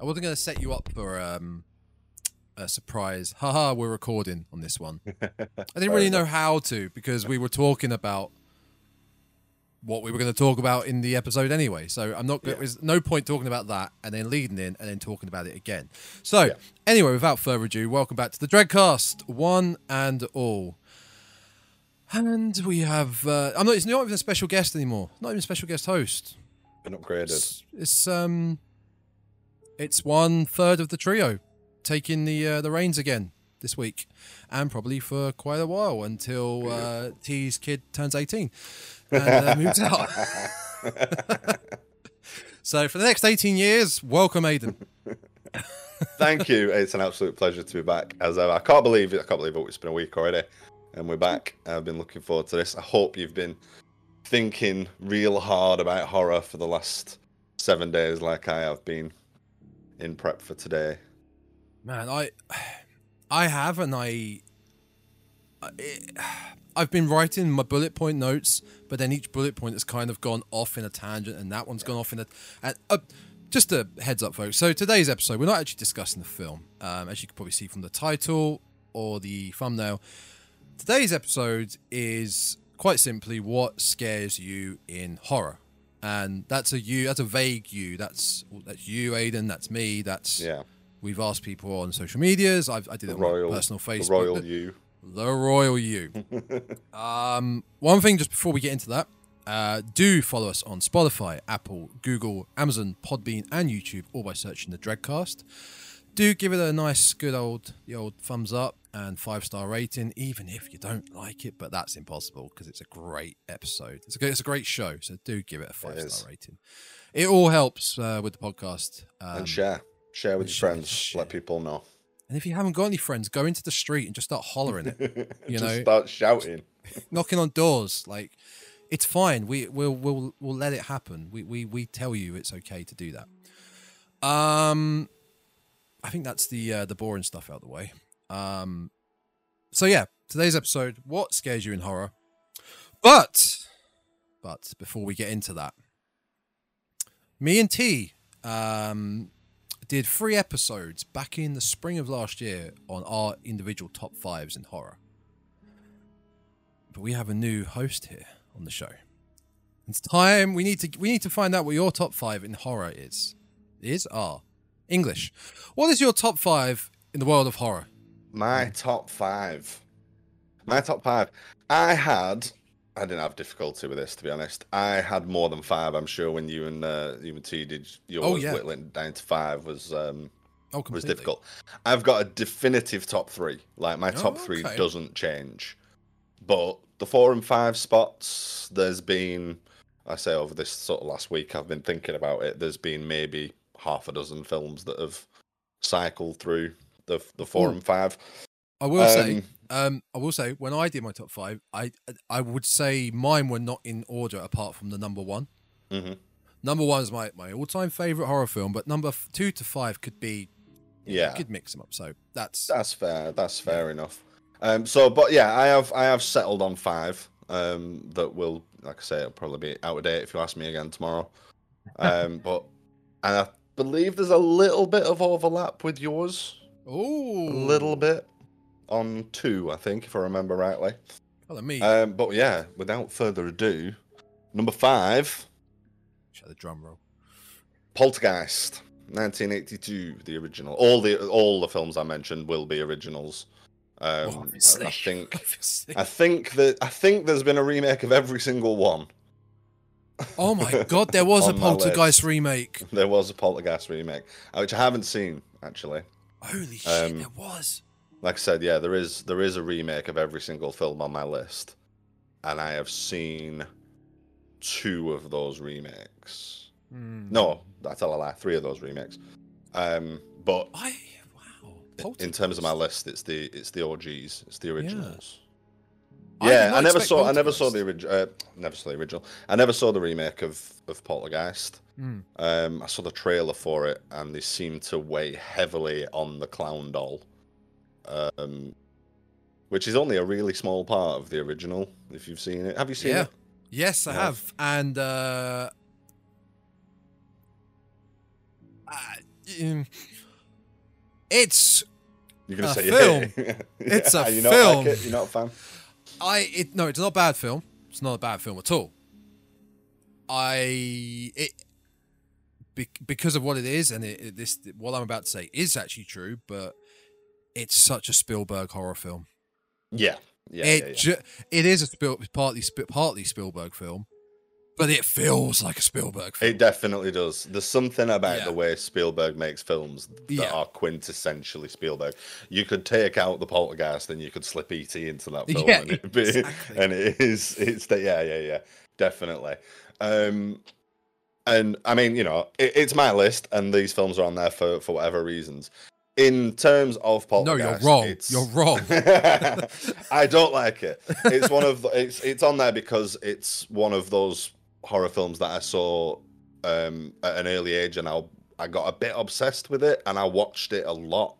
I wasn't going to set you up for um, a surprise. Haha, we're recording on this one. I didn't really know how to because we were talking about what we were going to talk about in the episode anyway. So I'm not. Yeah. There's no point talking about that and then leading in and then talking about it again. So Yeah. anyway, without further ado, welcome back to the Dreadcast, one and all. And we have. Uh, I'm not. It's not even a special guest anymore. Not even a special guest host. Been upgraded. It's, it's um, it's one third of the trio taking the uh, the reins again this week, and probably for quite a while until uh, T's kid turns eighteen and uh, moves out. so for the next eighteen years, welcome Aidan. Thank you. It's an absolute pleasure to be back. As ever. I can't believe it. I can't believe it. It's been a week already, and we're back. I've been looking forward to this. I hope you've been thinking real hard about horror for the last seven days, like I have been in prep for today. Man, I, I have, and I, I've been writing my bullet point notes, but then each bullet point has kind of gone off in a tangent, and that one's gone off in a. And, uh, just a heads up, folks. So today's episode, we're not actually discussing the film, um, as you can probably see from the title or the thumbnail. Today's episode is quite simply what scares you in horror, and that's a you. That's a vague you. That's that's you, Aidan. That's me. That's Yeah, We've asked people on social medias. I've, I did the it on royal, personal Facebook. the royal you. the royal you. um, one thing just before we get into that, uh, do follow us on Spotify, Apple, Google, Amazon, Podbean, and YouTube, all by searching the Dreadcast. Do give it a nice, good old, the old thumbs up and five star rating, even if you don't like it. But that's impossible because it's a great episode. It's a good, it's a great show, so do give it a five star rating. It all helps uh, with the podcast. Um, and share, share with your friends. share. Let people know. And if you haven't got any friends, go into the street and just start hollering it, You Just know- start shouting. knocking on doors. Like, it's fine. We we'll we'll we'll let it happen. We we we tell you it's okay to do that. Um, I think that's the uh, the boring stuff out of the way. Um, so yeah, today's episode: what scares you in horror? But but before we get into that, me and T um did three episodes back in the spring of last year on our individual top fives in horror. But we have a new host here on the show. It's time we need to we need to find out what your top five in horror is. Is are English. What is your top five in the world of horror? My top five. My top five. I had. I didn't have difficulty with this, to be honest. I had more than five. I'm sure when you and uh, you and T did yours, Oh, yeah. whittling down to five was um, Oh, was difficult. I've got a definitive top three. Like my top Oh, three okay. doesn't change, but the four and five spots. There's been, I say over this sort of last week, I've been thinking about it. There's been maybe half a dozen films that have cycled through the the four Ooh. and five. I will say, Um, um, I will say, when I did my top five, I I would say mine were not in order apart from the number one. Mhm. Number one is my, my all time favorite horror film, but number f- two to five could be, Yeah. you could mix them up. So that's That's fair. That's fair enough. Um, so, but yeah, I have I have settled on five. Um, that will, like I say, it'll probably be out of date if you ask me again tomorrow. Um, but and I believe there's a little bit of overlap with yours, oh a little bit on two, I think, if I remember rightly. Follow me. Um, but yeah, without further ado, number five, Shut the drum roll. Poltergeist, 1982, the original. All the all the films I mentioned will be originals. Um, Obviously. I, I think Obviously. I think that I think there's been a remake of every single one. Oh my god, there was a Poltergeist remake. There was a Poltergeist remake, uh, which I haven't seen actually. Holy shit, Um, there was. Like I said, yeah, there is there is a remake of every single film on my list, and I have seen two of those remakes. Hmm. No, I tell a lie, three of those remakes. Um, but I wow. in terms of my list, it's the it's the OGs, it's the originals. I Yeah, not I, never saw I never saw the original. Uh, never saw the original. I never saw the remake of of Poltergeist. Hmm. Um, I saw the trailer for it, and they seem to weigh heavily on the clown doll, um, which is only a really small part of the original. If you've seen it, have you seen Yeah. it? Yes, I Yeah. have. And uh, uh mm, it's You're gonna A say film. Yeah. It's a you film. Like it? You're not a fan. I it no, it's not a bad film. It's not a bad film at all. I it be, because of what it is, and it, it- this what I'm about to say is actually true, but it's such a Spielberg horror film. Yeah. Yeah. it yeah, yeah. ju- it is a Spiel, partly partly Spielberg film, but it feels like a Spielberg film. It definitely does. There's something about Yeah. the way Spielberg makes films that Yeah. are quintessentially Spielberg. You could take out the poltergeist and you could slip ET into that film, Yeah, and, it'd be, exactly. and it is. It's the yeah, yeah, yeah, definitely. Um, and I mean, you know, it, it's my list, and these films are on there for for whatever reasons. In terms of Poltergeist, no, you're wrong. It's... You're wrong. I don't like it. It's one of the, it's it's on there because it's one of those horror films that I saw um, at an early age, and I I got a bit obsessed with it, and I watched it a lot.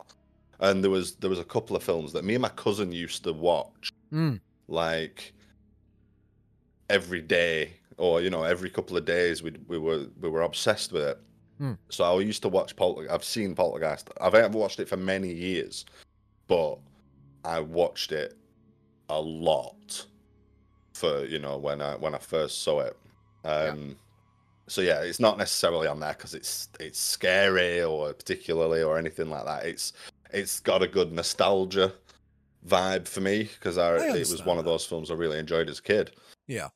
And there was there was a couple of films that me and my cousin used to watch, Mm. like every day, or you know, every couple of days. We we were we were obsessed with it. Hmm. So I used to watch Poltergeist. I've seen Poltergeist. I've haven't watched it for many years, but I watched it a lot for you know when I when I first saw it. Um, So yeah, it's not necessarily on there because it's it's scary or particularly or anything like that. It's it's got a good nostalgia vibe for me because it was one of those films I really enjoyed as a kid. Yeah.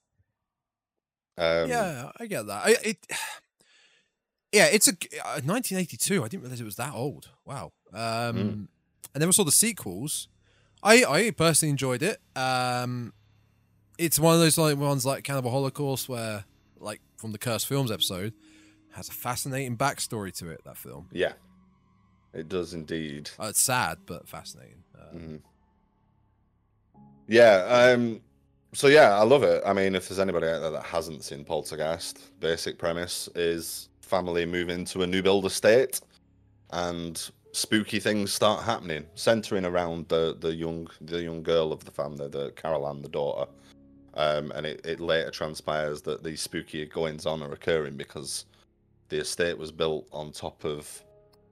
Um, yeah, I get that. I, it, yeah, it's a uh, 1982. I didn't realize it was that old. Wow. Um, Mm. I never saw the sequels. I I personally enjoyed it. Um, it's one of those like ones like Cannibal Holocaust where, from the Cursed Films episode, has a fascinating backstory to it. That film. yeah, it does indeed. Uh, it's sad but fascinating. Uh, Mhm. Yeah. Um. So yeah, I love it. I mean, if there's anybody out there that hasn't seen Poltergeist, basic premise is family move into a new build estate, and spooky things start happening, centering around the the young the young girl of the family, the Carol Anne, the daughter. Um, and it, it later transpires that these spooky goings on are occurring because the estate was built on top of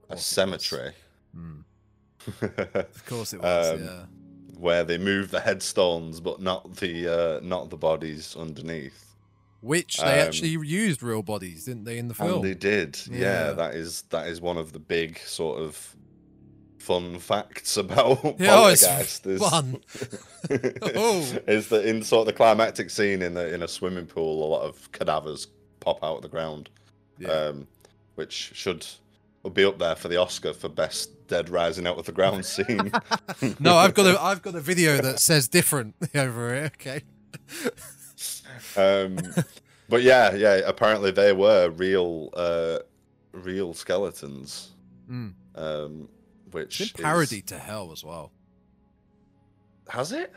a course cemetery. mm. Of course it was. Um, yeah. where they move the headstones but not the uh, not the bodies underneath. Which they um, actually used real bodies, didn't they, in the And film? they did. Yeah. Yeah. that is that is one of the big sort of fun facts about Yeah, oh, Poltergeist. is- fun. Oh. is that in sort of the climactic scene in the in a swimming pool, a lot of cadavers pop out of the ground, Yeah. um, which should be up there for the Oscar for best dead rising out of the ground scene. no, I've got a I've got a video that says different over here. Okay. um, but yeah, yeah. Apparently, they were real, uh, real skeletons. Mm. Um, which It's been is- to hell as well. has it?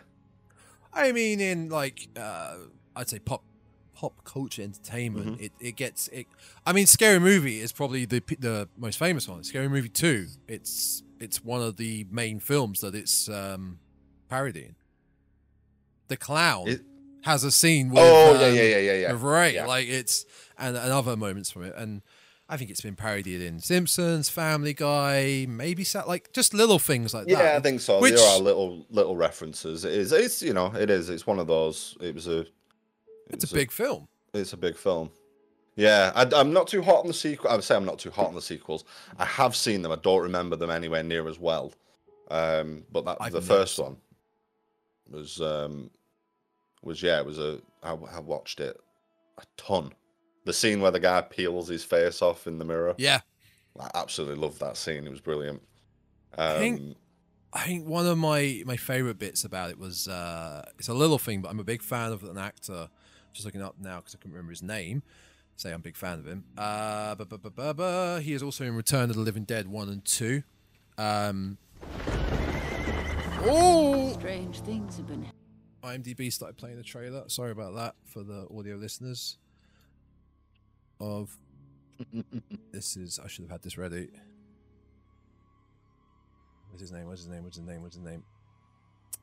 I mean, in like uh, I'd say pop pop culture entertainment, Mm-hmm. it, it gets it. I mean, Scary Movie is probably the the most famous one. Scary Movie Two. It's it's one of the main films that it's um, parodying. The clown It- has a scene with oh um, yeah, yeah, yeah, yeah, yeah. Ray. Yeah. Like it's and, and other moments from it, and I think it's been parodied in Simpsons, Family Guy, maybe sat like just little things like Yeah, that. Yeah, I think so. Which- There are little little references. It is. It's you know. It is. It's one of those. It was a. it it's a was big film. It's a big film. Yeah, I, I'm not too hot on the sequel. I would say I'm not too hot on the sequels. I have seen them. I don't remember them anywhere near as well. Um, but that I've the never first one was um, was yeah. It was a. I, I watched it a ton. The scene where the guy peels his face off in the mirror. Yeah, I absolutely loved that scene. It was brilliant. I Um, think- I think one of my my favorite bits about it was uh, it's a little thing, but I'm a big fan of an actor. Just looking up now because I couldn't remember his name. Say I'm a big fan of him. Uh, bu- bu- bu- bu- bu- he is also in Return of the Living Dead one and two. Um, oh, Strange things have been. IMDb started playing the trailer. Sorry about that for the audio listeners. Of this is I should have had this ready. What's his name? What's his name? What's his name? What's his name?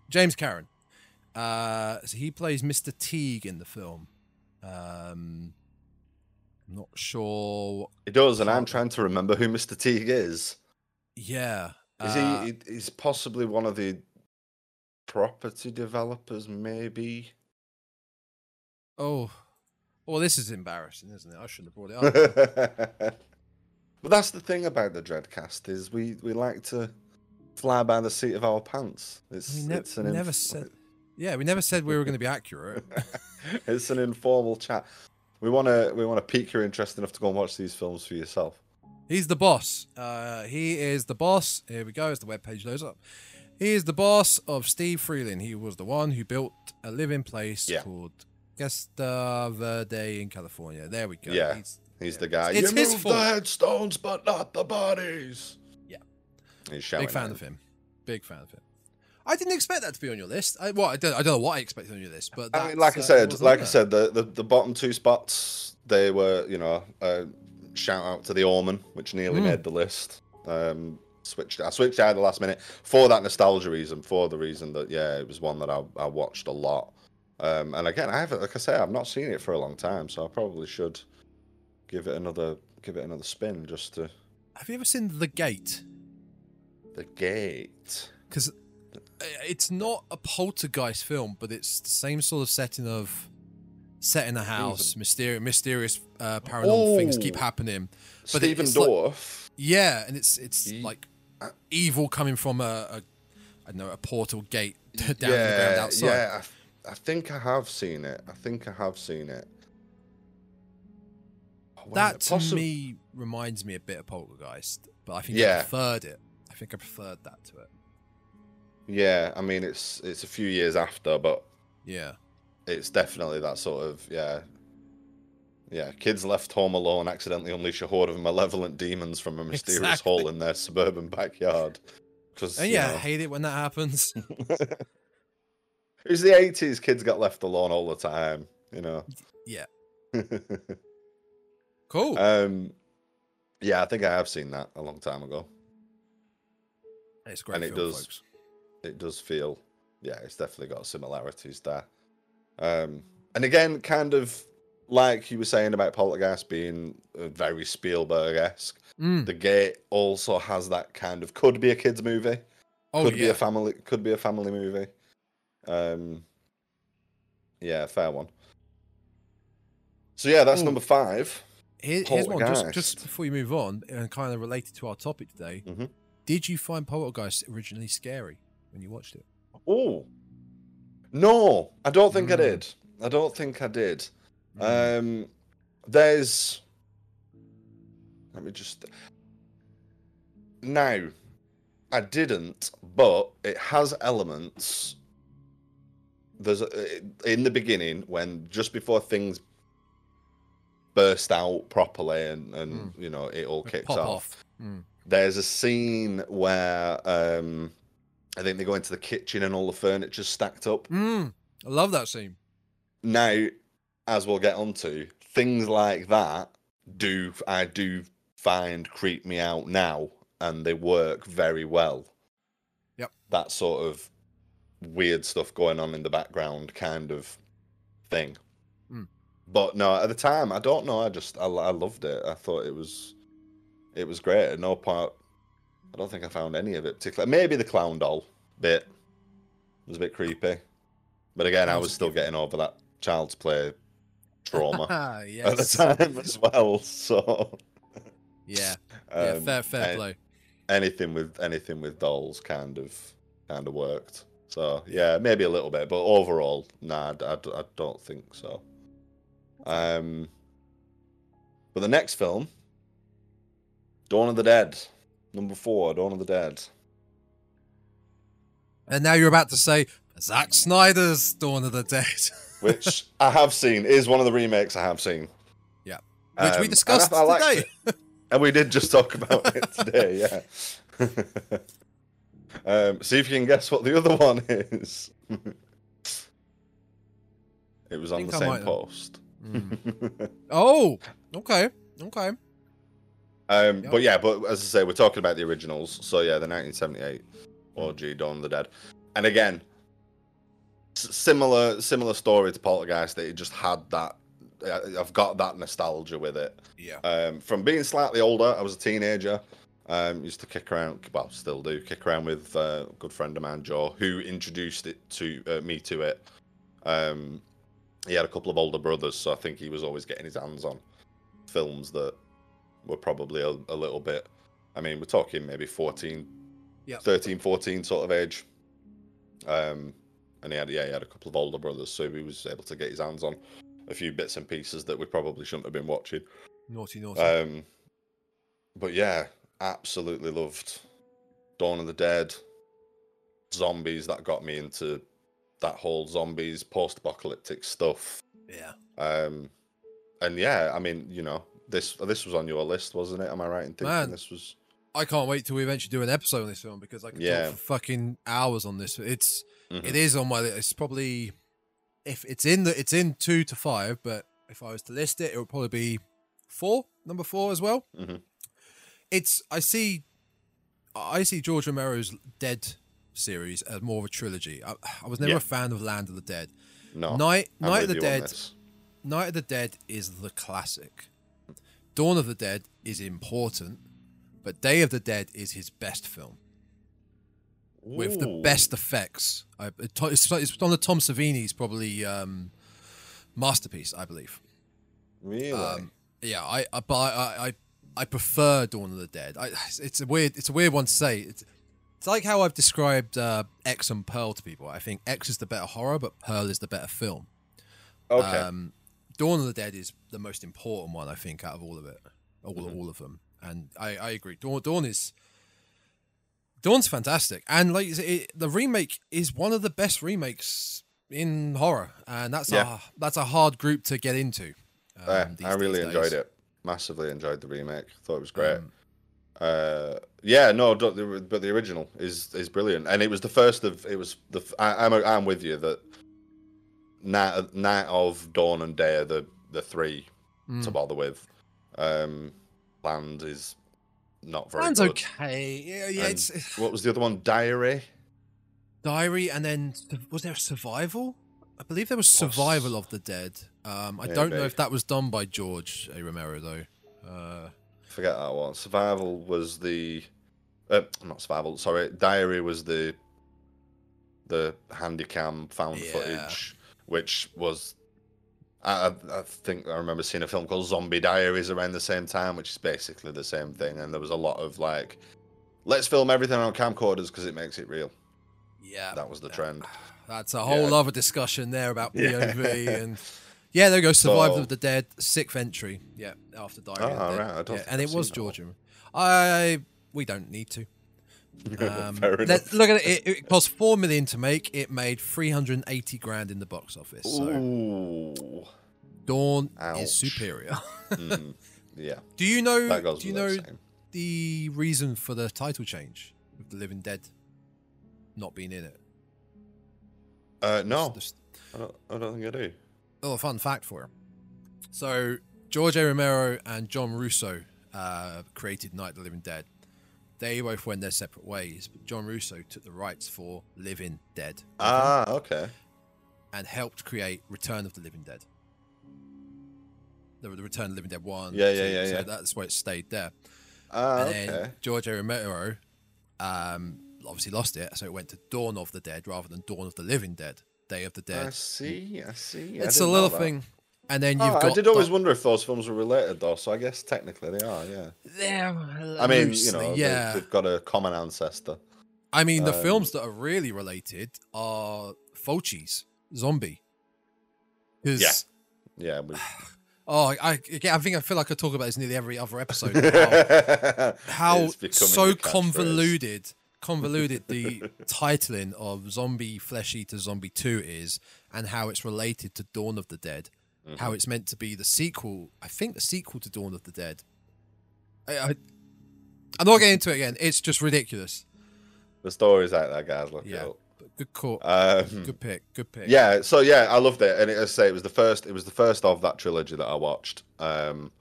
James Karen. Uh, so he plays Mr. Teague in the film. Um, I'm Not sure. It does, and I'm trying to remember who Mr. Teague is. Yeah. Is uh, he? He's possibly one of the property developers, maybe. Oh. Well, this is embarrassing, isn't it? I shouldn't have brought it up. but that's the thing about the Dreadcast is we we like to fly by the seat of our pants. It's we ne- it's an never inf- said. Yeah, we never said we were going to be accurate. it's an informal chat. We want to we want to pique your interest enough to go and watch these films for yourself. He's the boss. Uh, he is the boss. Here we go. As the webpage loads up, he is the boss of Steve Freeling. He was the one who built a living place Yeah. called Cuesta Verde in California. There we go. Yeah. He's, He's the guy. It's you his fault. the headstones, but not the bodies. Yeah. He's big fan at of him. Big fan of him. I didn't expect that to be on your list. I, well, I don't, I don't know what I expected on your list, but I mean, like I uh, said, like I said, the, the the bottom two spots they were, you know, uh, shout out to the Omen, which nearly Mm. made the list. Um, switched, I switched out at the last minute for that nostalgia reason, for the reason that yeah, it was one that I, I watched a lot. Um, and again, I haven't, like I say, I've not seen it for a long time, so I probably should give it another give it another spin just to Have you ever seen The Gate? the gate. because it's not a poltergeist film, but it's the same sort of setting of set in a house, mysterious, mysterious uh, paranormal things keep Oh. happening. But Stephen it's like- Dorff. Yeah, and it's it's like uh, evil coming from a, a I don't know a portal gate down to the ground outside. Yeah, I, think I have seen it. I think I have seen it. Oh, wait, That to me reminds me a bit of Poltergeist, but I think Yeah. I preferred it. I think I preferred that to it. Yeah, I mean it's it's a few years after, but Yeah, it's definitely that sort of yeah. Yeah, kids left home alone accidentally unleash a horde of malevolent demons from a mysterious Exactly. hole in their suburban backyard. Oh, because and yeah, I hate it when that happens. it was the eighties. Kids got left alone all the time. You know. yeah, cool. um, yeah, I think I have seen that a long time ago. it's great and it film, does- folks. it does feel yeah it's definitely got similarities there um and again kind of like you were saying about poltergeist being very spielberg-esque Mm. the gate also has that kind of could be a kids movie Oh could be a family could be a family movie um yeah fair one so yeah that's Ooh. number five Here, here's one just, just before you move on, and kind of related to our topic today. Mhm. Did you find Poltergeist originally scary when you watched it? oh no i don't think i Mm. did i don't think i did Mm. Um, there's. Let me just. Now, I didn't, but it has elements. There's a, in the beginning when just before things burst out properly and and you know it all kicks Pop off. off. Mm. There's a scene where um, I think they go into the kitchen and all the furniture's stacked up Mm. I love that scene. now as we'll get onto things like that do i do find creep me out now and they work very well Yep. that sort of weird stuff going on in the background kind of thing Mm. but no at the time i don't know i just I, I loved it i thought it was it was great at no part i don't think i found any of it particular maybe the clown doll bit was a bit creepy but again i was still getting over that child's play trauma at the time as well so Yeah. um, yeah. Fair, fair play. anything with anything with dolls kind of kind of worked so yeah maybe a little bit but overall nah I, I- I don't think so. Um but the next film dawn of the dead number four dawn of the dead. And now you're about to say Zack Snyder's Dawn of the Dead, which i have seen is one of the remakes i have seen. Yeah. which Um, we and discussed I- I today. and we did just talk about it today yeah um, see if you can guess what the other one is it was on the same post Mm. Oh, okay, okay. um, Yep. but yeah but as i say we're talking about the originals so yeah the 1978 org dawn of the dead and again similar similar story to poltergeist that it just had that I- I've got that nostalgia with it. Yeah. Um, from being slightly older, I was a teenager. Um, used to kick around, well, still do kick around with uh, a good friend of mine, Joe, who introduced it to uh, me to it. Um, he had a couple of older brothers, so I think he was always getting his hands on films that were probably a, a little bit. I mean, we're talking maybe 14, Yep. 13, 14 sort of age. Um, and he had, yeah, he had a couple of older brothers, so he was able to get his hands on a few bits and pieces that we probably shouldn't have been watching. Naughty, naughty. Um, but yeah, absolutely loved Dawn of the Dead, zombies. That got me into that whole zombies post-apocalyptic stuff. yeah. Um, and yeah, I mean, you know, this this was on your list, wasn't it? Am I right in thinking Man. this was? I can't wait till we eventually do an episode on this film because I could Yeah. talk for fucking hours on this. It's Mhm. it is on my list. It's probably if it's in the it's in two to five, but if I was to list it, it would probably be four, number four as well. Mhm. It's I see I see George Romero's Dead series as more of a trilogy. I, I was never Yeah. a fan of Land of the Dead. No, Night I'm Night of the Dead. Night of the Dead is the classic. Dawn of the Dead is important, but Day of the Dead is his best film with the best effects. I, it's, it's one of Tom Savini's probably um, masterpiece, I believe. Really? Um, yeah, I, I I, I I prefer Dawn of the Dead. I, it's a weird it's a weird one to say. It's, it's like how I've described uh, X and Pearl to people. I think X is the better horror, but Pearl is the better film. okay. Um, Dawn of the Dead is the most important one, I think, out of all of it, all all of them. And I, I agree. Dawn, Dawn is Dawn's fantastic, and like it, the remake is one of the best remakes in horror, and that's Yeah. a that's a hard group to get into. um, Yeah, I really enjoyed it. Massively enjoyed the remake. Thought it was great. Um, uh, yeah, no, don't- the- but the original is is brilliant, and it was the first of. It was the. I, am I'm with you that night night of dawn and day are the the three to Mm. bother with. Um, land is not very Land's good. okay. Yeah, yeah. And It's What was the other one? Diary. Diary, and then was there survival? I believe there was survival of the dead. Um, I don't know if that was done by George A. Romero though. Uh, Forget that one. Survival was the. Uh, not survival. Sorry, diary was the. The handycam found Yeah. footage, which was. I, I think I remember seeing a film called Zombie Diaries around the same time, which is basically the same thing. And there was a lot of like, let's film everything on camcorders because it makes it real. yeah, That was the yeah. trend. That's a whole Yeah. other discussion there about Yeah. POV and yeah, there goes Survival So- of the Dead, sixth entry. Yeah, after Diary. Oh, right, I don't Yeah, and it was seen that one. Georgia. I we don't need to. Um, let- look at it. it. It cost four million to make. It made three hundred eighty grand in the box office. So Ooh. Dawn Ouch. is superior. Mm, yeah, Do you know? Do you know saying. the reason for the title change with the Living Dead not being in it? Uh, no, Just- I don't, I don't think I do. Little fun fact for you. So George A. Romero and John Russo uh, created Night of the Living Dead. They both went their separate ways, but John Russo took the rights for Living Dead Ah, okay. and helped create Return of the Living Dead. The, the Return of the Living Dead one. Yeah, two, yeah, yeah, so yeah. that's why it stayed there. Ah, and okay. then George A. Romero um, obviously lost it, so it went to Dawn of the Dead rather than Dawn of the Living Dead, Day of the Dead. I see. I see. I it's a little thing. And then Oh, you've got I did always Doc- wonder if those films were related, though. So I guess technically they are. Yeah. They're I mean, you know, yeah. they, have got a common ancestor. I mean, the um, films that are really related are Fulci's Zombie. Yeah. Yeah. We... Oh, I, again, I think I feel like I talk about this nearly every other episode. How, how so convoluted, convoluted the titling of Zombie Flesh Eater Zombie Two is, and how it's related to Dawn of the Dead. Mm-hmm. How it's meant to be the sequel. I think the sequel to Dawn of the Dead. I, I, I'm not getting into it again. It's just ridiculous. The story's out there, guys. Look Yeah. it up. Good call. Um, good pick. Good pick. Yeah, so yeah, I loved it, and it, as I say, it was the first. It was the first of that trilogy that I watched, um,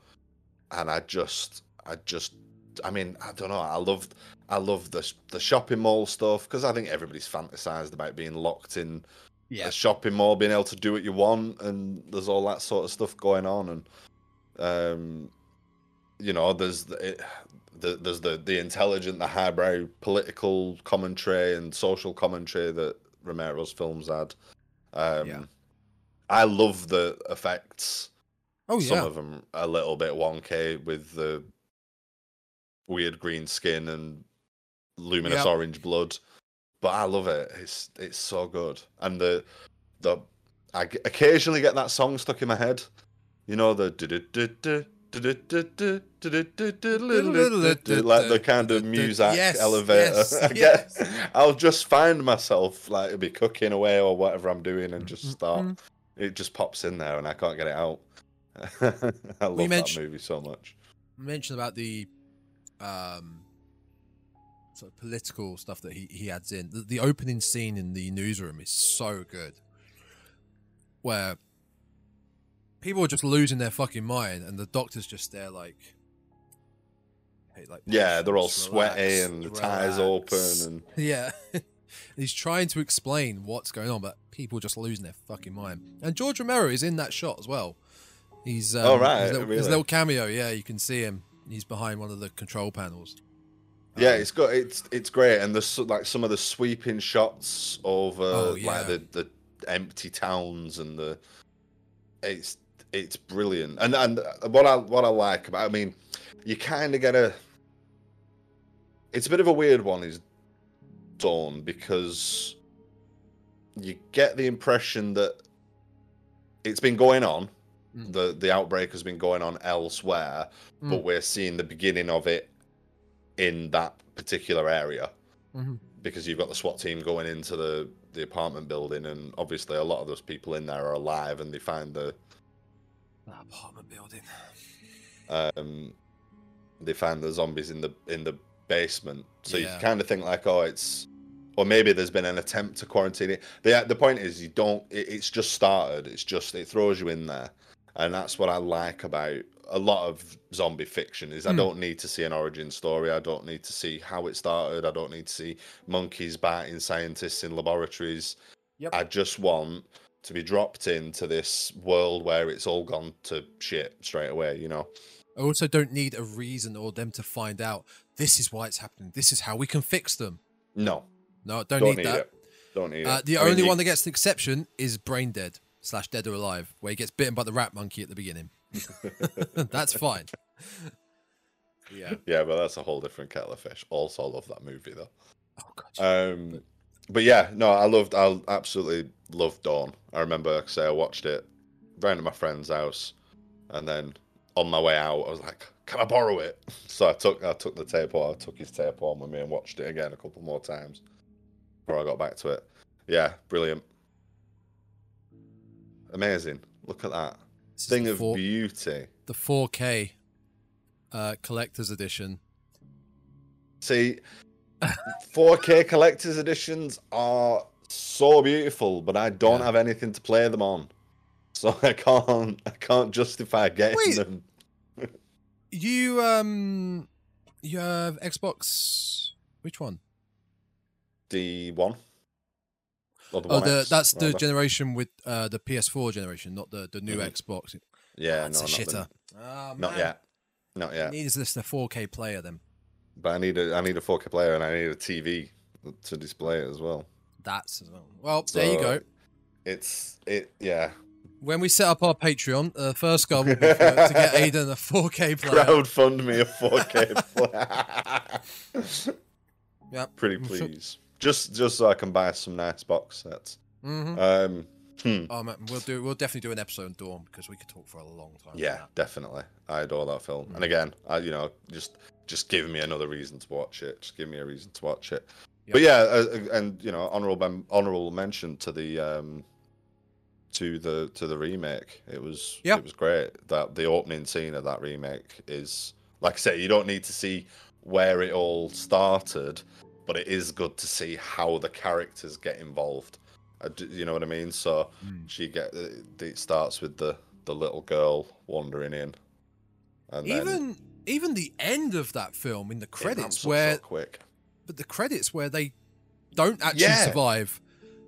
and I just, I just, I mean, I don't know. I loved, I love the the shopping mall stuff because I think everybody's fantasized about being locked in, Yeah. a shopping mall, being able to do what you want, and there's all that sort of stuff going on, and um, you know, there's the, it, the there's the the intelligent, the highbrow political commentary and social commentary that Romero's films had. Um, Yeah. I love the effects. Oh yeah, Some of them a little bit wonky with the weird green skin and luminous Yeah. orange blood, but I love it. It's it's so good, and the the I occasionally get that song stuck in my head. You know the like the kind of music Yes, elevator. yes, I get, I'll just find myself like it'll be cooking away or whatever I'm doing, and just start. Mhm. It just pops in there, and I can't get it out. I love that movie so much. mentioned about the um sort of political stuff that he, he adds in. The, the opening scene in the newsroom is so good. Where people are just losing their fucking mind and the doctor's just there like hey, like Yeah, they're all "Patience, sweaty relax, and the ties open and Yeah. He's trying to explain what's going on, but people are just losing their fucking mind. And George Romero is in that shot as well. He's um, Oh, right, his little, his little cameo. Yeah, you can see him. He's behind one of the control panels. Yeah, Um, it's got it's it's great, and there's like some of the sweeping shots over Oh, yeah. like the the empty towns and the it's it's brilliant. And and what I what I like about, I mean, you kind of get a. It's a bit of a weird one, is Dawn because you get the impression that it's been going on. Mm. The the outbreak has been going on elsewhere, but Mm. we're seeing the beginning of it in that particular area Mhm. because you've got the SWAT team going into the the apartment building, and obviously a lot of those people in there are alive, and they find the That apartment building. um they find the zombies in the in the basement. So Yeah. you kind of think like, oh, it's or maybe there's been an attempt to quarantine it. The the point is, you don't. It, it's just started. It's just it throws you in there, and that's what I like about a lot of zombie fiction. Is I Hmm. don't need to see an origin story. I don't need to see how it started. I don't need to see monkeys biting scientists in laboratories. Yep. I just want to be dropped into this world where it's all gone to shit straight away. You know. I also don't need a reason or them to find out this is why it's happening. This is how we can fix them. No, No, don't, don't need, need that. it. Don't need Uh, it. the I mean, only you- one that gets an exception is Brain Dead slash Dead or Alive, where he gets bitten by the rat monkey at the beginning. That's fine. Yeah. Yeah, but that's a whole different kettle of fish. Also, I love that movie though. Oh god. Um, but yeah, no, I loved, I absolutely loved Dawn. I remember, like I say, I watched it round at my friend's house, and then on my way out, I was like, "Can I borrow it?" So I took, I took the tape on, I took his tape on with me, and watched it again a couple more times before I got back to it. Yeah, brilliant, amazing. Look at that This thing of four- beauty. the 4K uh, collector's edition. See, 4K collector's editions are so beautiful, but I don't Yeah. have anything to play them on, so I can't. I can't justify getting Wait. them. You um, you have Xbox. Which one? The one. Or the Oh, One the X, that's the generation with uh the PS4 generation, not the the new Mhm. Xbox. yeah, that's no, a not, shitter. the- Ah, not yet, not yet. Needs this the 4K player then. But I need a I need a 4K player and I need a TV to display it as well. That's as well. Well, there you go. It's it yeah. When we set up our Patreon, uh, first goal will be for, to get Aidan a 4K player. Crowdfund me a 4K player. Yep. Pretty I'm sure- please. Just just so I can buy some nice box sets. hmm Um, hmm, Oh man, we'll do. We'll definitely do an episode on Dawn because we could talk for a long time. yeah, definitely. I adore that film. Mm. And again, I you know just just give me another reason to watch it. Just give me a reason to watch it. Yep. But yeah, uh, uh, and you know, honorable honorable mention to the um to the to the remake. It was Yeah. it was great. That the opening scene of that remake is like I say, you don't need to see where it all started, but it is good to see how the characters get involved. You know what I mean? So Mm. she get it it starts with the the little girl wandering in, and then Even even the end of that film in the credits where so quick. but the credits where they don't actually Yeah. survive.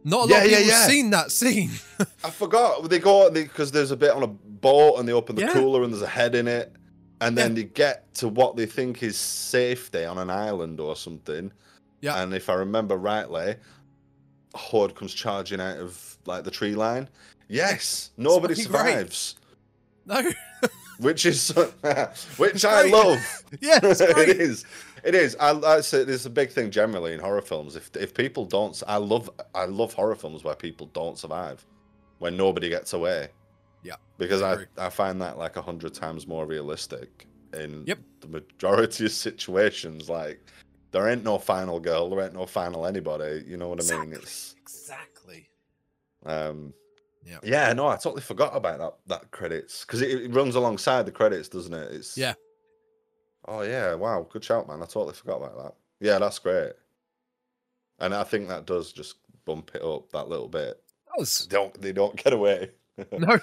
Not a lot of yeah, people yeah. seen that scene. I forgot they go because there's a bit on a boat and they open the Yeah. cooler and there's a head in it, and then Yeah. they get to what they think is safety on an island or something. Yeah. And if I remember rightly, a horde comes charging out of like the tree line. Yes, nobody fucking great. survives, no. which is which It's I love. yeah, it is it is it's I, I say there's a big thing generally in horror films. If if people don't, I love I love horror films where people don't survive, when nobody gets away. Yeah, Because I I. I find that like a hundred times more realistic in Yep. the majority of situations. Like there ain't no final girl, there ain't no final anybody. You know what I mean? It's Exactly. um. Yeah. Yeah, no, I totally forgot about that that credits because it, it runs alongside the credits, doesn't it? It's Yeah. Oh yeah, wow, good shout, man. I totally forgot about that. Yeah, that's great. And I think that does just bump it up that little bit. That was They don't they don't get away. no.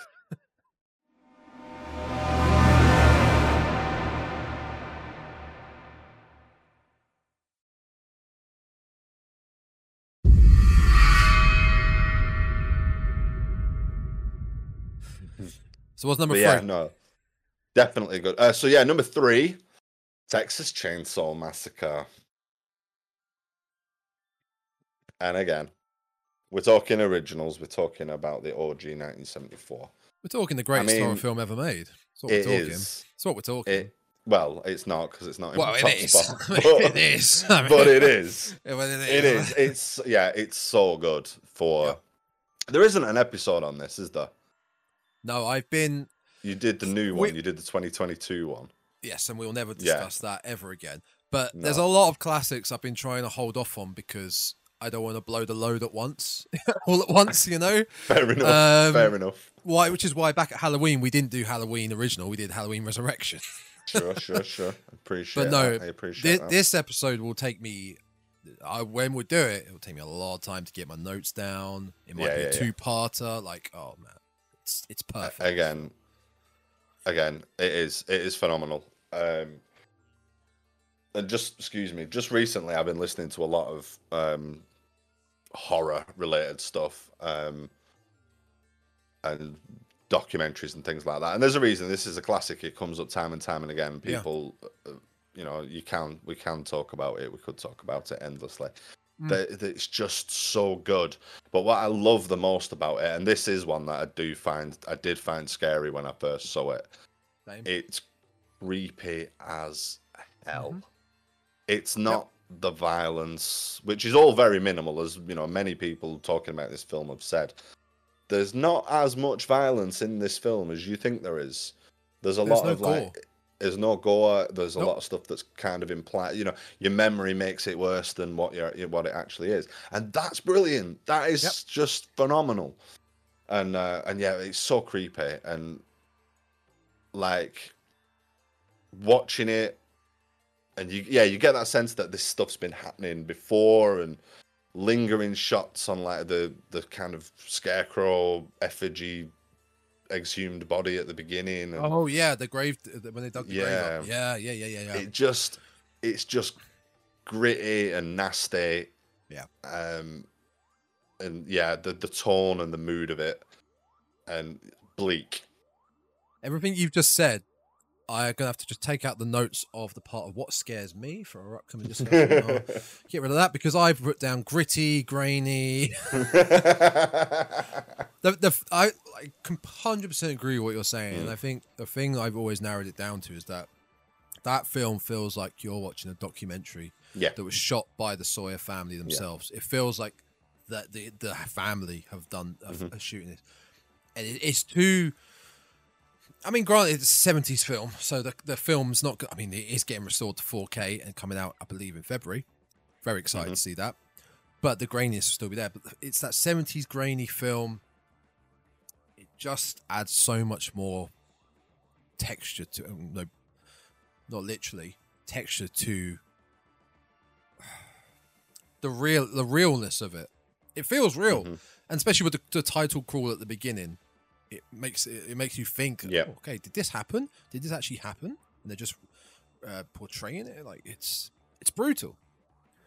So what's number But three? yeah, no, definitely good. Uh, so yeah, number three, Texas Chainsaw Massacre. And again, we're talking originals. We're talking about the OG 1974. We're talking the greatest horror mean, film ever made. That's what It we're talking. is. That's what we're talking. It well, it's not because it's not in well, it is. spot, it is. I mean- but it is. Yeah, well, it It is. It's yeah. It's so good. For Yeah. there isn't an episode on this, is there? No, I've been You did the new one. We- You did the 2022 one. yes, and we'll never Yeah. discuss that ever again. But there's a lot of classics I've been trying to hold off on because I don't want to blow the load at once, all at once. You know, Fair enough. Um, Fair enough. why? Which is why back at Halloween we didn't do Halloween original. We did Halloween Resurrection. Sure, sure, sure. Appreciate. But no, that. I appreciate that. this episode will take me. I, when we do it, it will take me a lot of time to get my notes down. It might Yeah, be a yeah. two-parter. Like, oh man, it's it's perfect. again, again, it is. It is phenomenal. Um, and just excuse me. Just recently, I've been listening to a lot of um, horror-related stuff. Um, and documentaries and things like that. And there's a reason this is a classic. It comes up time and time and again. Yeah. People, uh, you know, you can we can talk about it. We could talk about it endlessly. Mm. That it's just so good. But what I love the most about it, and this is one that I do find I did find scary when I first saw it. Same. It's creepy as hell. Mhm. It's not the violence, which is all very minimal, as you know, many people talking about this film have said. There's not as much violence in this film as you think there is. There's a There's lot no of like gore. There's no gore. There's a Nope. lot of stuff that's kind of implied. You know, your memory makes it worse than what you what it actually is, and that's brilliant. That is Yep. just phenomenal. And uh, and yeah, it's so creepy and like watching it, and you yeah you get that sense that this stuff's been happening before and lingering shots on like the the kind of scarecrow effigy exhumed body at the beginning and Oh yeah, the grave when they dug the grave up. Yeah. Yeah, yeah, yeah, yeah, yeah. it just it's just gritty and nasty Yeah. um and yeah the the tone and the mood of it and bleak Everything you've just said, I'm gonna have to just take out the notes of the part of what scares me for our upcoming discussion. Get rid of that because I've put down gritty, grainy. the, the I hundred percent agree with what you're saying, and Mm. I think the thing I've always narrowed it down to is that that film feels like you're watching a documentary yeah that was shot by the Sawyer family themselves. It feels like that the the family have done of, Mhm. of shooting this, and it, it's too. I mean, granted, it's a seventies film, so the the film's not. go- I mean, it is getting restored to four K and coming out, I believe, in February. Very excited Mhm. to see that, but the graininess will still be there. But it's that seventies grainy film. It just adds so much more texture to no, not literally texture to the real the realness of it. It feels real, Mhm. and especially with the, the title crawl at the beginning, it makes it, it makes you think. Yeah. "Oh, okay, did this happen? Did this actually happen? And they're just uh, portraying it like it's it's brutal.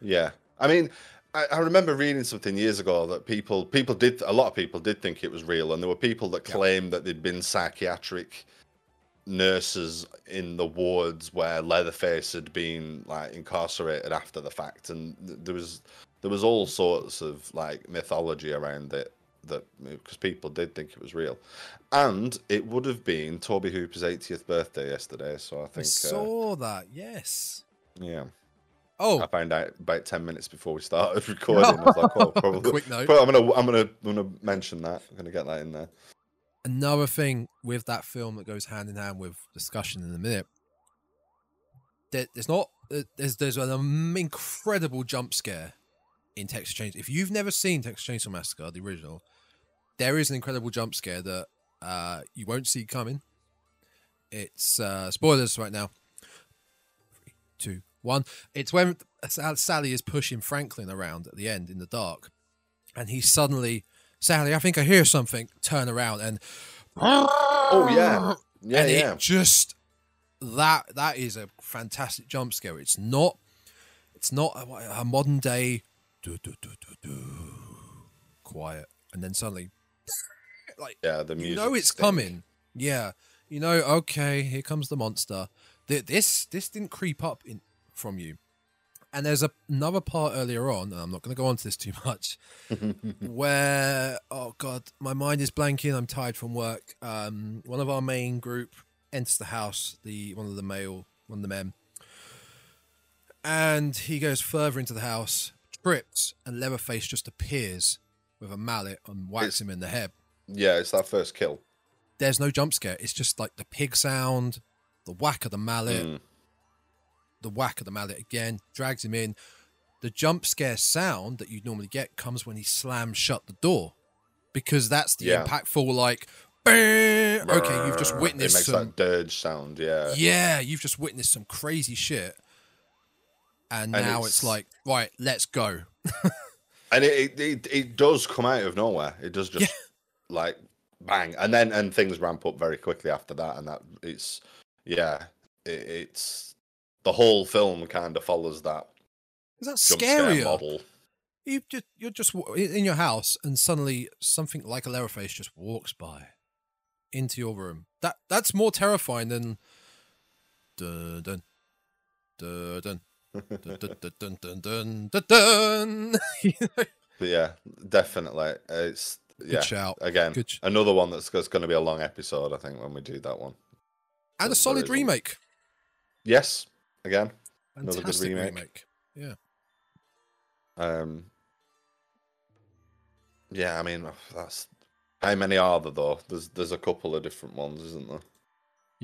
Yeah, I mean, I, I remember reading something years ago that people people did a lot of people did think it was real, and there were people that Yeah. claimed that they'd been psychiatric nurses in the wards where Leatherface had been like incarcerated after the fact, and th- there was there was all sorts of like mythology around it that because people did think it was real, and it would have been Tobe Hooper's 80th birthday yesterday, so I I think uh, saw that. Yes. yeah. Oh, I found out about ten minutes before we started recording. I was like, oh, probably. quick note. But I'm gonna, I'm gonna, I'm gonna mention that. I'm gonna get that in there. another thing with that film that goes hand in hand with discussion in a minute. There, there's not uh, there's there's an incredible jump scare in Texas Chainsaw. If you've never seen Texas Chainsaw Massacre, the original, there is an incredible jump scare that uh, you won't see coming. It's uh, spoilers right now. Three, two, one. It's when Sally is pushing Franklin around at the end in the dark, and he suddenly, Sally, I think I hear something. Turn around and Oh yeah, yeah, and yeah. it just that that is a fantastic jump scare. It's not it's not a, a modern day do, do, do, do, do, quiet, and then suddenly like yeah, the music. you know it's stink. coming. Yeah, you know. Okay, here comes the monster. Th- This this didn't creep up in from you. And there's a, another part earlier on, and I'm not going to go on to this too much, where oh god, my mind is blanking. I'm tired from work. Um, one of our main group enters the house. The one of the male, one of the men, and he goes further into the house, trips, and Leatherface just appears with a mallet and whacks It's- him in the head Yeah, it's that first kill. there's no jump scare. It's just like the pig sound, the whack of the mallet, Mm. the whack of the mallet again, drags him in. The jump scare sound that you'd normally get comes when he slams shut the door. Because that's the Yeah. impactful like okay, you've just It witnessed makes some that dirge sound. Yeah. Yeah, you've just witnessed some crazy shit. And, And now it's- it's... like, right, let's go. and it, it it it does come out of nowhere. It does just like bang, and then and things ramp up very quickly after that, and that it's yeah, it, it's the whole film kind of follows that Is that scarier? model. you just you're just in your house and suddenly something like a Leatherface just walks by into your room. That that's more terrifying than dun dun dun dun dun dun dun? But yeah, definitely, it's yeah. shout. Again, Good sh- another one that's, that's going to be a long episode, I think, when we do that one. and a solid is one. remake. Yes, again, Another good Fantastic remake. Yeah. Um, yeah, I mean that's how many are there though? There's there's a couple of different ones, isn't there?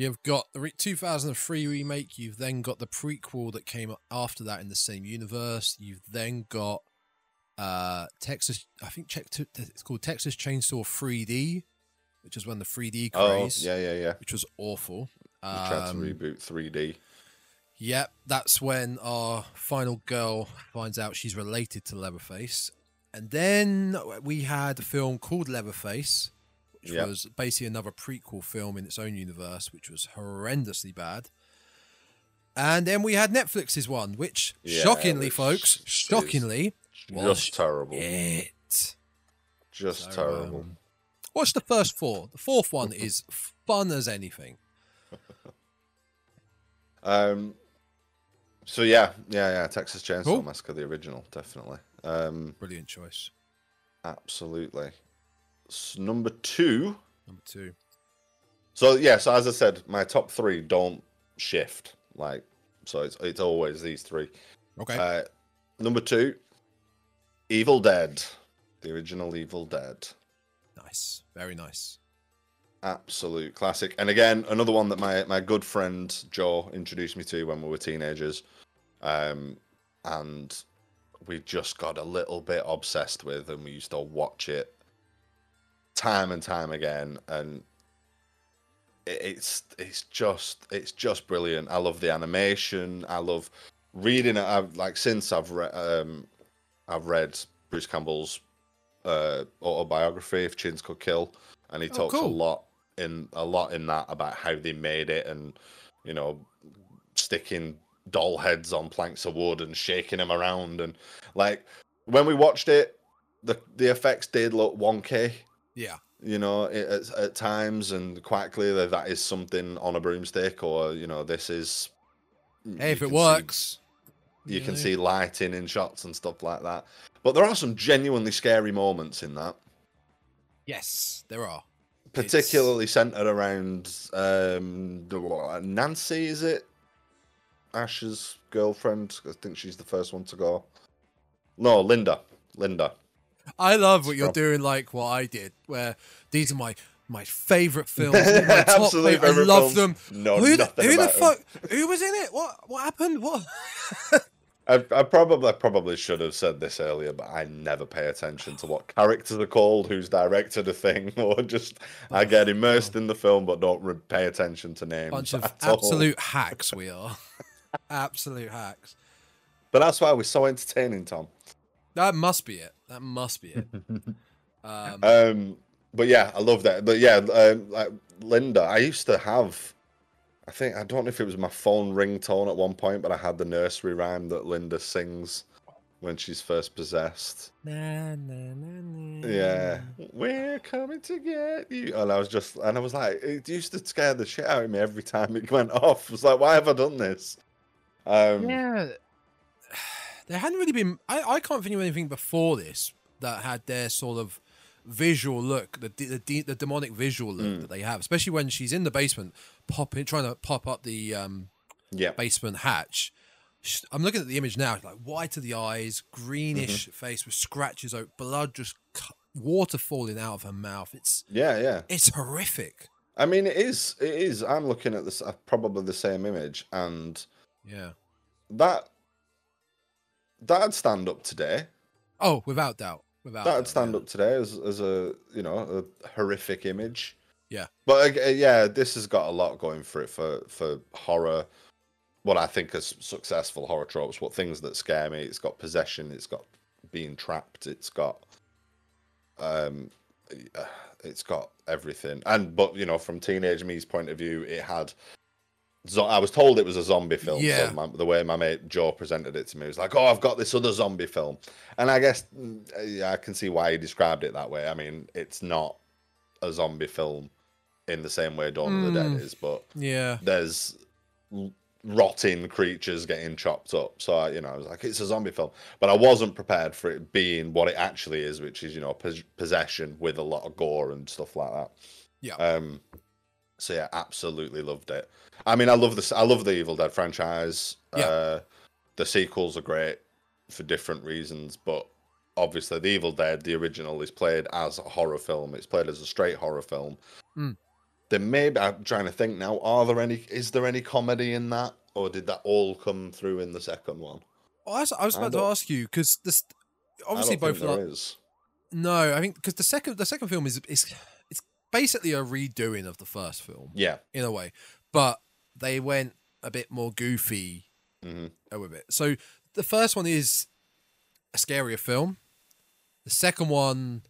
You've got the re- 2003 remake. You've then got the prequel that came after that in the same universe. You've then got uh, Texas. I think check to, it's called Texas Chainsaw 3D, which is when the 3D craze. Oh, yeah, yeah, yeah. which was awful. We tried to Um, reboot 3D. Yep, that's when our final girl finds out she's related to Leatherface. And then we had a film called Leatherface, which Yep. was basically another prequel film in its own universe, which was horrendously bad. And then we had Netflix's one, which Yeah, shockingly, which folks, shockingly, was Just terrible. it. Just So, terrible. um, watch the first four. The fourth one is fun as anything. Um. So yeah, yeah, yeah. Texas Chainsaw Cool. Massacre, the original, definitely. Um. Brilliant choice. Absolutely. Number two. Number two. So yeah, so as I said, my top three don't shift. Like, so it's it's always these three. Okay. Uh, number two, Evil Dead, the original Evil Dead, nice. Very nice. absolute classic. And again, another one that my my good friend Joe introduced me to when we were teenagers, um, and we just got a little bit obsessed with, and we used to watch it time and time again, and it's it's just it's just brilliant. I love the animation. I love reading it. I've like since I've read um, I've read Bruce Campbell's uh, autobiography, If Chins Could Kill, and he Oh, talks a lot in a lot in that about how they made it and you know sticking doll heads on planks of wood and shaking them around and like when we watched it, the the effects did look wonky. Yeah. You know, it, at, at times, and quite clearly that is something on a broomstick, or you know, this is. Hey, if it can see- works. you can see lighting in shots and stuff like that. But there are some genuinely scary moments in that, Yes, there are. particularly centered around um, Nancy. Is it Ash's girlfriend? I think she's the first one to go. No, Linda. Linda. I love what you're doing, like what I did, where these are my my favorite films. my top Absolute favorite- I love films. them. No, who the, nothing who the fuck? Who was in it? What what happened? What? I, I probably I probably should have said this earlier, but I never pay attention to what characters are called, who's directed a thing, or just I get immersed in the film, but don't re- pay attention to names. Bunch of at all. absolute hacks we are. absolute hacks. But that's why we're so entertaining, Tom. That must be it. That must be it. Um, Um, but yeah, I love that. But yeah, um, like Linda, I used to have. I think I don't know if it was my phone ringtone at one point, but I had the nursery rhyme that Linda sings when she's first possessed. na, na, na, na. Yeah, we're coming to get you, and I was just, and I was like, it used to scare the shit out of me every time it went off. I was like, why have I done this? Um, Yeah. There hadn't really been. I, I can't think of anything before this that had their sort of visual look, the de- the, the demonic visual look Mm. that they have, especially when she's in the basement, popping, trying to pop up the um, yeah, basement hatch. I'm looking at the image now, like white of the eyes, greenish Mm-hmm. face with scratches, out, blood just water falling out of her mouth. It's yeah, yeah. it's horrific. I mean, it is, it is. I'm looking at this, uh, probably the same image, and Yeah. that that'd stand up today. Oh, without doubt. Without That'd doubt, stand yeah. up today as as a you know a horrific image. Yeah. But uh, yeah, this has got a lot going for it for for horror. What I think is successful horror tropes, what things that scare me. It's got possession. It's got being trapped. It's got um, uh, it's got everything. And but you know, from teenage me's point of view, it had. Zo- I was told it was a zombie film. Yeah. So my, the way my mate Joe presented it to me was like, "Oh, I've got this other zombie film," and I guess mm, yeah, I can see why he described it that way. I mean, it's not a zombie film in the same way Dawn of the Dead Mm. is, but Yeah. there's rotting creatures getting chopped up. So I, you know, I was like, it's a zombie film, but I wasn't prepared for it being what it actually is, which is you know pos- possession with a lot of gore and stuff like that. Yeah. Um. So yeah, absolutely loved it. I mean, I love this. I love the Evil Dead franchise. Yeah. Uh, the sequels are great for different reasons, but obviously, the Evil Dead, the original, is played as a horror film. It's played as a straight horror film. Mm. There may be. I'm trying to think now. Are there any? Is there any comedy in that, or did that all come through in the second one? Oh, I was, I was I about to ask you because this I obviously both think is. no, I think because the second the second film is is basically a redoing of the first film Yeah. in a way, but they went a bit more goofy hmm with it. So the first one is a scarier film. The second one,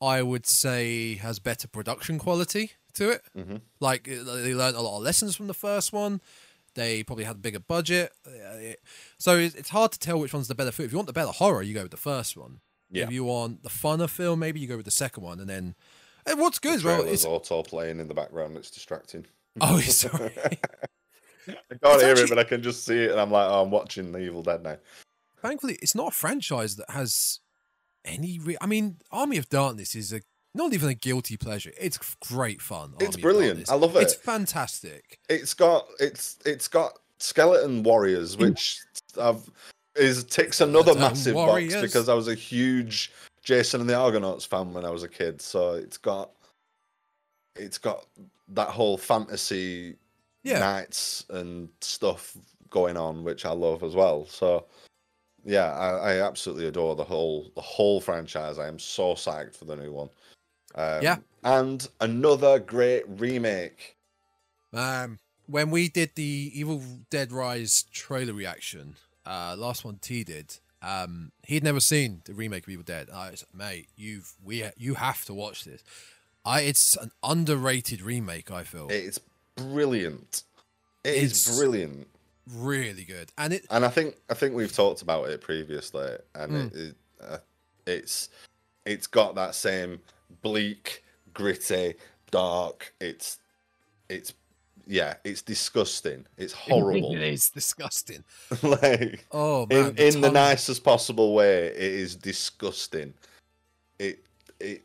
I would say, has better production quality to it. Mhm. Like they learned a lot of lessons from the first one. They probably had a bigger budget, so it's it's hard to tell which one's the better film. If you want the better horror, you go with the first one. Yeah. If you want the funner film, maybe you go with the second one. And then, and what's good Trailer's is auto playing in the background. It's distracting. oh, sorry. I can't It's hear actually- it, but I can just see it, and I'm like, oh, I'm watching The Evil Dead now. thankfully, it's not a franchise that has any. Re- I mean, Army of Darkness is a not even a guilty pleasure. It's great fun. It's Army of brilliant. I love it. It's fantastic. It's got it's it's got skeleton warriors, which I've is ticks another massive warriors. box because I was a huge Jason and the Argonauts fan when I was a kid. So it's got it's got that whole fantasy Yeah. nights and stuff going on, which I love as well. So yeah, I, I absolutely adore the whole the whole franchise. I am so psyched for the new one. Um, Yeah. and another great remake. Um, when we did the Evil Dead Rise trailer reaction, uh, last one T did. Um, he'd never seen the remake of Evil Dead. I was like, mate, you've we you have to watch this. I it's an underrated remake. I feel It's brilliant. It is It's- brilliant, really good, and it and I think I think we've talked about it previously, and Mm. it, it, uh, It's it's got that same bleak, gritty, dark. It's it's yeah, it's disgusting. It's horrible. it is disgusting. like Oh man, in in the nicest possible way, it is disgusting. It it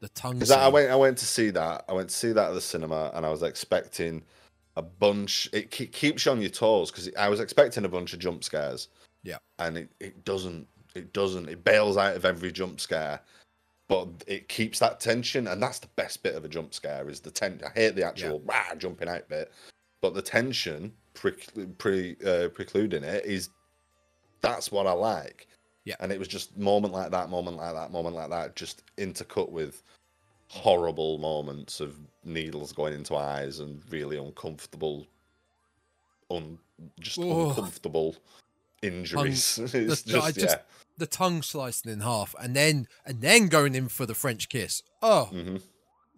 the tongue. because I went I went to see that I went to see that at the cinema and I was expecting a bunch. It ke- keeps you on your toes because I was expecting a bunch of jump scares. Yeah. and it, it doesn't. It doesn't. It bails out of every jump scare, but it keeps that tension, and that's the best bit of a jump scare is the tension. I hate the actual rah, jumping out bit, but the tension pre, pre uh, precluding it is that's what I like. Yeah. and it was just moment like that, moment like that, moment like that, just intercut with horrible moments of needles going into eyes and really uncomfortable, un just uncomfortable injuries. it's the- just, I just- yeah. The tongue slicing in half, and then and then going in for the French kiss. Oh hmm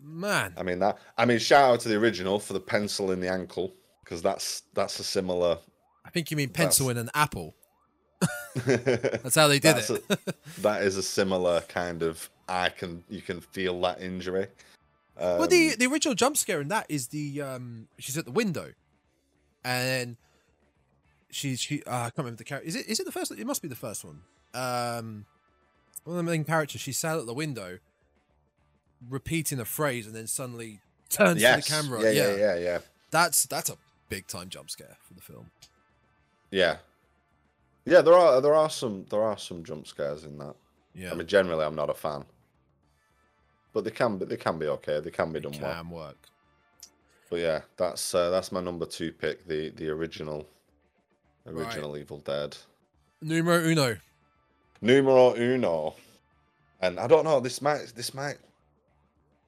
man, I mean that. I mean, shout out to the original for the pencil in the ankle because that's that's a similar. I think you mean pencil in an apple. that's how they did it. that is a similar kind of. I can you can feel that injury. Um, well, the the original jump scare in that is the um she's at the window, and she's she uh, I can't remember the character. Is it is it the first? It must be the first one. Um, one of the main characters. She sat at the window, repeating a phrase, and then suddenly turns yes, to the camera. Yeah, yeah, yeah, yeah, That's that's a big time jump scare for the film. yeah. Yeah, there are there are some there are some jump scares in that. Yeah, I mean, generally, I'm not a fan, but they can be they can be okay. They can be it done can well. work. But yeah, that's uh, that's my number two pick. The the original Right. original Evil Dead. Numero uno. Numero uno. And I don't know, this might this might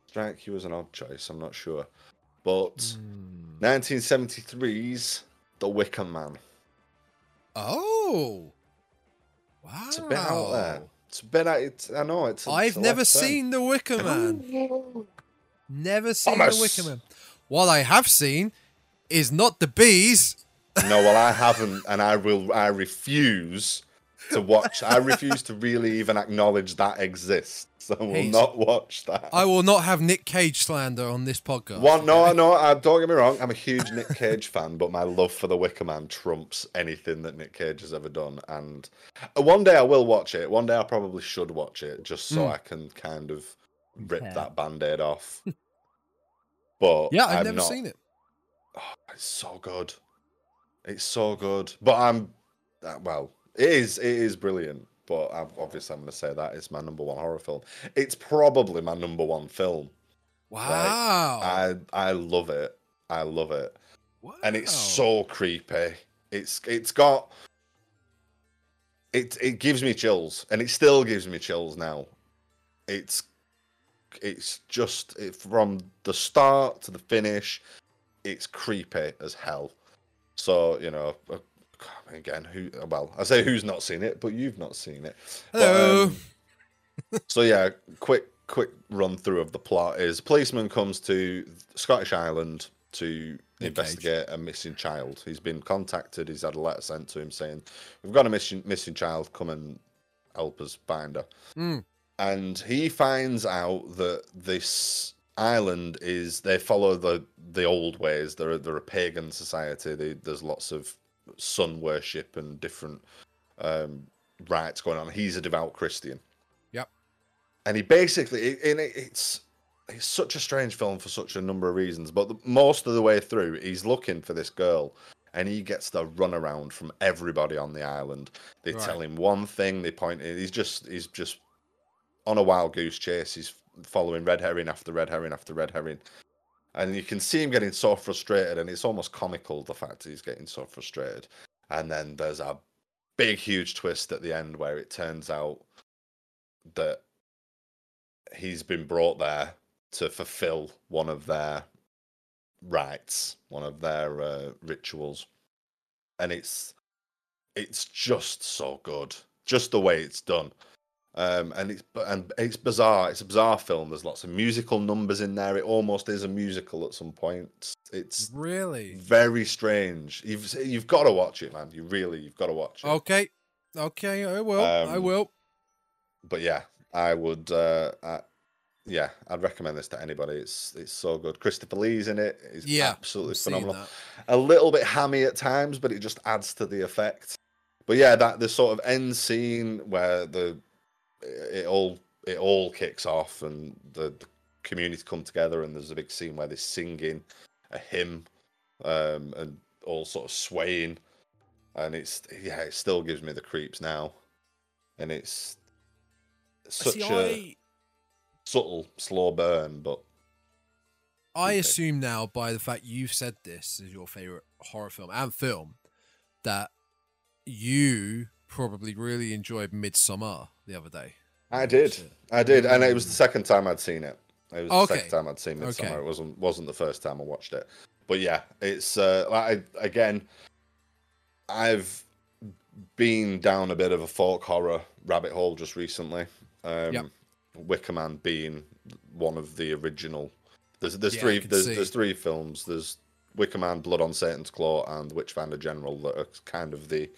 strike you as an odd choice, I'm not sure. But Hmm. 1973's The Wicker Man. Oh, wow! It's a bit out there. It's a bit out, it's, I know it's a, I've it's never left turn. seen The Wicker Man. Never seen Thomas. The Wicker Man. What I have seen is not the bees. No, well I haven't and I will I refuse to watch I refuse to really even acknowledge that exists. So I will Hey, not watch that. I will not have Nick Cage slander on this podcast. One, no, okay? no, uh, don't get me wrong. I'm a huge Nick Cage fan, but my love for The Wicker Man trumps anything that Nick Cage has ever done. And uh, one day I will watch it. One day I probably should watch it just so Mm. I can kind of rip Yeah. that band aid off. But Yeah, I've I'm never not- seen it. Oh, it's so good. It's so good. But I'm, uh, well, it is. It is brilliant. But I'm, obviously, I'm going to say that it's my number one horror film. It's probably my number one film. Wow. I I love it. I love it. and it's so creepy. It's it's got it it gives me chills, and it still gives me chills now. It's it's just it, from the start to the finish, it's creepy as hell. So you know, again, who? Well, I say who's not seen it, but you've not seen it. But, Hello. um, so yeah, quick quick run through of the plot is a policeman comes to Scottish Island to Nick Cage. investigate a missing child. He's been contacted. He's had a letter sent to him saying, "We've got a missing missing child. Come and help us find her." Mm. And he finds out that this island is they follow the the old ways. They're a- they're a pagan society. They, there's lots of sun worship and different um, rites going on. He's a devout Christian. Yep. And he basically, and it's it's such a strange film for such a number of reasons. But the, most of the way through, he's looking for this girl, and he gets the runaround from everybody on the island. They Right. tell him one thing, they point. He's just he's just on a wild goose chase. He's following red herring after red herring after red herring. And you can see him getting so frustrated, and it's almost comical the fact that he's getting so frustrated. And then there's a big, huge twist at the end where it turns out that he's been brought there to fulfill one of their rites, one of their uh, rituals, and it's it's just so good, just the way it's done. Um, and it's and it's bizarre. It's a bizarre film. There's lots of musical numbers in there. It almost is a musical at some points. It's really? very strange. You've you've got to watch it, man. You really you've got to watch it. Okay. Okay, I will. I Um, will. but yeah, I would. Uh, I, yeah, I'd recommend this to anybody. It's it's so good. Christopher Lee's in it. He's Yeah, absolutely I've phenomenal. A little bit hammy at times, but it just adds to the effect. But yeah, that the sort of end scene where the it all it all kicks off and the, the community come together and there's a big scene where they're singing a hymn um, and all sort of swaying. And it's yeah it still gives me the creeps now. And it's such See, a I, subtle slow burn but I assume now by the fact you've said this is your favorite horror film and film that you probably really enjoyed Midsommar the other day. I did I did and it was the second time I'd seen it it was the second time I'd seen Midsommar Okay. it wasn't wasn't the first time I watched it but yeah it's uh I, again I've been down a bit of a folk horror rabbit hole just recently. Um, Yep. Wicker Man being one of the original. There's there's Yeah, three there's, see. there's three films. There's Wicker Man, Blood on Satan's Claw, and Witchfinder General that are kind of the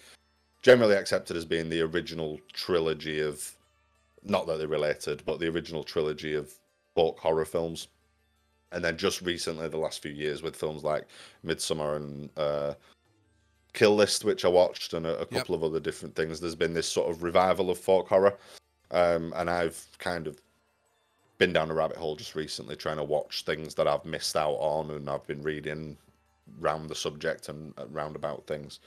generally accepted as being the original trilogy of not that they're related, but the original trilogy of folk horror films. And then just recently, the last few years, with films like Midsommar and uh, Kill List, which I watched, and a, a couple of other different things. There's been this sort of revival of folk horror, um, and I've kind of been down a rabbit hole just recently trying to watch things that I've missed out on, and I've been reading round the subject and uh, round about things,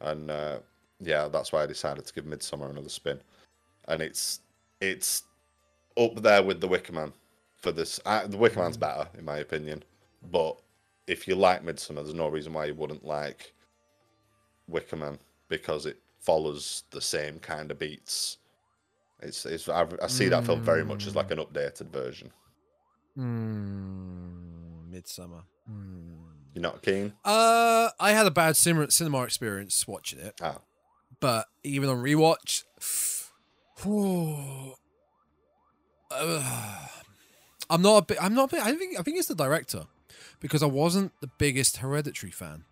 and uh, yeah, that's why I decided to give Midsommar another spin, and it's it's up there with The Wicker Man for this. Uh, the Wicker Man's better in my opinion, but if you like Midsommar, there's no reason why you wouldn't like Wicker Man because it follows the same kind of beats. It's, it's I, I see that film very much as like an updated version. Hmm. Midsommar. Hmm. You're not keen? Uh, I had a bad cinema, cinema experience watching it, Ah, but even on rewatch, uh, I'm not a bit. I'm not a bit. I think. I think it's the director because I wasn't the biggest Hereditary fan.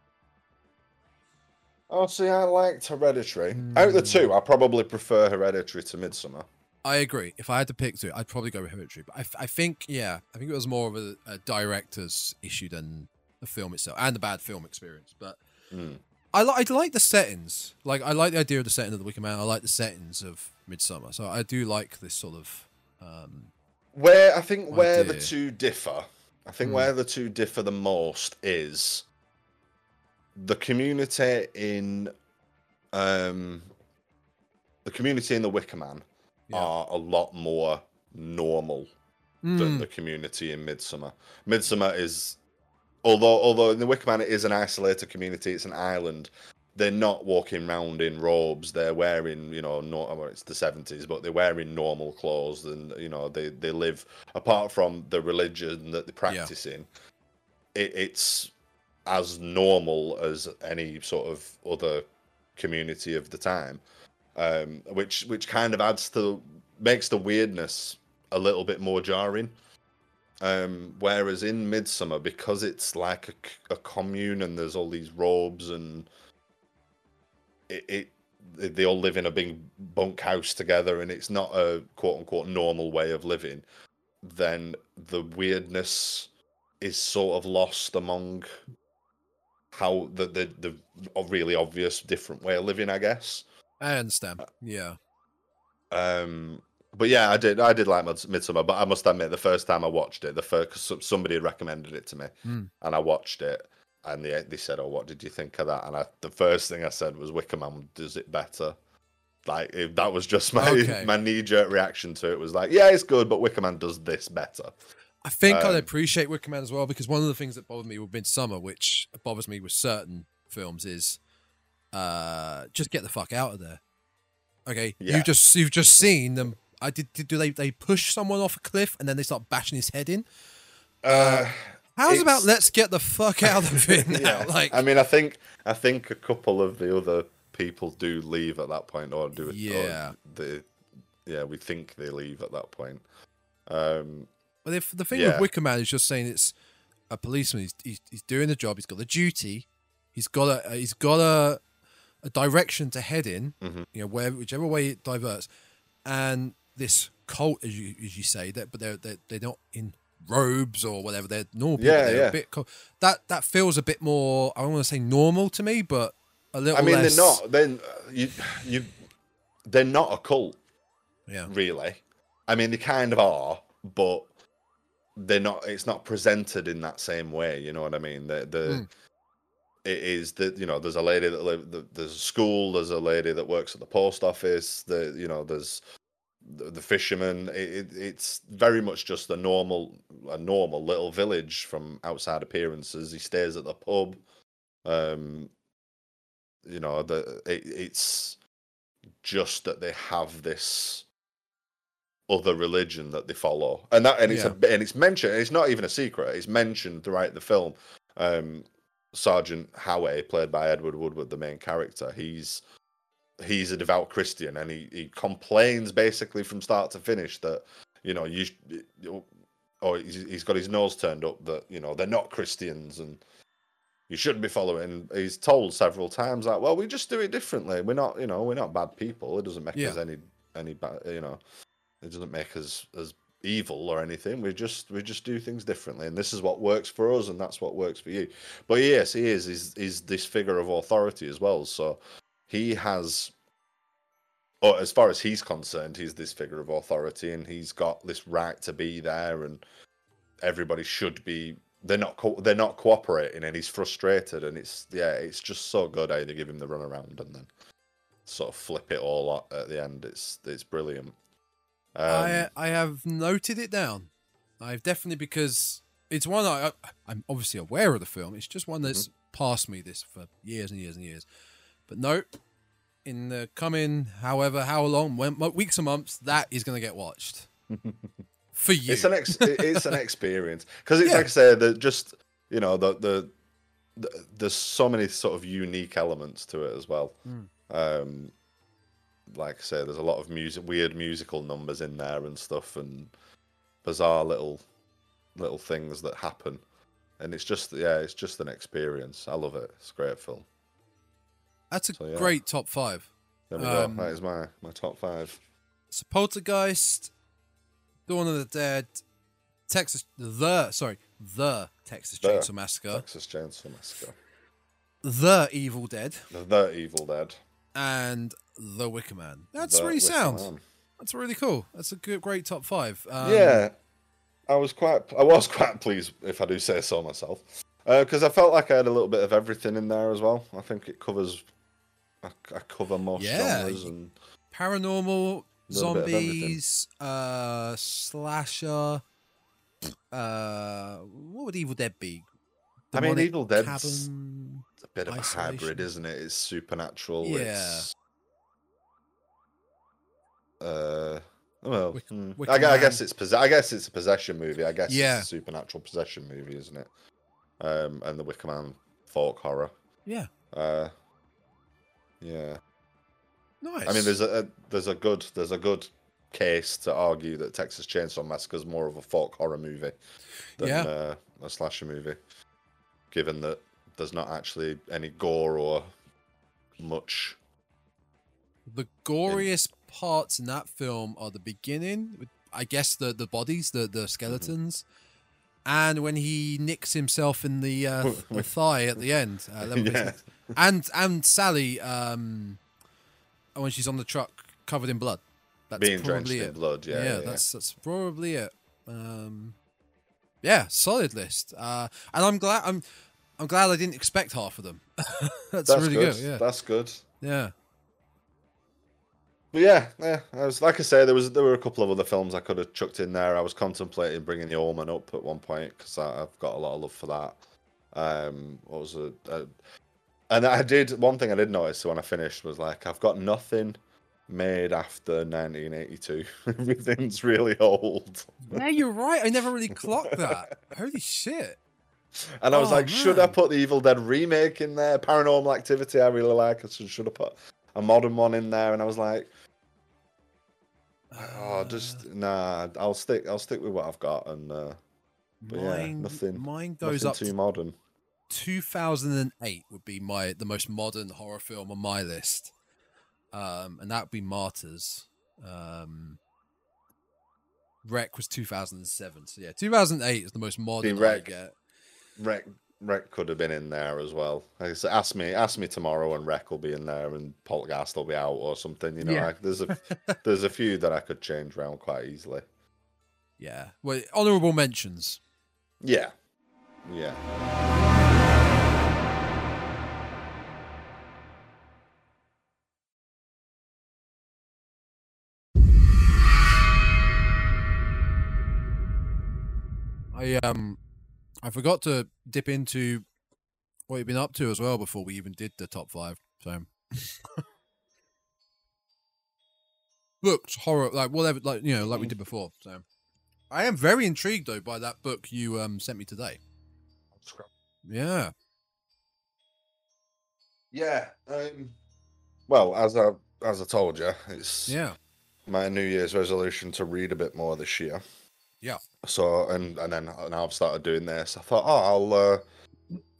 oh, see, I liked Hereditary. Out of the two, I probably prefer Hereditary to Midsommar. I agree. If I had to pick two, I'd probably go with Hereditary. But I, I think, yeah, I think it was more of a, a director's issue than the film itself, and the bad film experience. But Mm. I, li- I like the settings. Like I like the idea of the setting of the Wicker Man. I like the settings of Midsommar. So I do like this sort of. Um, Where I think where the two differ, I think Hmm. where the two differ the most is the community in um the community in the Wicker Man Yeah. are a lot more normal than mm, the community in Midsommar. Midsommar is although although in the Wicker Man it is an isolated community, it's an island. They're not walking around in robes. They're wearing, you know, no, well, it's the seventies, but they're wearing normal clothes, and you know, they they live apart from the religion that they're practicing. It, it's as normal as any sort of other community of the time, um, which which kind of adds to makes the weirdness a little bit more jarring. Um, whereas in Midsommar, because it's like a commune and there's all these robes and it, it they- all live in a big bunk house together and it's not a quote unquote normal way of living, then the weirdness is sort of lost among how the the, the really obvious different way of living, I guess. I understand. Yeah. Um, but yeah, I did. I did like Midsommar, but I must admit, the first time I watched it, the first somebody had recommended it to me, Mm. and I watched it, and they they said, "Oh, what did you think of that?" And I, the first thing I said was, "Wicker Man does it better." Like if that was just my Okay. my knee jerk reaction to it was like, "Yeah, it's good, but Wicker Man does this better." I think I'd Um, appreciate Wicker Man as well because one of the things that bothered me with Midsommar, which bothers me with certain films, is uh, just get the fuck out of there. Okay, Yeah. you just you've just seen them. I did, did. Do they they push someone off a cliff and then they start bashing his head in? Uh, How's about let's get the fuck out of it now? yeah, Like, I mean, I think I think a couple of the other people do leave at that point, or do it. Yeah. the yeah, we think they leave at that point. Um, But if the thing Yeah. with Wicker Man is just saying it's a policeman. He's, he's he's doing the job. He's got the duty. He's got a he's got a a direction to head in. Mhm. You know, where whichever way it diverts, and this cult, as you as you say, that but they're they're, they're not in robes or whatever. They're normal. Yeah, people. They're yeah. A bit co- that that feels a bit more. I don't want to say normal to me, but a little. I mean, less, they're not. Then you you they're not a cult Yeah. really. I mean, they kind of are, but they're not. It's not presented in that same way. You know what I mean? The the Mm. it is that you know there's a lady that live the, there's a school. There's a lady that works at the post office. The you know there's the, fisherman. It, it, it's very much just a normal a normal little village from outside appearances. He stays at the pub. Um, you know the it, it's just that they have this other religion that they follow, and that and it's a and it's mentioned. It's not even a secret. It's mentioned throughout the film. Um, Sergeant Howie, played by Edward Woodward, the main character, he's he's a devout Christian, and he he complains basically from start to finish that you know you. Or he's, he's got his nose turned up that you know they're not Christians and you shouldn't be following. He's told several times that well we just do it differently. We're not you know we're not bad people. It doesn't make Yeah. us any any bad you know it doesn't make us as evil or anything. We just we just do things differently, and this is what works for us, and that's what works for you. But yes, he is is is this figure of authority as well. So he has, or as far as he's concerned, he's this figure of authority, and he's got this right to be there, and everybody should be. They're not co- they're not cooperating, and he's frustrated, and it's yeah, it's just so good how they give him the runaround, and then sort of flip it all at, at the end. It's it's brilliant. Um, I I have noted it down. I've definitely because it's one I I'm obviously aware of the film. It's just one that's passed me this for years and years and years. But no, in the coming however how long when, weeks and months that is going to get watched for you. It's an ex- it's an experience because it's Yeah. like I say that just you know the, the the there's so many sort of unique elements to it as well. Mm. Um, like I say, there's a lot of music, weird musical numbers in there and stuff, and bizarre little little things that happen. And it's just yeah, it's just an experience. I love it. It's a great film. That's a So, yeah. great top five. There we Um, go. That is my my top five. So Poltergeist, Dawn of the Dead, Texas the sorry the Texas The Chainsaw Massacre, Texas Chainsaw Massacre, the Evil Dead, The, the Evil Dead. and the Wicker Man. That's The really Wicker sound. Man. That's really cool. That's a good, great top five. Um, yeah, I was quite, I was quite pleased, if I do say so myself, because I felt like I had a little bit of everything in there as well. I think it covers, I, I cover most Yeah, genres, and paranormal, Little bit of everything. zombies, uh, slasher. Uh, what would Evil Dead be? I mean, Evil Dead's cabin? a bit of a hybrid, isn't it? It's supernatural. Yeah. It's, uh, well, Wick- hmm. I, I guess it's I guess it's a possession movie. I guess Yeah. it's a supernatural possession movie, isn't it? Um, and the Wicker Man folk horror. Yeah, Uh, yeah. nice. I mean, there's a, a there's a good there's a good case to argue that Texas Chainsaw Massacre is more of a folk horror movie than Yeah. uh, a slasher movie, given that there's not actually any gore or much. the goriest parts in that film are the beginning, I guess the the bodies, the the skeletons, and when he nicks himself in the, uh, the thigh at the end. Uh, Yeah. and and Sally, um, when she's on the truck covered in blood. That's Being drenched probably in it. blood, yeah, yeah, yeah. that's that's probably it. Um, yeah, solid list. Uh, and I'm glad I'm I'm glad I didn't expect half of them. that's, That's really good. good. Yeah, That's good. yeah. But yeah, yeah. I was like I say, there was there were a couple of other films I could have chucked in there. I was contemplating bringing The Omen up at one point because I've got a lot of love for that. Um, what was it? Uh, and I did one thing I did notice when I finished was like I've got nothing made after 1982. Everything's really old, Yeah, you're right. I never really clocked that. Holy shit. and I was Oh, like, should I put the Evil Dead remake in there? Paranormal Activity, I really like. I should, should have put a modern one in there, and I was like. Oh, Uh, just nah. I'll stick. I'll stick with what I've got, and uh, but yeah, nothing- Mine goes nothing up too to modern. 2008 would be my the most modern horror film on my list, um, and that would be Martyrs. Um, Rec was 2007. So yeah, 2008 is the most modern I Rec- get. Rec Rec could have been in there as well. Like I said, ask me ask me tomorrow and Rec will be in there and Poltergeist will be out or something. You know, Yeah. like, there's a there's a few that I could change around quite easily. Yeah. Well, honorable mentions. Yeah, yeah. I um, I forgot to dip into what you've been up to as well before we even did the top five. So. Books, horror, like whatever, like you know, like we did before. So, I am very intrigued though by that book you um sent me today. Yeah, Yeah. Um, well, as I as I told you, it's yeah, my New Year's resolution to read a bit more this year. Yeah. So and and then now I've started doing this. I thought, oh, I'll uh,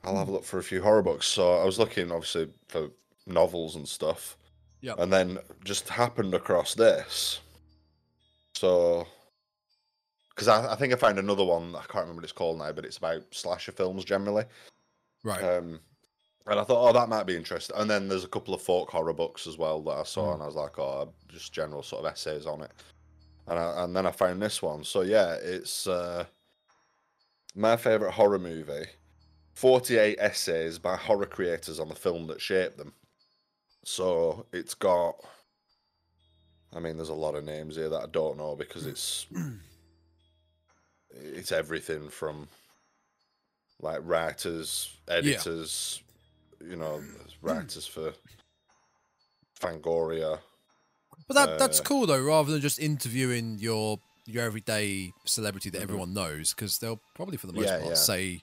I'll have a look for a few horror books. So I was looking obviously for novels and stuff. Yeah. And then just happened across this. So, because I, I think I found another one. I can't remember what it's called now, but it's about slasher films generally. right. Um, and I thought, oh, that might be interesting. And then there's a couple of folk horror books as well that I saw, Mm. and I was like, oh, just general sort of essays on it. And I, and then I found this one. So yeah, it's uh, my favorite horror movie. Forty-eight essays by horror creators on the film that shaped them. So it's got. I mean, there's a lot of names here that I don't know because it's it's everything from like writers, editors, you know, writers for Fangoria. But that that's uh, cool though, rather than just interviewing your your everyday celebrity that Mhm. everyone knows, because they'll probably for the most Yeah, part yeah. say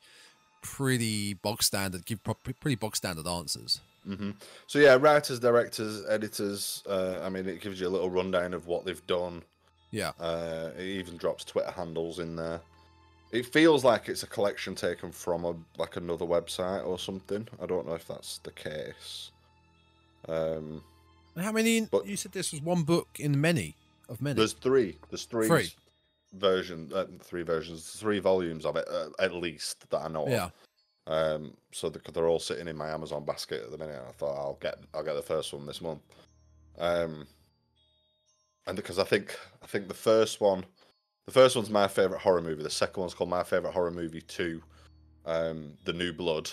pretty bog standard, give pro- pretty bog standard answers. hmm So yeah, writers, directors, editors. Uh, I mean, it gives you a little rundown of what they've done. Yeah. Uh, it even drops Twitter handles in there. It feels like it's a collection taken from a like another website or something. I don't know if that's the case. Um, And How many? But- you said this was one book in many of many. there's three. There's three, Three. versions. Uh, three versions. Three volumes of it uh, at least that I know. of. yeah, Um, so they're, they're all sitting in my Amazon basket at the minute. I thought I'll get I'll get the first one this month. Um, and because I think I think the first one, the first one's my favorite horror movie. The second one's called my favorite horror movie two, um, The New Blood,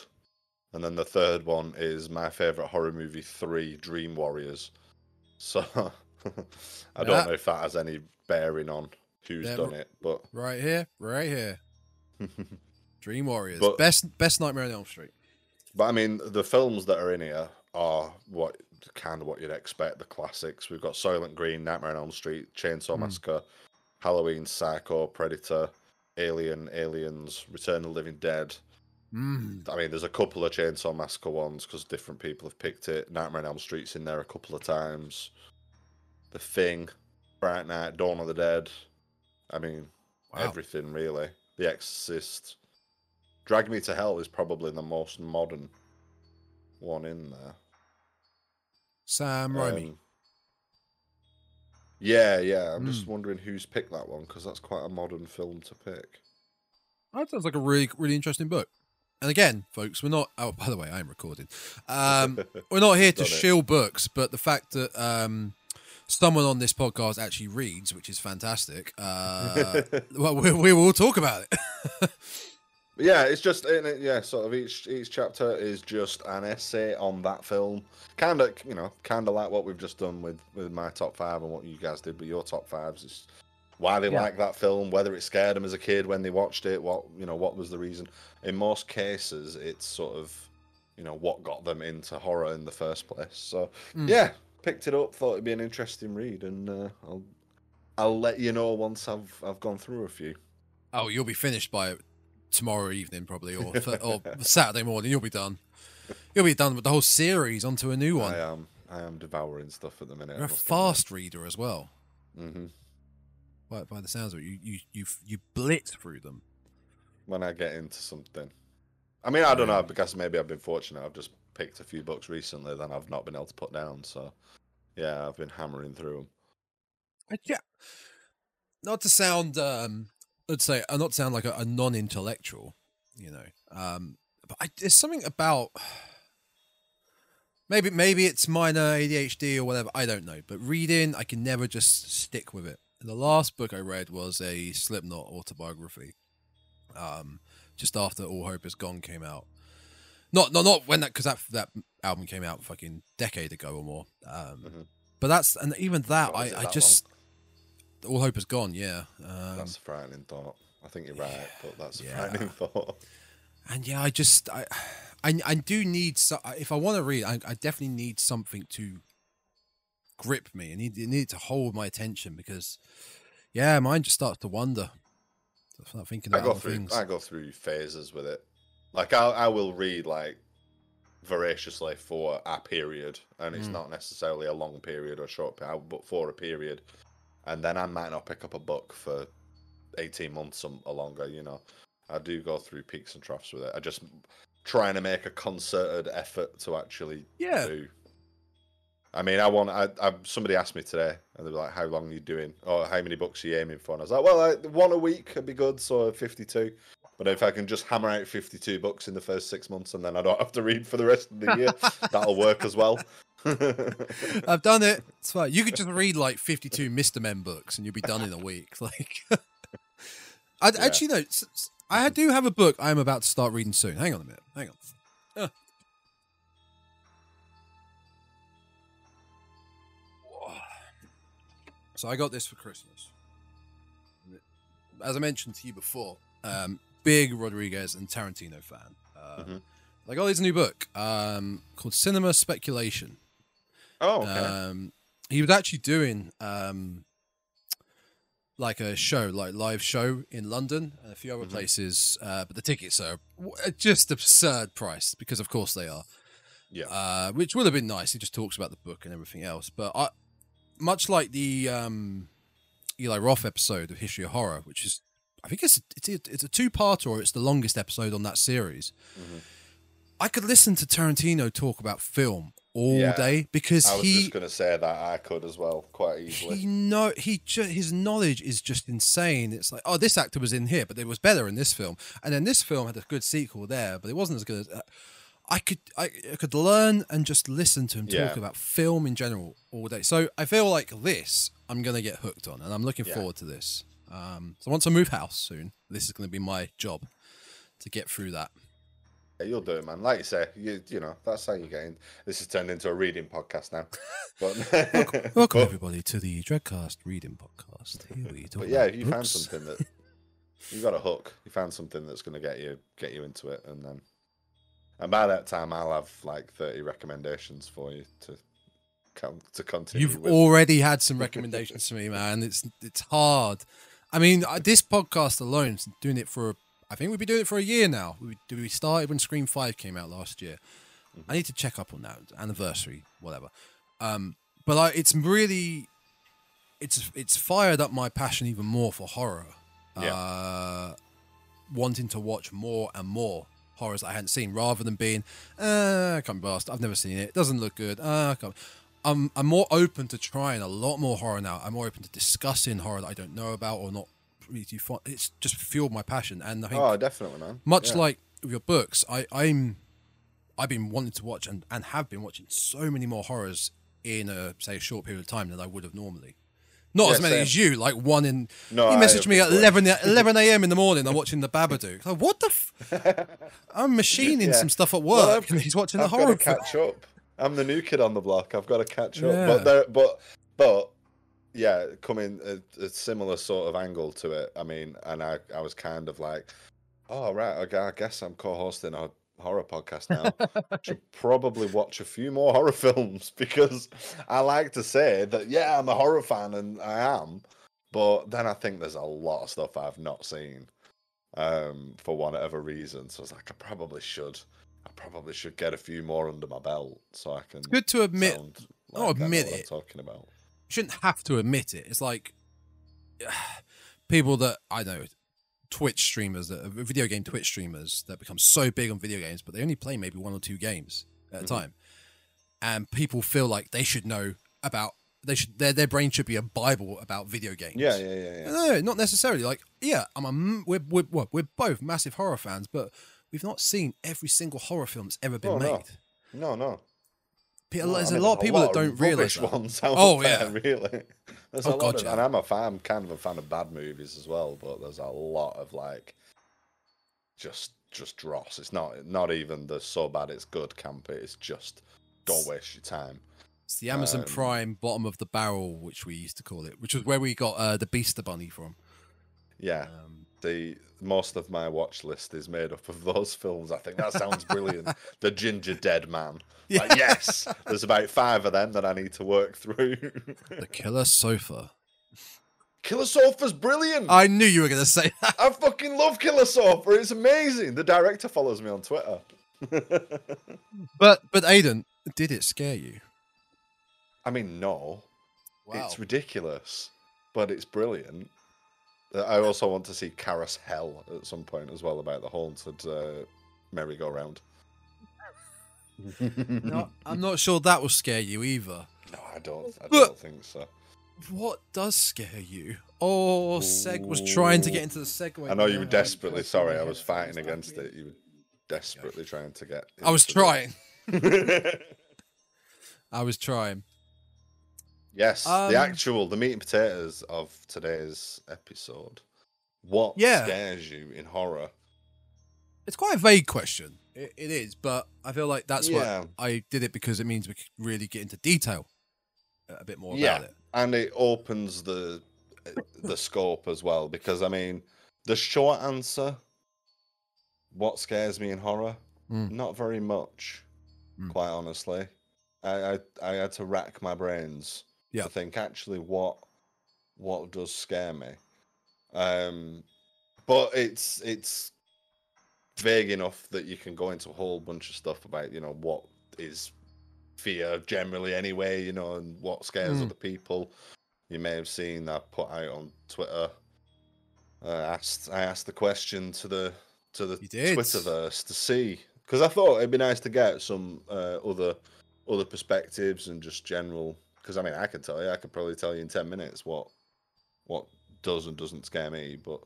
and then the third one is my favorite horror movie three, Dream Warriors. So I don't Yeah. know if that has any bearing on who's Yeah, done it, but right here, right here. Dream Warriors, But- best best Nightmare on Elm Street. But I mean, the films that are in here are what kind of what you'd expect. The classics. We've got Silent Green, Nightmare on Elm Street, Chainsaw Mm. Massacre, Halloween, Psycho, Predator, Alien, Aliens, Return of the Living Dead. Mm. I mean, there's a couple of Chainsaw Massacre ones because different people have picked it. Nightmare on Elm Street's in there a couple of times. The Thing, Fright Night, Dawn of the Dead. I mean, Wow. everything really. The Exorcist. Drag Me to Hell is probably the most modern one in there. Sam Raimi. Um, yeah, yeah. I'm just Mm. wondering who's picked that one because that's quite a modern film to pick. That sounds like a really really interesting book. And again, folks, we're not. Oh, by the way, I am recording. Um, we're not here to shill books, but the fact that um, someone on this podcast actually reads, which is fantastic. Uh, well, we, we will talk about it. yeah, it's just in it, yeah. Sort of each each chapter is just an essay on that film. Kind of, you know, kind of like what we've just done with with my top five and what you guys did with your top fives. It's why they Yeah. like that film, whether it scared them as a kid when they watched it, what you know, what was the reason. In most cases, it's sort of, you know, what got them into horror in the first place. So Mm. yeah, picked it up, thought it'd be an interesting read, and uh, I'll I'll let you know once I've I've gone through a few. Oh, you'll be finished by tomorrow evening, probably, or or Saturday morning. You'll be done. You'll be done with the whole series onto a new one. I am I am devouring stuff at the minute. You're a fast reader as well. hmm By, by the sounds of it, you you you you blitz through them. When I get into something, I mean, I don't know because maybe I've been fortunate. I've just picked a few books recently that I've not been able to put down. So yeah, I've been hammering through them. Yeah. not to sound um let's say uh, not to sound like a, a non-intellectual you know um but I, there's something about maybe maybe it's minor adhd or whatever i don't know but reading i can never just stick with it the last book i read was a slipknot autobiography um just after all hope is gone came out not not not when that because that that album came out fucking decade ago or more um Mhm. but that's and even that i i that just all hope is gone yeah um, That's a frightening thought. I think you're right, but that's a Yeah. frightening thought. and yeah, I just I I, I do need so if I want to read, I, I definitely need something to grip me. Need I need to hold my attention because yeah, mine just starts to wander. I start thinking I go through things. I go through phases with it. Like I I will read like voraciously for a period, and it's Mm. not necessarily a long period or short period, but for a period, and then I might not pick up a book for eighteen months or or longer. You know, I do go through peaks and troughs with it. I just trying to make a concerted effort to actually Yeah. do. I mean, I want. I, I somebody asked me today, and they were like, "How long are you doing? Or how many books are you aiming for?" And I was like, "Well, I, one a week would be good, so fifty-two. But if I can just hammer out fifty-two books in the first six months, and then I don't have to read for the rest of the year, that'll work as well." I've done it. It's fine. You could just read like 52 Mr. Men books and you'll be done in a week. Like, I Yeah. actually no. I do have a book I'm about to start reading soon. Hang on a minute. Hang on. So I got this for Christmas. As I mentioned to you before, um, big Rodriguez and Tarantino fan. Uh, Mhm. I got his new book um, called Cinema Speculation. oh, okay. Um, he was actually doing um, like a show, like live show in London and a few other Mhm. places, uh, but the tickets are just absurd price because, of course, they are. yeah. Uh, which would have been nice. He just talks about the book and everything else, but I, much like the um, Eli Roth episode of History of Horror, which is, I think it's it's a, it's a two part or it's the longest episode on that series. Mhm. I could listen to Tarantino talk about film all Yeah. day because I was he just going to say that I could as well, quite easily. he know he ju- his knowledge is just insane. It's like, oh, this actor was in here, but it was better in this film, and then this film had a good sequel there, but it wasn't as good. as... Uh, I could I, I could learn and just listen to him talk Yeah. about film in general all day. So I feel like this I'm gonna get hooked on, and I'm looking Yeah. forward to this. Um, so once I move house soon, this is gonna be my job to get through that. Yeah, you'll do it, man. Like you say, you you know that's how you get in. This has turned into a reading podcast now. But Welcome but, everybody to the Dreadcast Reading Podcast. Here we talk but yeah, if you found something that you got a hook, you found something that's going to get you get you into it, and then and by that time I'll have like thirty recommendations for you to come to continue. You've with. already had some recommendations to me, man. It's it's hard. I mean, this podcast alone, is doing it for I think we've been doing it for a year now. We we started when Scream Five came out last year. I need to check up on that anniversary, whatever. Um, but I, it's really, it's it's fired up my passion even more for horror. Yeah. Uh, wanting to watch more and more horrors I hadn't seen, rather than being, uh, I can't be asked. I've never seen it. It doesn't look good. Uh. I'm I'm more open to trying a lot more horror now. I'm more open to discussing horror that I don't know about or not really too fun. It's just fueled my passion, and I think Oh, definitely, man. much Yeah. like with your books, I, I'm I've been wanting to watch and, and have been watching so many more horrors in a say a short period of time than I would have normally. Not Yeah, as many same. as you, like one in. No, you messaged me at appreciate 11, 11 a.m. in the morning. I'm watching the Babadook. Like, what the? F- I'm machining Yeah. some stuff at work, I've- and he's watching I've the got horror. to film. catch up. I'm the new kid on the block. I've got to catch up. Yeah. But there, but but yeah, coming a, a similar sort of angle to it. I mean, and I I was kind of like, oh right, okay, I guess I'm co-hosting a horror podcast now. Should probably watch a few more horror films because I like to say that yeah, I'm a horror fan and I am, but then I think there's a lot of stuff I've not seen um for whatever reason. So I was like, I probably should. I probably should get a few more under my belt so I can Good to admit. like know admit what I'm it. talking about. You shouldn't have to admit it. It's like people that I know, Twitch streamers, that video game Twitch streamers that become so big on video games, but they only play maybe one or two games at a Mhm. time, and people feel like they should know about they should their their brain should be a bible about video games. Yeah, yeah, yeah, yeah. No, not necessarily. Like, yeah, I'm a we're we're well, we're both massive horror fans, but we've not seen every single horror film that's ever been Oh, made. No, no. No, There's a lot of people that don't realize that. ones Oh, there, yeah. really. There's Oh, a lot God, of, yeah. and I'm a fan. I'm kind of a fan of bad movies as well, but there's a lot of like, just just dross. It's not not even the so bad it's good camp. It's just don't waste your time. It's the Amazon Um, Prime bottom of the barrel, which we used to call it, which was where we got uh, the Beaster Bunny from. Yeah, Um, the most of my watch list is made up of those films. I think that sounds brilliant. the Gingerdead Man. Like, yes, there's about five of them that I need to work through. the Killer Sofa. Killer Sofa's brilliant. I knew you were going to say that. I fucking love Killer Sofa. It's amazing. The director follows me on Twitter. But but Aidan, did it scare you? I mean, no, it's ridiculous, but it's brilliant. I also want to see Karas Hell at some point as well about the haunted uh, merry-go-round. No, I'm not sure that will scare you either. No, I don't. I don't think so. What does scare you? Oh, Seg was trying to get into the segue. I know you were desperately sorry. I was fighting against it. You were desperately trying to get. I was trying. I was trying. Yes, Um, the actual the meat and potatoes of today's episode. What Yeah. scares you in horror? It's quite a vague question. It, it is, but I feel like that's Yeah. what I did it because it means we could really get into detail a bit more Yeah. about it. and it opens the the scope as well because I mean the short answer what scares me in horror Mm. not very much Mm. quite honestly I, I I had to rack my brains Yeah. to think actually what what does scare me um but it's it's vague enough that you can go into a whole bunch of stuff about you know what is fear generally anyway you know and what scares Mm. other people you may have seen that put out on twitter uh, asked i asked the question to the to the twitterverse to see because i thought it'd be nice to get some uh, other other perspectives and just general because i mean i could tell you i could probably tell you in 10 minutes what what does and doesn't scare me but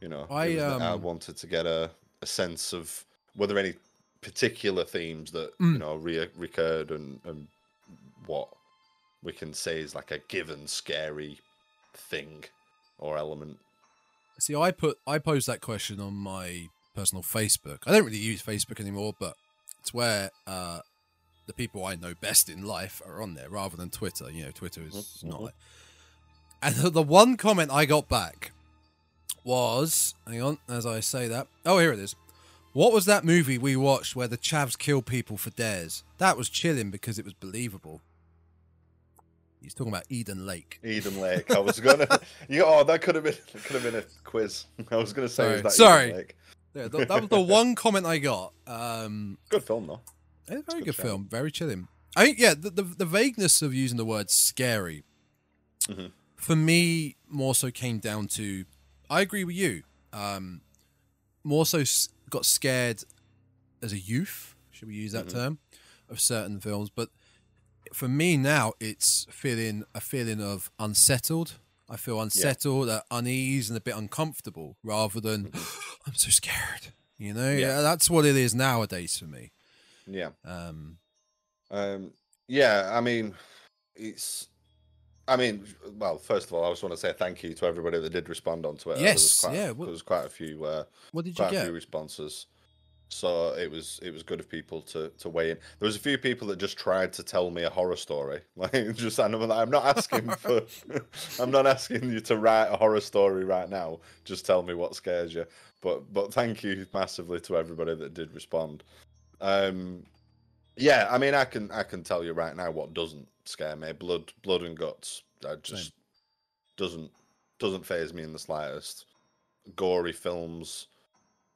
you know I, that I um, wanted to get a, a sense of were there any particular themes that Mm. you know re- recurred and and what we can say is like a given scary thing or element See, I put I posed that question on my personal Facebook. I don't really use Facebook anymore, but it's where uh, the people I know best in life are on there rather than Twitter. You know, Twitter is Mhm, not. Like... And the, one comment I got back was, hang on, as I say that. Oh, here it is. What was that movie we watched where the chavs kill people for dares? That was chilling because it was believable. He's talking about Eden Lake. Eden Lake. I was gonna. you, oh, that could have been. Could have been a quiz. I was gonna say. Sorry. That Sorry. Yeah, th- that was the one comment I got. Um, Good film though. Yeah, very good good film. Very chilling. I think yeah, the, the the vagueness of using the word scary Mhm. for me more so came down to I agree with you. Um, more so got scared as a youth. Should we use that Mhm. term of certain films? But for me now, it's feeling a feeling of unsettled. I feel unsettled, at unease, and a bit uncomfortable, rather than I'm so scared. You know, Mm-hmm. Yeah. yeah, that's what it is nowadays for me. Yeah. Um, Um. Yeah. I mean, it's. I mean, well, first of all, I just want to say thank you to everybody that did respond on Twitter. There was Yes, quite, yeah, There was quite a few. Uh, what did you quite a get? few responses. So it was it was good of people to to weigh in. There was a few people that just tried to tell me a horror story. Like just I'm not I'm not asking for I'm not asking you to write a horror story right now. Just tell me what scares you. But but thank you massively to everybody that did respond. Um yeah, I mean I can I can tell you right now what doesn't scare me. Blood blood and guts. That just doesn't doesn't phase me in the slightest. Gory films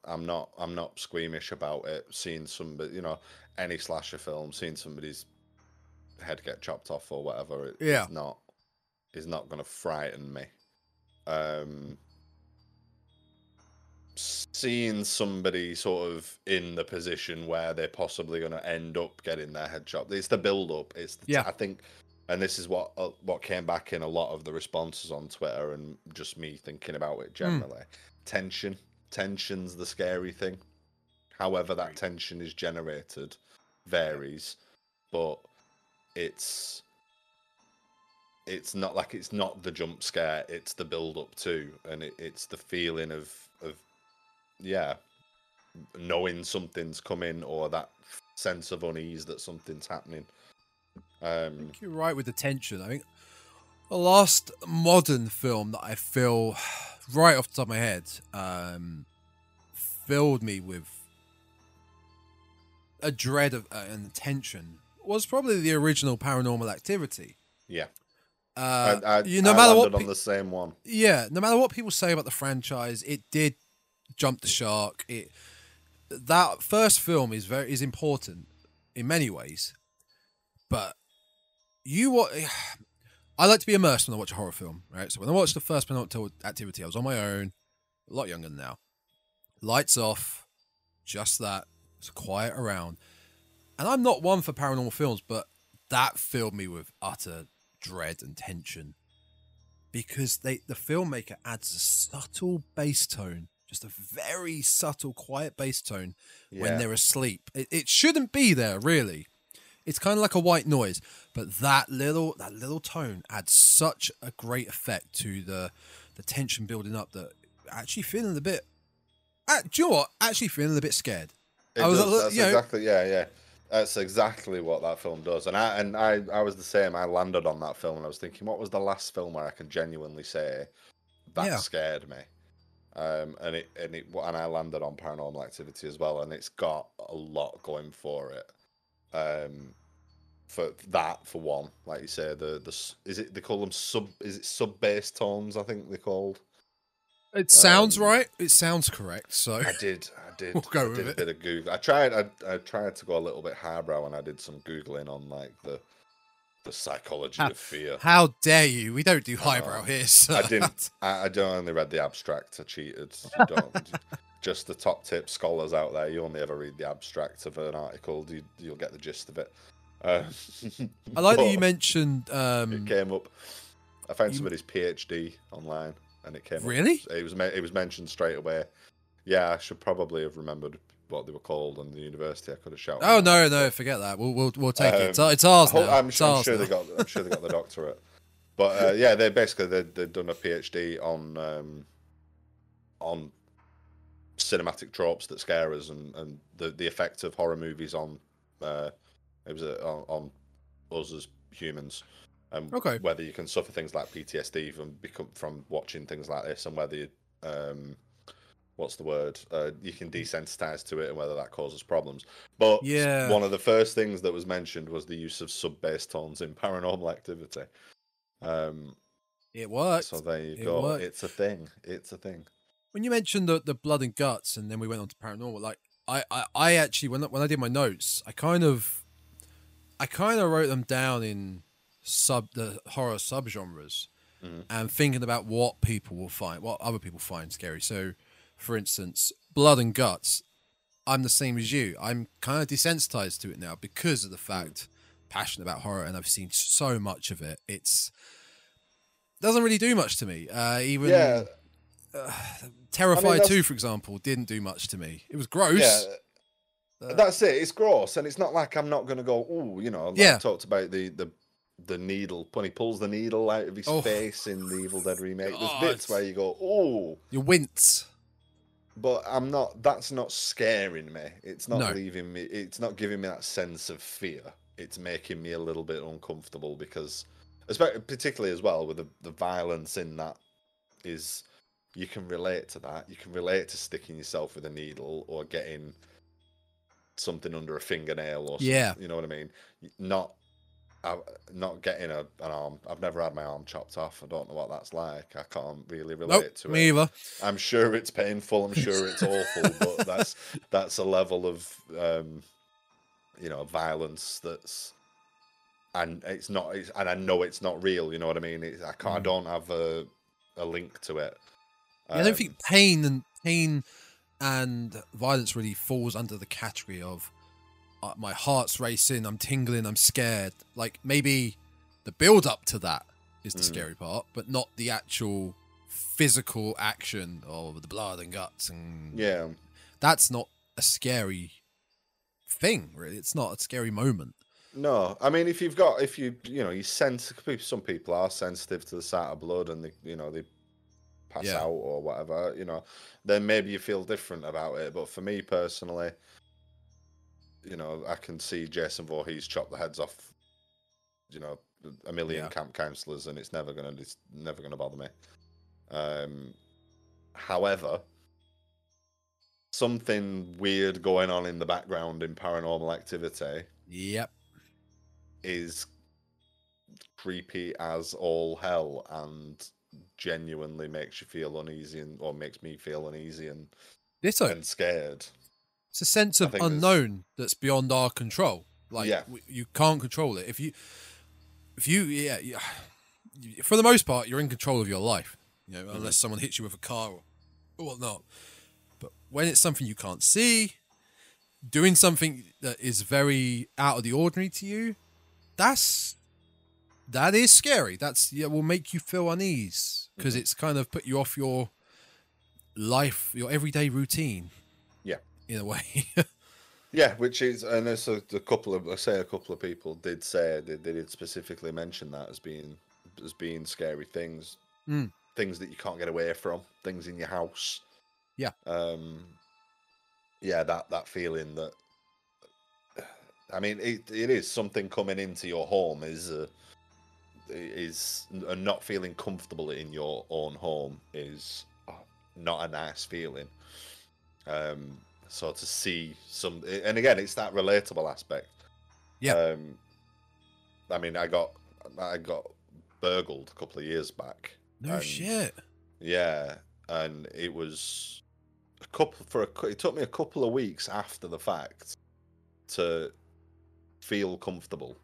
I'm not I'm not squeamish about it. Seeing somebody, you know, any slasher film, seeing somebody's head get chopped off or whatever, it, Yeah. it's not is not going to frighten me. Um, seeing somebody sort of in the position where they're possibly going to end up getting their head chopped, it's the build up. It's the, Yeah. I think and this is what uh, what came back in a lot of the responses on Twitter and just me thinking about it generally. Tension, tension's the scary thing. However, that tension is generated varies, but it's it's not like it's not the jump scare; it's the build up too and it, it's the feeling of of yeah, knowing something's coming or that sense of unease that something's happening. I Um, think you're right with the tension. I think the last modern film that I feel right off the top of my head um, filled me with a dread of uh, and tension was probably the original Paranormal Activity. yeah, Uh, I, I, you no I matter what, on pe- the same one. yeah, no matter what people say about the franchise, it did jump the shark. It that first film is very is important in many ways, but you what I like to be immersed when I watch a horror film, right? So when I watched the first Paranormal Activity, I was on my own, a lot younger now. Lights off, just that. It's quiet around, and I'm not one for paranormal films, but that filled me with utter dread and tension because they the filmmaker adds a subtle bass tone, just a very subtle, quiet bass tone when they're asleep. It, it shouldn't be there, really. It's kind of like a white noise, but that little that little tone adds such a great effect to the the tension building up that actually feeling a bit. Uh, do you know what? Actually feeling a bit scared. It I was does, that's you know- exactly yeah, yeah. That's exactly what that film does. And I and I, I was the same. I landed on that film and I was thinking, what was the last film where I can genuinely say that Yeah. scared me? Um, and it and it and I landed on Paranormal Activity as well, and it's got a lot going for it. Um, for that for one, like you say, the the is it they call them sub is it sub bass tones? I think they're called. It sounds Um, right. It sounds correct. So I did. I did. We'll go I with did a it. bit of Google. I tried. I, I tried to go a little bit highbrow, and I did some googling on like the the psychology Ah, of fear. how dare you? We don't do highbrow Oh, here. So. I didn't. I, I don't only read the abstract. I cheated. Don't. Just the top tip scholars out there. You only ever read the abstract of an article. You, you'll get the gist of it. Uh, I like that you mentioned. It Um, came up. I found you- somebody's PhD online, and it came. up. Really? It was. It was mentioned straight away. Yeah, I should probably have remembered what they were called and the university. I could have shouted. oh no, no, forget that. We'll we'll, we'll take it. It's, Um, it's ours hope- now. I'm, It's sure, I'm ours sure now. they got. I'm sure they got the doctorate. But uh, yeah, they basically they they've done a PhD on um, on cinematic tropes that scare us and, and the the effect of horror movies on uh, it was a, on, on us as humans. And Okay. whether you can suffer things like PTSD from become from watching things like this, and whether you, um, what's the word? Uh, you can desensitize to it, and whether that causes problems. But Yeah. one of the first things that was mentioned was the use of sub bass tones in Paranormal Activity. Um, It worked. so there you It go. worked. It's a thing. It's a thing. when you mentioned the, the blood and guts, and then we went on to paranormal. Like I, I, I actually when I- when I did my notes, I kind of, I kind of wrote them down in sub the horror subgenres, Mhm. and thinking about what people will find, what other people find scary. So, for instance, blood and guts. I'm the same as you. I'm kind of desensitized to it now because of the fact passionate about horror, and I've seen so much of it. It's doesn't really do much to me. Uh, even Yeah, Terrifier that's- 2, for example, didn't do much to me. It was gross. yeah. Uh, That's it. It's gross, and it's not like I'm not going to go. Oh, you know. Like Yeah. I talked about the the the needle when he pulls the needle out of his Oh. face in the Evil Dead remake. There's bits where you go, oh, You wince. But I'm not. That's not scaring me. It's not No. leaving me. It's not giving me that sense of fear. It's making me a little bit uncomfortable because, especially particularly as well with the the violence in that is. You can relate to that. You can relate to sticking yourself with a needle or getting something under a fingernail or something, Yeah. you know what I mean. Not, uh, not getting a, an arm. I've never had my arm chopped off. I don't know what that's like. I can't really relate Nope, to me it. either. I'm sure it's painful. I'm sure it's awful, but that's that's a level of um, you know violence that's and it's not. It's, and I know it's not real. You know what I mean? It's, I can't. I Mm. don't have a a link to it. Yeah, I don't Um, think pain and pain and violence really falls under the category of uh, my heart's racing, I'm tingling, I'm scared. Like maybe the build up to that is the Mm. scary part, but not the actual physical action of the blood and guts and Yeah. that's not a scary thing really it's not a scary moment No, I mean, if you've got, if you, you know, you sense, some people are sensitive to the sight of blood and they, you know, they pass Yeah. out or whatever, you know, then maybe you feel different about it. But for me personally, you know, I can see Jason Voorhees chop the heads off, you know, a million Yeah. camp counselors, and it's never gonna, it's never gonna bother me. Um, however, something weird going on in the background in paranormal activity yep is creepy as all hell and genuinely makes you feel uneasy and or makes me feel uneasy and, this a, and scared. It's a sense of unknown that's beyond our control. Like Yeah. w- you can't control it. If you if you yeah, for the most part you're in control of your life you know unless someone hits you with a car or, or whatnot. But when it's something you can't see doing something that is very out of the ordinary to you that's that is scary. That's yeah will make you feel unease because it's kind of put you off your life your everyday routine A way Yeah, which is and there's a, a couple of I say a couple of people did say they, they did specifically mention that as being as being scary things, Mm. things that you can't get away from, things in your house. Yeah. Um. Yeah, that that feeling that. I mean, it it is something coming into your home is uh, is and not feeling comfortable in your own home is uh, not a nice feeling. Um, so to see some, and again, it's that relatable aspect. Yeah. Um, I mean, I got I got burgled a couple of years back. no and- shit Yeah, and it was a couple for a. It took me a couple of weeks after the fact to feel comfortable.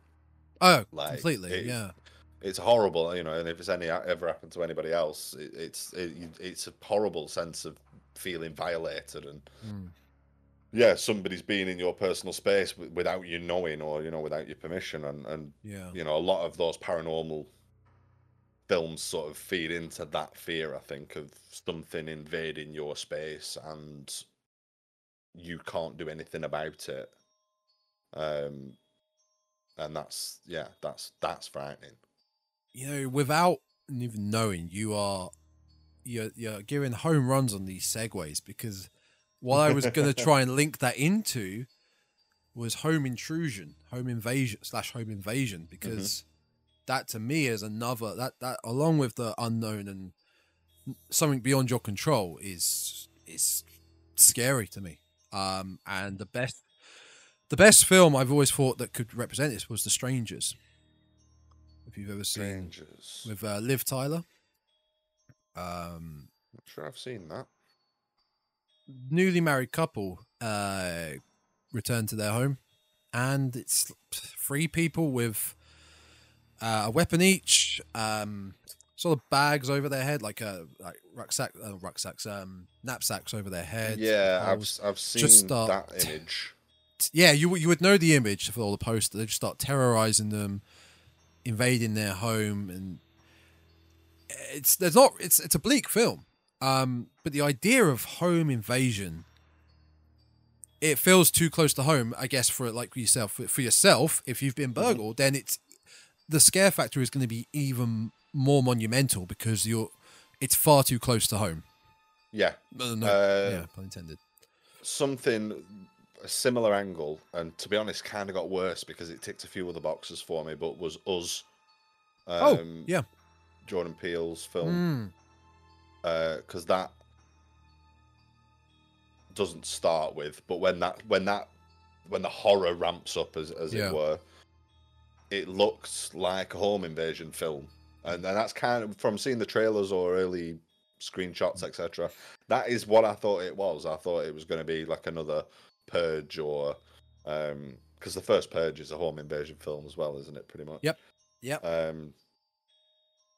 oh Like, completely it- yeah It's horrible, you know, and if it's any ever happened to anybody else, it, it's it, it's a horrible sense of feeling violated and Mm. Yeah, somebody's been in your personal space without you knowing or you know without your permission, and and yeah you know a lot of those paranormal films sort of feed into that fear. I think of something invading your space and you can't do anything about it. Um, and that's yeah, that's that's frightening. you know, without even knowing, you are you're you're giving home runs on these segues because what I was going to try and link that into was home intrusion, home invasion slash home invasion because that to me is another that that along with the unknown and something beyond your control is is scary to me. Um, and the best the best film I've always thought that could represent this was The Strangers. If you've ever seen Strangers. with uh, Liv Tyler. Um, I'm sure I've seen that. Newly married couple uh, return to their home, and it's three people with uh, a weapon each, um, sort of bags over their head, like a like rucksack, uh, rucksacks, um, knapsacks over their head. yeah, I've. I've seen just start- that image. yeah, you would- you would know the image for all the posters. They just start terrorizing them, invading their home, and it's there's not it's it's a bleak film. Um, but the idea of home invasion, it feels too close to home. I guess for like yourself, for yourself, if you've been burgled, then it's the scare factor is going to be even more monumental because you're it's far too close to home. Yeah, No, no, Uh, yeah, pun intended. something a similar angle, and to be honest, kind of got worse because it ticked a few other boxes for me. But was us? Oh, Um, yeah. Jordan Peele's film Mm, because that doesn't start with, but when that when that when the horror ramps up, as as Yeah. it were, it looks like a home invasion film, and, and that's kind of from seeing the trailers or early screenshots, etc. That is what I thought it was. I thought it was going to be like another Purge or um because the first Purge is a home invasion film as well, isn't it? Pretty much. Yep. Yep. Um,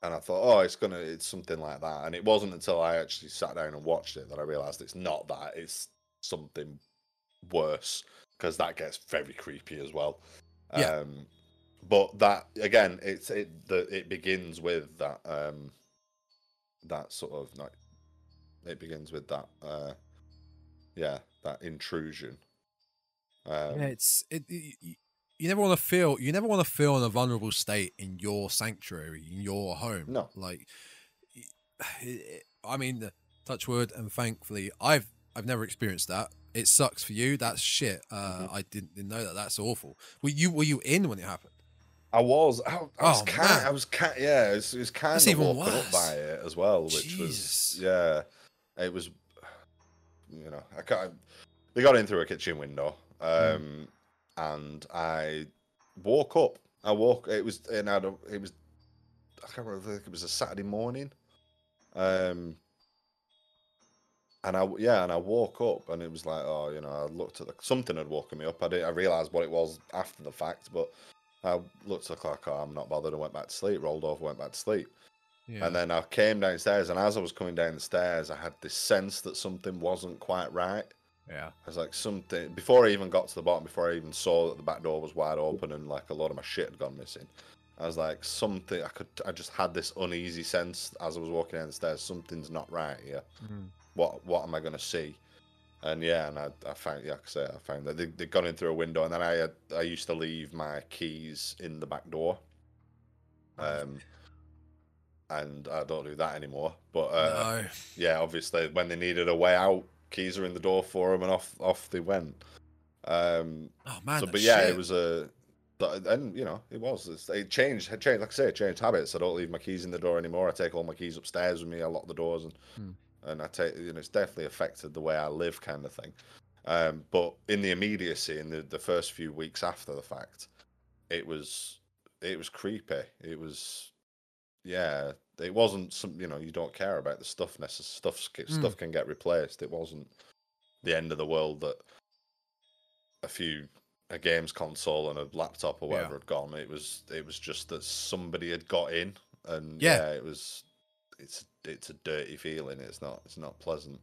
and I thought, oh, it's gonna, it's something like that. And it wasn't until I actually sat down and watched it that I realised it's not that. It's something worse because that gets very creepy as well. Yeah. Um, but that again, it's it the it begins with that um that sort of like it begins with that uh yeah that intrusion. Um, yeah, it's it, it, you- never want to feel you never want to feel in a vulnerable state in your sanctuary in your home. No. like I mean, touch wood, and thankfully, I've I've never experienced that. It sucks for you. That's shit. Uh, Mm-hmm. I didn't, didn't know that. That's awful. Were you were you in when it happened? I was, I, I was Oh, kind, man. I was kind, yeah, it was, it was kind That's of even woken up by it as well, which Jesus. was, yeah, it was, you know, I can't. They got in through a kitchen window, Hmm. um, and I woke up. I woke. It was, and I. It was. I can't remember. I think it was a Saturday morning. Um. And I yeah, and I woke up and it was like, oh, you know, I looked at the something had woken me up. I didn't I realised what it was after the fact, but I looked at the clock, oh, I'm not bothered, and went back to sleep, rolled over, went back to sleep. Yeah. And then I came downstairs and as I was coming down the stairs, I had this sense that something wasn't quite right. Yeah. I was like something before I even got to the bottom, before I even saw that the back door was wide open and like a lot of my shit had gone missing. I was like something I could I just had this uneasy sense as I was walking down the stairs, something's not right here. Mhm. What what am I gonna see? And yeah, and I, I found yeah, like I say, I found that they they gone in through a window, and then I had, I used to leave my keys in the back door. Um, and I don't do that anymore. But uh, no. yeah, obviously when they needed a way out, keys are in the door for them, and off off they went. Um, Oh man. so, but yeah, shit. it was a, and you know, it was it changed, it changed. Like I say, it changed habits. I don't leave my keys in the door anymore. I take all my keys upstairs with me. I lock the doors, and Hmm. and I take you know, it's definitely affected the way I live, kind of thing. Um, but in the immediacy, in the the first few weeks after the fact, it was it was creepy. It was, yeah, it wasn't some you know you don't care about the stuff necessarily. Stuff stuff hmm. can get replaced. It wasn't the end of the world that a few a games console and a laptop or Yeah. whatever had gone. It was it was just that somebody had got in, and Yeah. yeah, it was it's it's a dirty feeling. It's not it's not pleasant.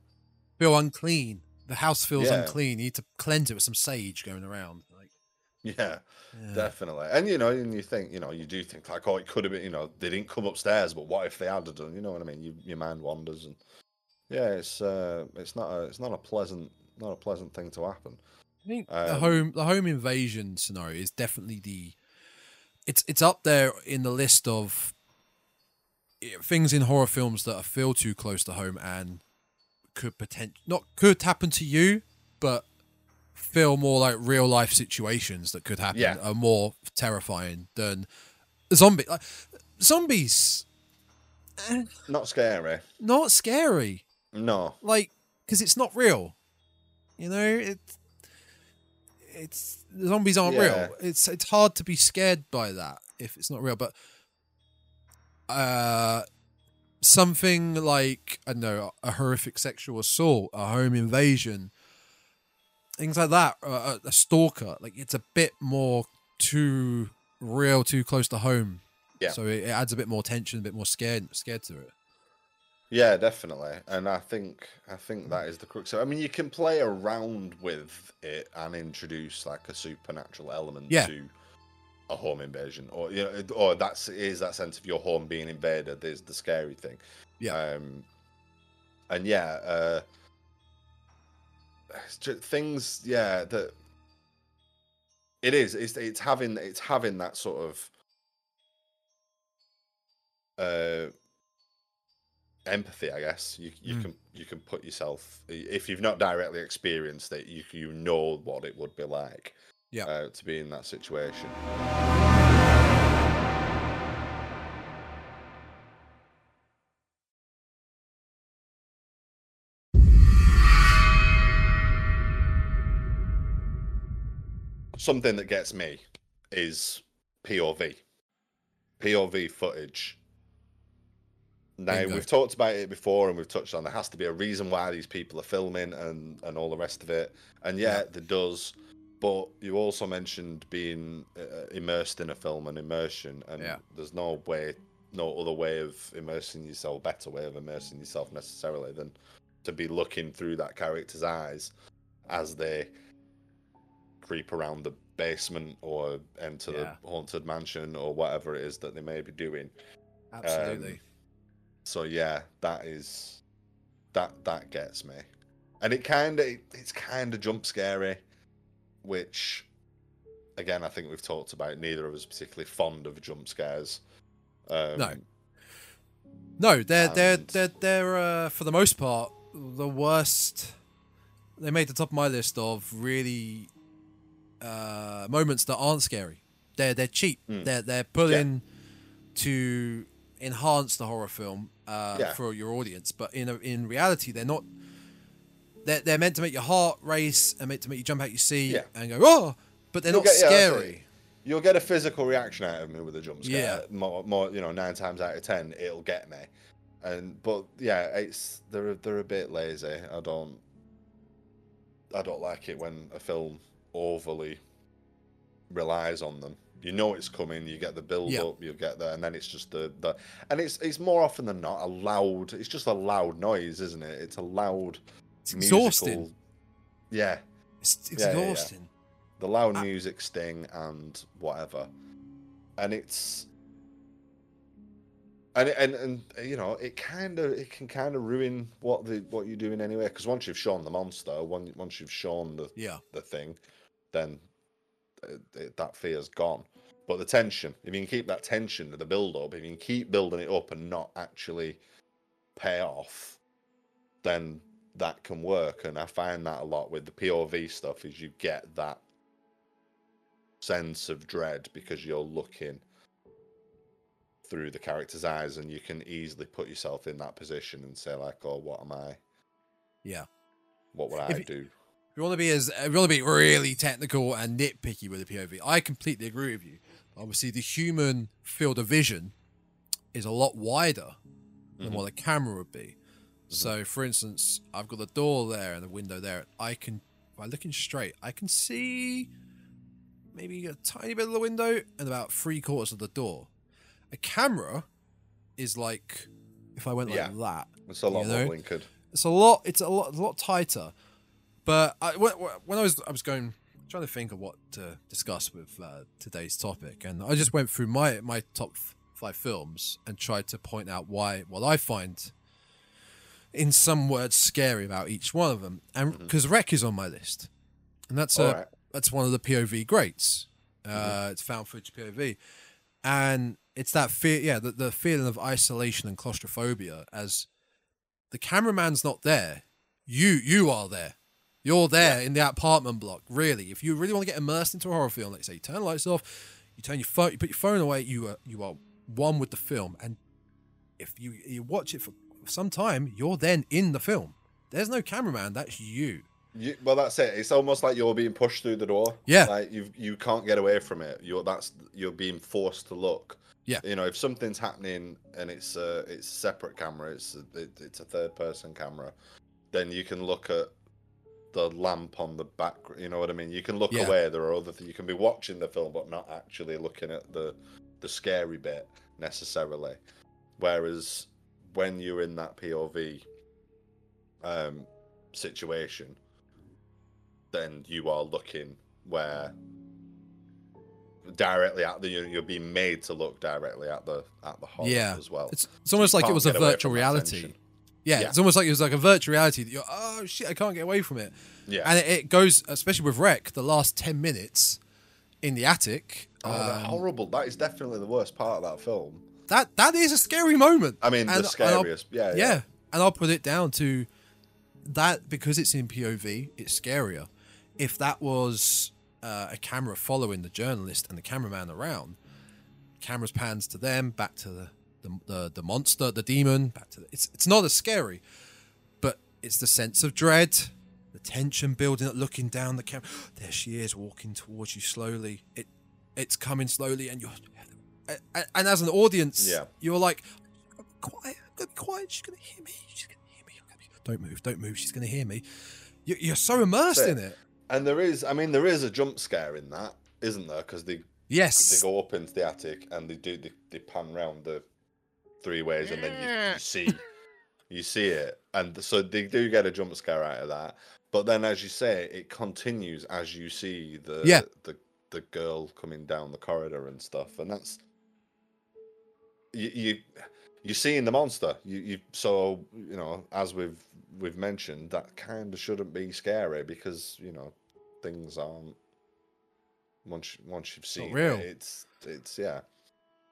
feel unclean. The house feels Yeah. unclean. You need to cleanse it with some sage going around. Yeah, yeah. definitely. And you know, and you think you know you do think like oh it could have been you know they didn't come upstairs, but what if they had done? You know what I mean? You, your mind wanders and yeah, it's uh it's not a it's not a pleasant not a pleasant thing to happen. I think the Um, home the home invasion scenario is definitely the it's it's up there in the list of eh, things in horror films that feel too close to home and could potent not could happen to you, but feel more like real life situations that could happen Yeah. are more terrifying than zombie like zombies. eh, Not scary. Not scary No. like because it's not real you know it it's the zombies aren't Yeah. real it's it's hard to be scared by that if it's not real but uh something like i don't know a horrific sexual assault a home invasion things like that uh, a, a stalker like it's a bit more too real too close to home Yeah. so it, it adds a bit more tension a bit more scared scared to it Yeah, definitely. And I think I think that is the crux. of I mean, you can play around with it and introduce like a supernatural element Yeah. to a home invasion, or you know, or that's is that sense of your home being invaded is the scary thing. Yeah. Um, and yeah, uh, it's ju- things. Yeah, that it is. It's it's having it's having that sort of. Uh, empathy i guess you you Mm. can you can put yourself if you've not directly experienced it you you know what it would be like Yeah. uh, to be in that situation something that gets me is pov pov footage now Bingo. we've talked about it before and we've touched on there has to be a reason why these people are filming and and all the rest of it and yeah, Yeah. there does but you also mentioned being uh, immersed in a film and immersion and Yeah. there's no way no other way of immersing yourself better way of immersing yourself necessarily than to be looking through that character's eyes as they creep around the basement or enter Yeah. the haunted mansion or whatever it is that they may be doing. Absolutely. So yeah, that is that that gets me, and it kind of it's kind of jump scary, which again I think we've talked about. Neither of us particularly fond of jump scares. Um, No. no, they're they're they're they're uh, for the most part the worst. They made the top of my list of really uh, moments that aren't scary. They're they're cheap. Mm. They're they're put in to enhance the horror film uh, Yeah. for your audience, but in a, in reality, they're not. They're, they're meant to make your heart race and meant to make you jump out your seat Yeah. and go oh, but they're You'll not get- scary. You'll get a physical reaction out of me with a jump scare. Yeah. More, more, you know, nine times out of ten, it'll get me. And but yeah, it's they're they're a bit lazy. I don't, I don't like it when a film overly relies on them. You know it's coming. You get the build up. You get there, and then it's just the the, and it's it's more often than not a loud. It's just a loud noise, isn't it? It's a loud. It's musical- exhausting. Yeah, It's Yeah, yeah, yeah. exhausting. the loud I- music sting and whatever and it's and and and you know it kind of it can kind of ruin what the what you're doing anyway because once you've shown the monster one once you've shown the Yeah. the thing then that fear's gone. But the tension if you can keep that tension to the build up if you can keep building it up and not actually pay off then that can work. And i find that a lot with the pov stuff is you get that sense of dread because you're looking through the character's eyes and you can easily put yourself in that position and say like oh what am i? Yeah. what would i you- do If you want to be as, if you want to be really technical and nitpicky with the POV, I completely agree with you. Obviously, the human field of vision is a lot wider than Mhm. what a camera would be. So, for instance, I've got the door there and the window there. I can, by looking straight, I can see maybe a tiny bit of the window and about three quarters of the door. A camera is like if I went like Yeah. that. it's a lot you more know? blinkered It's a lot. It's a lot. A lot tighter. But I, when, when I was, I was going trying to think of what to discuss with uh, today's topic, and I just went through my my top five films and tried to point out why what I find, in some words, scary about each one of them, and because REC is on my list, and that's a Alright. that's one of the POV greats. Uh, It's found footage POV, and it's that fear, yeah, the, the feeling of isolation and claustrophobia as the cameraman's not there. You you are there. You're there in the apartment block. Really, if you really want to get immersed into a horror film, like say, you turn the lights off, you turn your phone, you put your phone away. You are you are one with the film, and if you you watch it for some time, you're then in the film. There's no cameraman. That's you. You, well, that's it. It's almost like you're being pushed through the door. Yeah. like you you can't get away from it. You're that's you're being forced to look. Yeah. you know, if something's happening and it's a it's a separate camera, it's a, it, it's a third person camera, then you can look at the lamp on the back. You know what I mean? You can look Yeah. away. There are other things you can be watching the film, but not actually looking at the the scary bit necessarily. Whereas when you're in that POV um, situation, then you are looking where directly at the you're, being made to look directly at the at the horror Yeah. as well. It's it's almost like it was a virtual reality. tension. Yeah, Yeah. it's almost like it was like a virtual reality that you're oh shit, I can't get away from it. Yeah, And it, it goes, especially with REC, the last ten minutes in the attic. oh, they're um, horrible. That is definitely the worst part of that film. that that is a scary moment. I mean, And- the scariest. Yeah, yeah, yeah, and I'll put it down to that because it's in POV, it's scarier. If that was uh, a camera following the journalist and the cameraman around, cameras pans to them, back to the the, the, the monster, the demon, back to the, it's it's not as scary, but it's the sense of dread, the tension building up, looking down the camera. There she is, walking towards you slowly. It it's coming slowly, and you're and, and as an audience, Yeah. you're like, quiet, I'm gonna be quiet. She's gonna hear me. She's gonna hear me. Gonna be- Don't move, don't move. She's gonna hear me. You're, you're so immersed That's in it. it. And there is, I mean, there is a jump scare in that, isn't there? Because they Yes. they go up into the attic and they do they, they pan round the three ways and then you, you see you see it and so they do get a jump scare out of that but then as you say it continues as you see the Yeah. the the girl coming down the corridor and stuff, and that's you you you're seeing the monster. You you so you know as we've we've mentioned that kind of shouldn't be scary because you know things aren't once once you've seen it, it's it's yeah.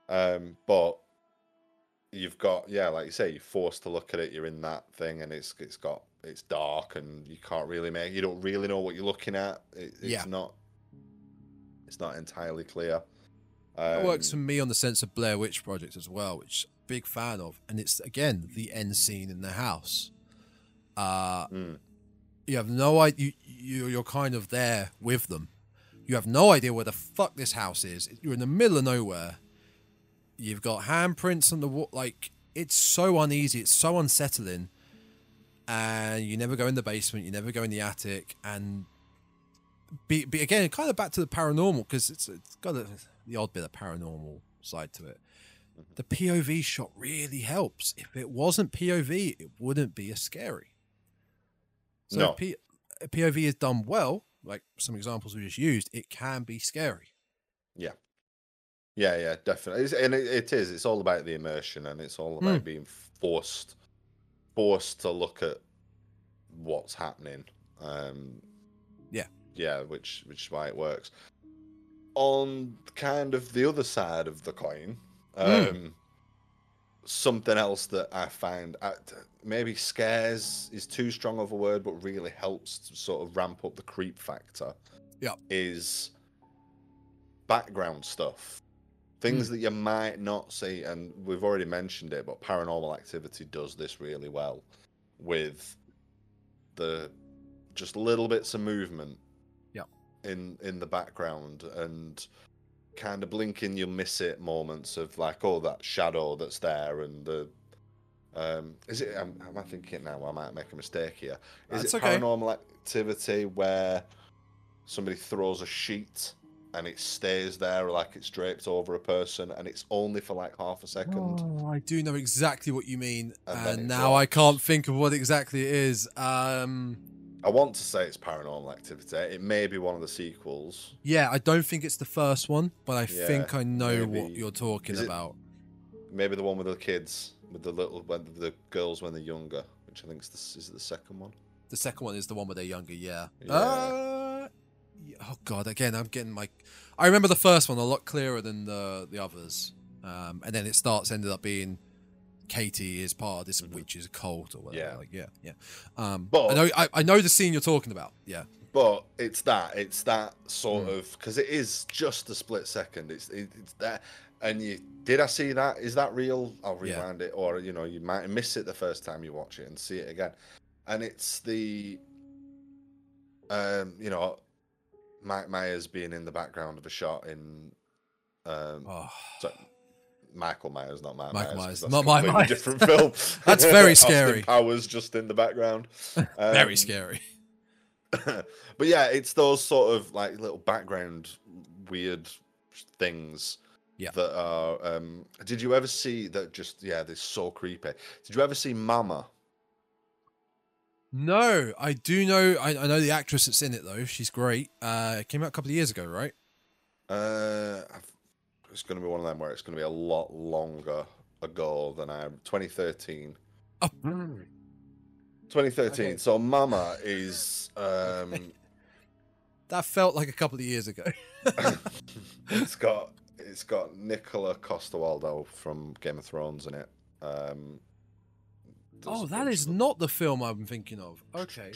Um, but you've got yeah, like you say, you're forced to look at it. You're in that thing, and it's it's got it's dark, and you can't really make you don't really know what you're looking at. It, it's Yeah. not it's not entirely clear. It works for Um, me on the sense of Blair Witch Project as well, which I'm a big fan of, and it's again the end scene in the house. Uh, Mm. you have no idea. You, you you're kind of there with them. You have no idea where the fuck this house is. You're in the middle of nowhere. You've got handprints on the wall. Like it's so uneasy. It's so unsettling. And you never go in the basement. You never go in the attic. And be, be again kind of back to the paranormal because it's it's got a, the odd bit of paranormal side to it. Mm-hmm. The POV shot really helps. If it wasn't POV, it wouldn't be as scary. So No. P- if POV is done well, like some examples we just used, it can be scary. Yeah, yeah, yeah, definitely. It's, and it, it is. It's all about the immersion, and it's all about being forced, forced to look at what's happening. Um, Yeah. yeah, which which is why it works. On kind of the other side of the coin, um, something else that I find uh, maybe scares is too strong of a word, but really helps to sort of ramp up the creep factor. Yeah. is background stuff things that you might not see and we've already mentioned it but paranormal activity does this really well with the just little bits of movement Yeah. in in the background and kind of blinking you'll miss it moments of like oh that shadow that's there and the um is it am, am i thinking now i might make a mistake here is That's it okay. paranormal activity where somebody throws a sheet and it stays there like it's draped over a person and it's only for like half a second Oh, I do know exactly what you mean, And and, then it now I can't think of what exactly it is. Um, i want to say it's paranormal activity it may be one of the sequels yeah, I don't think it's the first one, but I Yeah, think I know what you're talking it- about. maybe the one with the kids with the little when the girls when they're younger which i think is the, is it the second one The second one is the one where they're younger. Yeah. Yeah. Uh, yeah, oh god, again, I'm getting my. I remember the first one a lot clearer than the the others, um, and then it starts ended up being Katie is part of this witch's cult or whatever. Mm-hmm. Yeah. Like, yeah, yeah. Um, But- I know, I, I know the scene you're talking about. Yeah, but it's that it's that sort Mm. of because it is just a split second it's it, it's that and you did i see that is that real i'll Yeah. rewind it or you know you might miss it the first time you watch it and see it again and it's the um you know mike myers being in the background of a shot in um oh, so, Michael Myers, not Mike Michael Myers. Myers, that's not Mike Myers. Different film. That's very scary. Powers just in the background. very Um, scary. but yeah, it's those sort of like little background weird things Yeah. that are. Um, did you ever see that? Just yeah, they're so creepy. Did you ever see Mama? No, I do know. I, I know the actress that's in it though. She's great. Uh, it came out a couple of years ago, right? Uh, I've- it's going to be one of them where it's going to be a lot longer ago than I am. 2013. Oh, 2013. Okay. So Mama is. Um, that felt like a couple of years ago. it's got it's got Nikolaj Coster-Waldau from Game of Thrones in it. Um, there's Oh, that bunch not the film I'm thinking of. Okay.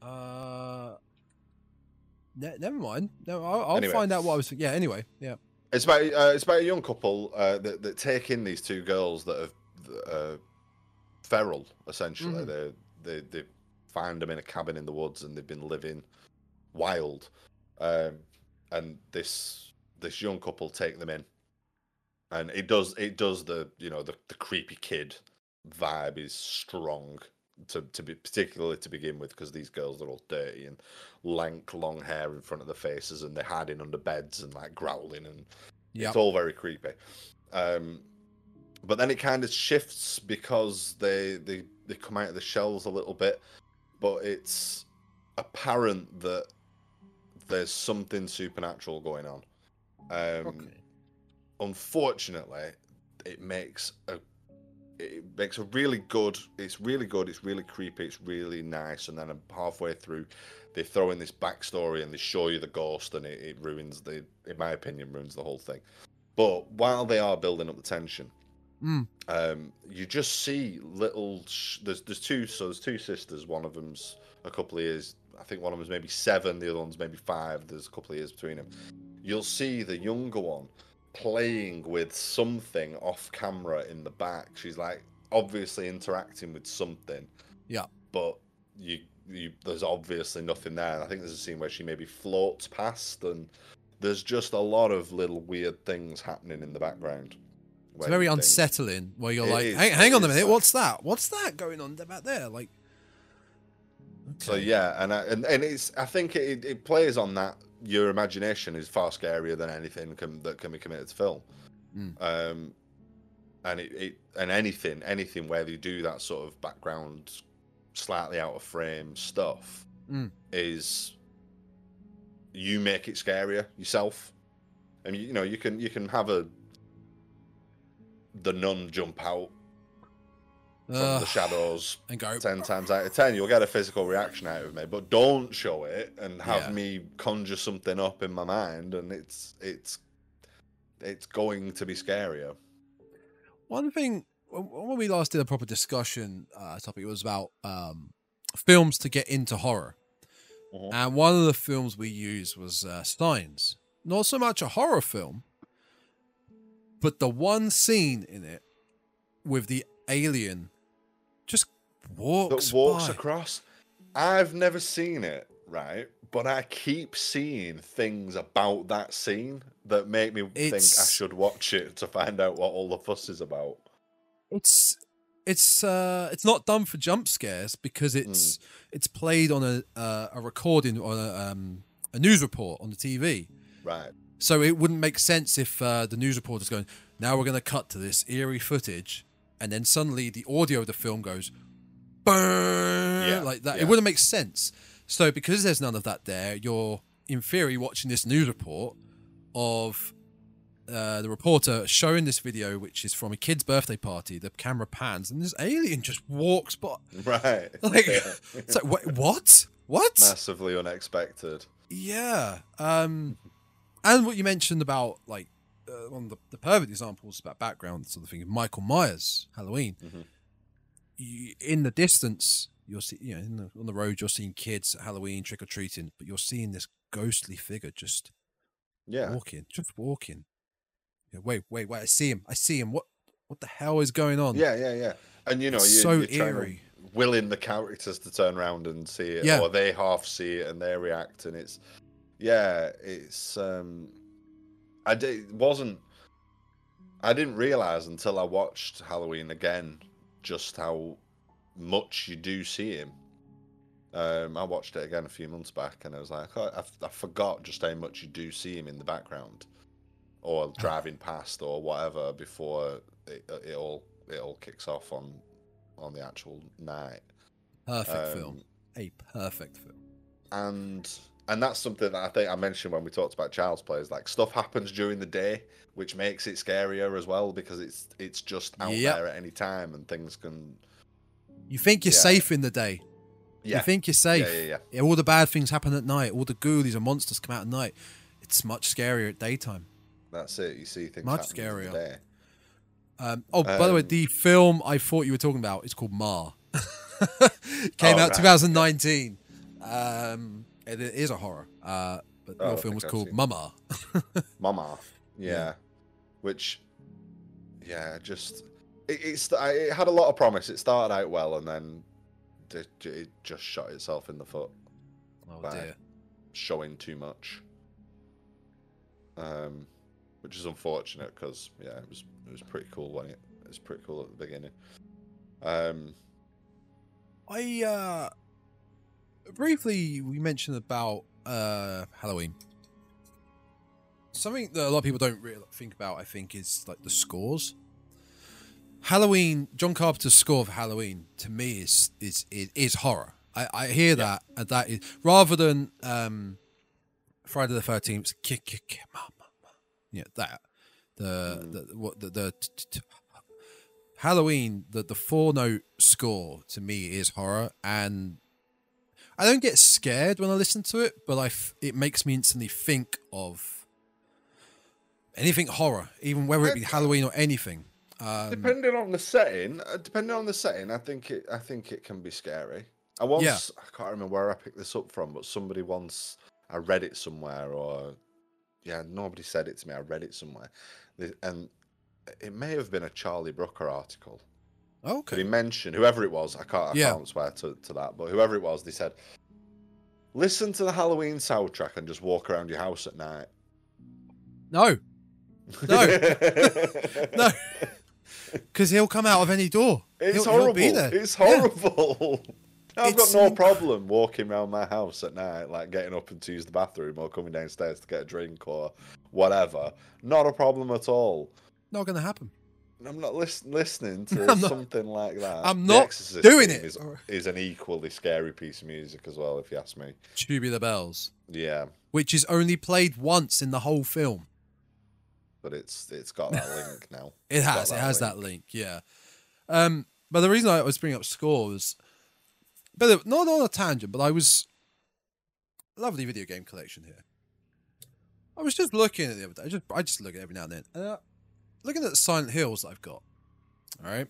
Uh, ne- never mind. No, I'll, I'll Anyway. find out what I was. Yeah. Anyway. Yeah. It's about uh, it's about a young couple uh, that that take in these two girls that are uh, feral. Essentially, Mhm. they they they find them in a cabin in the woods and they've been living wild. Um, and this this young couple take them in, and it does it does the you know the the creepy kid vibe is strong to to be particularly to begin with because these girls are all dirty and lank long hair in front of their faces and they're hiding under beds and like growling and Yeah. it's all very creepy. Um, but then it kind of shifts because they they they come out of the shells a little bit, but it's apparent that there's something supernatural going on. Um, Okay. Unfortunately, it makes a it makes a really good. It's really good. It's really creepy. It's really nice. And then halfway through, they throw in this backstory and they show you the ghost, and it, it ruins the, in my opinion, ruins the whole thing. But while they are building up the tension, Mm. um, you just see little. Sh- there's there's two. So there's two sisters. One of them's a couple of years. I think one of them's maybe seven. The other one's maybe five. There's a couple of years between them. You'll see the younger one playing with something off camera in the back. She's like obviously interacting with something. Yeah. But you you there's obviously nothing there. And I think there's a scene where she maybe floats past and there's just a lot of little weird things happening in the background. It's very you think- unsettling. Where you're It like, is, hang, hang on a minute, what's that? What's that going on back there? Like, So yeah, and I, and and it's I think it, it plays on that your imagination is far scarier than anything can, that can be committed to film. Mm. Um, and it, it and anything anything where they do that sort of background, slightly out of frame stuff Mm. is you make it scarier yourself. And you, you know you can you can have a the nun jump out from Ugh, the shadows and go. 10 times out of 10 you'll get a physical reaction out of me but don't show it and have Yeah. me conjure something up in my mind and it's it's it's going to be scarier One thing when we last did a proper discussion uh, topic, it was about um, films to get into horror, Mhm. and one of the films we used was uh, Signs. Not so much a horror film, but the one scene in it with the alien walks, that walks by. across. I've never seen it right? But i keep seeing things about that scene that make me think i should watch it to find out what all the fuss is about. It's it's uh it's not done for jump scares because it's it's played on a uh, a recording on a um a news report on the TV. right. So it wouldn't make sense if uh, the news reporter's going, now we're going to cut to this eerie footage, and then suddenly the audio of the film goes, burn, Yeah, like that. yeah. It wouldn't make sense. So because there's none of that there, you're in theory watching this news report of uh, the reporter showing this video, which is from a kid's birthday party. The camera pans, and this alien just walks by. right Like, Yeah. it's like, wait, what? What? massively unexpected Yeah. Um, and what you mentioned about like uh, one of the, the perfect examples about background sort of thing, is Michael Myers, Halloween. Mhm. You, in the distance, you're see, you know, in the, on the road, you're seeing kids at Halloween trick or treating, but you're seeing this ghostly figure just yeah walking, just walking. Yeah, wait, wait, wait! I see him! I see him! What, what the hell is going on? Yeah, yeah, yeah. And you know, It's you, so you're eerie. willing the characters to turn around and see it, Yeah. or they half see it and they react, and it's yeah, it's um, I did it wasn't. I didn't realize until I watched Halloween again just how much you do see him. Um, I watched it again a few months back, and I was like, oh, I, I forgot just how much you do see him in the background, or driving past, or whatever before it, it all it all kicks off on on the actual night. Perfect Um, film. A perfect film. and and that's something that I think I mentioned when we talked about Child's Play. Is like stuff happens during the day, which makes it scarier as well because it's it's just out Yep. there at any time and things can. You think you're Yeah. safe in the day. Yeah, You think you're safe. yeah, yeah, Yeah, all the bad things happen at night. All the ghoulies and monsters come out at night. It's much scarier at daytime. that's it. You see things Much scarier. day. Um, oh, by the way, Um, the film I thought you were talking about is called Ma. Came Oh, out right. 2019. Um, it is a horror. Uh, but Oh, your film was I've called Mama. Mama. Yeah. Yeah. Which, yeah, just it, it's it had a lot of promise. It started out well, and then it, it just shot itself in the foot, Oh Right. dear. showing too much. Um, which is unfortunate because yeah, it was it was pretty cool when it it was pretty cool at the beginning. Um, I uh, briefly we mentioned about uh, Halloween. Something that a lot of people don't really think about, I think, is like the scores. Halloween, John Carpenter's score for Halloween to me is is is, is horror. I, I hear that and that is rather than um, Friday the Thirteenth, kick, kick, kick, mama, yeah, that the Mm. the what the, the t- t- Halloween the the four note score to me is horror, and I don't get scared when I listen to it, but I f- it makes me instantly think of anything horror, even whether it be Halloween or anything. Um, Depending on the setting, uh, depending on the setting, I think it. I think it can be scary. I once, Yeah. I can't remember where I picked this up from, but somebody once, I read it somewhere, or yeah, nobody said it to me. I read it somewhere, and it may have been a Charlie Brooker article. But okay, he mentioned whoever it was. I can't. I Yeah. can't swear to, to that, but whoever it was, they said, listen to the Halloween soundtrack and just walk around your house at night. no, No. no, because he'll come out of any door. It's He'll- he'll horrible. be there. It's Yeah. horrible. I've It's got no problem walking around my house at night, like getting up and to use the bathroom or coming downstairs to get a drink or whatever. Not a problem at all. Not going to happen. I'm not lis- listening to not- something like that. I'm not doing it. Is, is an equally scary piece of music as well, if you ask me. Tubular Bells, Yeah, which is only played once in the whole film. but it's it's got that link now. It It's has. It has that link. Yeah. Um, but the reason I was bringing up score was, but not on a tangent, but I was lovely video game collection here. I was just looking at the other day. I just I just look at it every now and then. Uh, looking at the Silent Hills I've got. All right.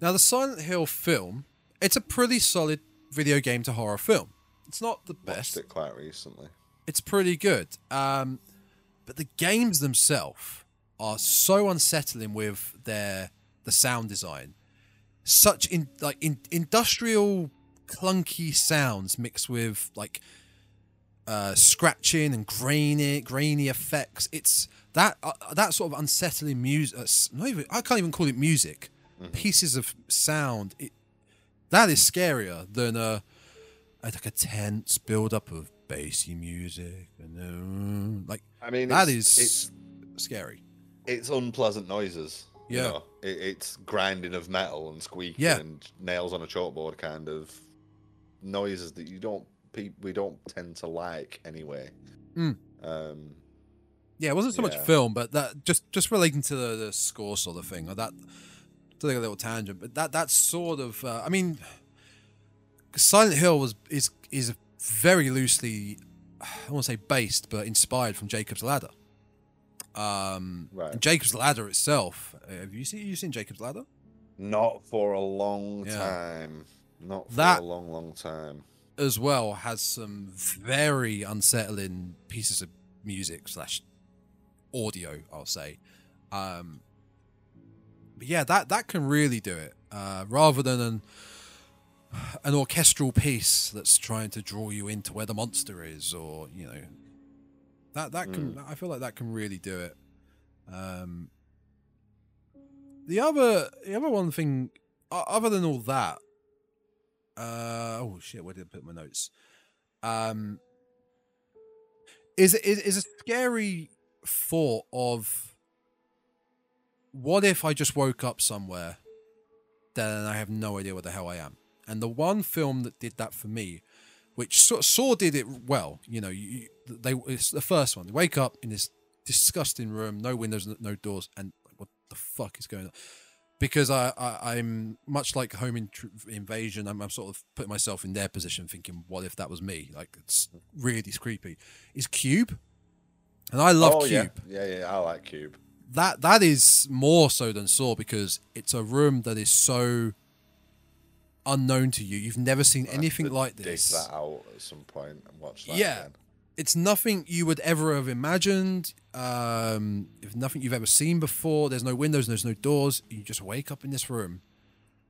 Now the Silent Hill film, it's a pretty solid video game to horror film. It's not the best. Watched it quite recently. It's pretty good. Um, but the games themselves are so unsettling with their the sound design. Such in like in industrial clunky sounds mixed with like uh, scratching and grainy grainy effects. It's that uh, that sort of unsettling music. Uh, not even I can't even call it music. Pieces of sound. It that is scarier than a like a tense build up of bassy music and uh, like I mean, that it's- is scary. it's unpleasant noises. you Yeah. know. It, it's grinding of metal and squeaking Yeah. and nails on a chalkboard kind of noises that you don't pe- we don't tend to like anyway. Mm. Um, Yeah, it wasn't so much film, but that just just relating to the, the score sort of thing, or that to take a little tangent, but that that sort of uh, I mean, Silent Hill was is is very loosely I won't say based, but inspired from Jacob's Ladder. Um, Right. Jacob's Ladder itself. Have you seen you seen Jacob's Ladder? not for a long Yeah. time. Not for That- a long, long time. as well has some very unsettling pieces of music slash audio i'll say. Um but yeah that that can really do it uh rather than an an orchestral piece that's trying to draw you into where the monster is or you know. That that can i feel like that can really do it. Um the other the other one thing other than all that uh oh shit where did i put my notes? Um is is is a scary thought of what if i just woke up somewhere then i have no idea where the hell i am and the one film that did that for me which Saw, Saw did it well you know you, they it's the first one they wake up in this disgusting room no windows no- doors and what the fuck is going on because I, I I'm much like home invasion. I'm, I'm sort of putting myself in their position, thinking, what if that was me? Like it's really creepy. Is Cube, and I love oh, Cube. Yeah. yeah, yeah, I like Cube. That that is more so than Saw because it's a room that is so unknown to you. You've never seen I anything like dig this. that out at some point and watch that Yeah. again. It's nothing you would ever have imagined. Um, if nothing you've ever seen before. There's no windows. There's no doors. You just wake up in this room.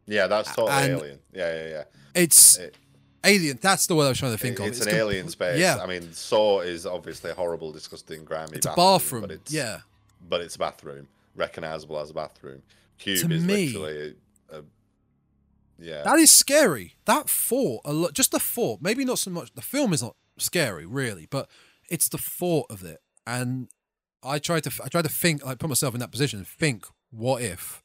Yeah, that's totally And- alien. Yeah, yeah, yeah. It's It- alien. That's the word I was trying to think It- of. it's, an com- alien space. Yeah, I mean, Saw is obviously a horrible, disgusting, grimy. it's a bathroom, bathroom. but it's yeah, but it's a bathroom, recognizable as a bathroom. Cube To is me- literally a, a yeah. that is scary. That thought, a lot, just the thought. Maybe not so much. The film is not scary, really, but it's the thought of it. And I tried to, I tried to think, like, put myself in that position and think, what if?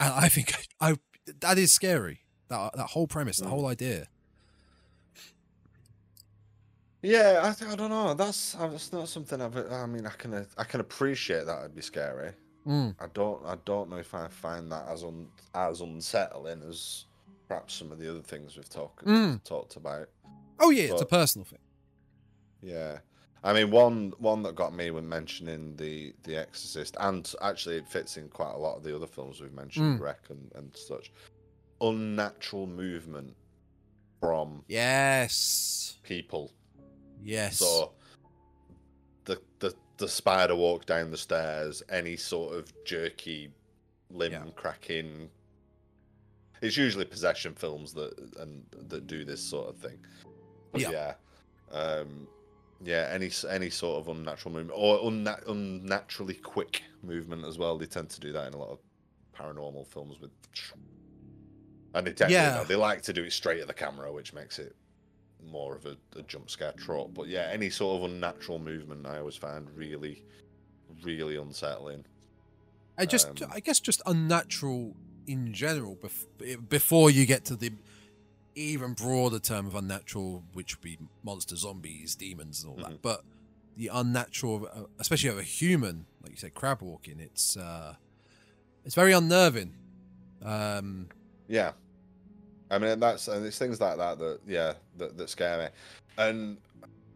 And I think I, that is scary. That that whole premise, the Mm. whole idea. Yeah, I, I don't know. That's that's not something I've. I mean, I can I can appreciate that it'd be scary. Mm. I don't I don't know if I find that as un, as unsettling as perhaps some of the other things we've talked Mm. talked about. Oh yeah, it's a personal thing. Yeah. I mean, one one that got me when mentioning the the Exorcist, and actually it fits in quite a lot of the other films we've mentioned, Mm. REC and, and such. Unnatural movement from Yes. people. Yes. So the the the spider walk down the stairs, any sort of jerky limb Yeah. cracking. It's usually possession films that and that do this sort of thing. But Yeah. yeah. Um yeah, any any sort of unnatural movement or unna- unnaturally quick movement as well. They tend to do that in a lot of paranormal films with and they tend, Yeah. you know, they like to do it straight at the camera, which makes it more of a, a jump scare trope. But yeah, any sort of unnatural movement I always find really, really unsettling. I just, um, I guess, just unnatural in general. Bef- before you get to the even broader term of unnatural, which would be monsters, zombies, demons, and all Mhm. that. But the unnatural, uh, especially of a human, like you said, crab walking, it's uh, it's very unnerving. Um, Yeah, I mean that's and it's things like that that yeah that, that scare me. And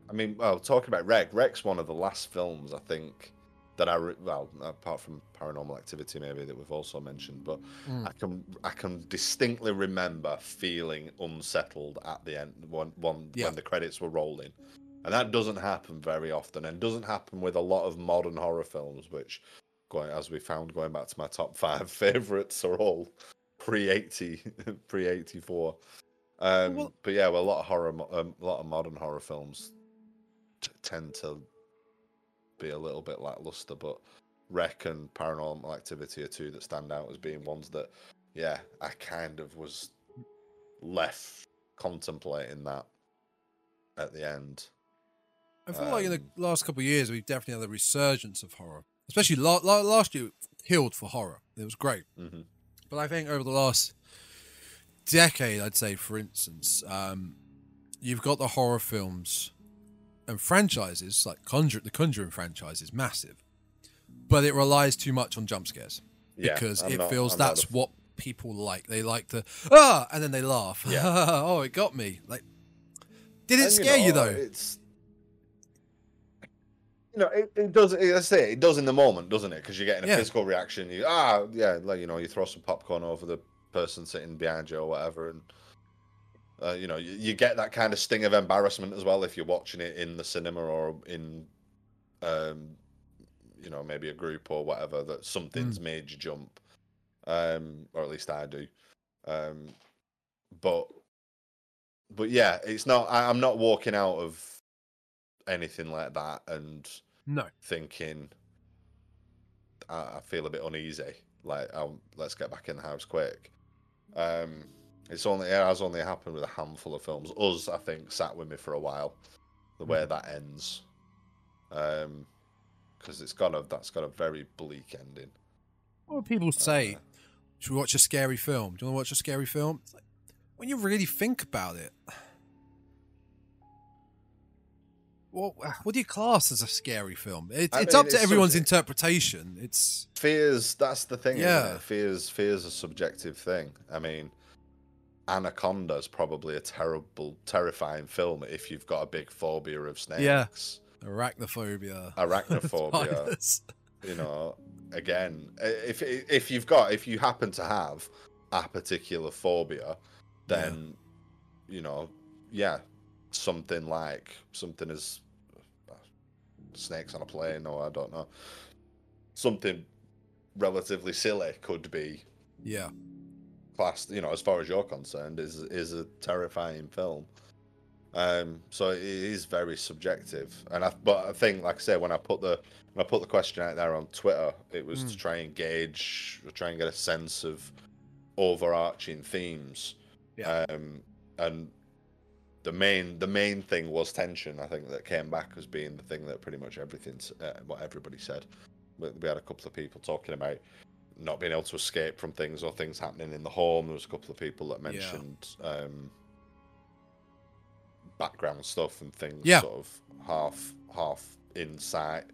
I mean, well, talking about Rec, Rec's one of the last films I think that I re- well apart from Paranormal Activity maybe that we've also mentioned, but Mm. I can I can distinctly remember feeling unsettled at the end one one Yeah. when the credits were rolling. And that doesn't happen very often, and doesn't happen with a lot of modern horror films, which, going as we found, going back to my top five favorites, are all pre eighty, pre eighty four. Um, Well- but yeah, well, a lot of horror, um, a lot of modern horror films t- tend to be a little bit lackluster. But REC and Paranormal Activity are two that stand out as being ones that, yeah, I kind of was left contemplating that at the end. I feel like in the Um, last couple of years, we've definitely had a resurgence of horror, especially la- la- last year. Killed for horror. It was great. hmm But I think over the last decade, I'd say, for instance, um, you've got the horror films and franchises like Conjure, the Conjuring franchise is massive, but it relies too much on jump scares Yeah, because I'm it not- feels I'm that's a- what people like. They like to ah, and then they laugh. Yeah. oh, it got me. Like, did it And, scare you, know, though? It's you know, it, it does. I say it does in the moment, doesn't it? Because you're getting a Yeah. physical reaction. You ah, yeah, like you know, you throw some popcorn over the person sitting behind you or whatever, and uh, you know, you, you get that kind of sting of embarrassment as well if you're watching it in the cinema or in, um, you know, maybe a group or whatever that something's Mm. made you jump, um, or at least I do, um, but but yeah, it's not. I, I'm not walking out of anything like that and No. thinking I, I feel a bit uneasy. Like, um, let's get back in the house quick. Um, it's only it has only happened with a handful of films. Us, I think, sat with me for a while. The way Mhm. that ends, um, because it's got a that's got a very bleak ending. What would people say? Uh, Should we watch a scary film? Do you want to watch a scary film? It's like, when you really think about it, what what do you class as a scary film? It, it's mean, up to it's everyone's interpretation. It's fears that's the thing yeah Yeah. fears fears a subjective thing i mean anaconda is probably a terrible terrifying film if you've got a big phobia of snakes Yeah. arachnophobia. arachnophobia you know again if if you've got if you happen to have a particular phobia then you know yeah something like something as uh, snakes on a plane or i don't know. Something relatively silly could be Yeah, classed you know as far as you're concerned is is a terrifying film. Um so it is very subjective. And i but i think like i said when i put the when i put the question out there on twitter it was to Mm. try and gauge try and get a sense of overarching themes. Yeah. um and the main the main thing was tension i think that came back as being the thing that pretty much everything uh, what everybody said we, we had a couple of people talking about not being able to escape from things or things happening in the home there was a couple of people that Yeah. mentioned um background stuff and things Yeah. sort of half half insight.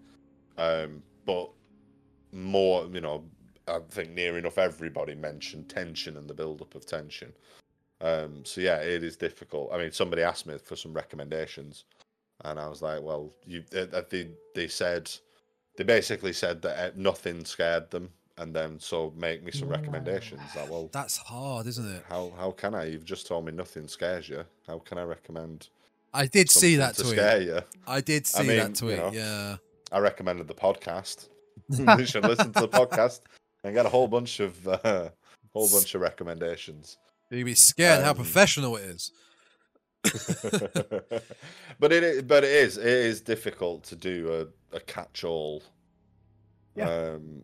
Um, but more, you know, I think near enough everybody mentioned tension and the build up of tension. Um, so yeah, it is difficult. I mean, somebody asked me for some recommendations, and I was like, well, you uh, uh, they they said they basically said that uh, nothing scared them, and then so make me some recommendations. Like, well, That's hard, isn't it? how how can I? You've just told me nothing scares you. How can I recommend? I did see that to tweet. scare you. I did see I mean, that you tweet. know. Yeah. I recommended the podcast. you should listen to the podcast and get a whole bunch of uh, whole bunch of recommendations. You'd be scared how Um, professional it is. but it is, but it is it is difficult to do a, a catch-all Yeah. um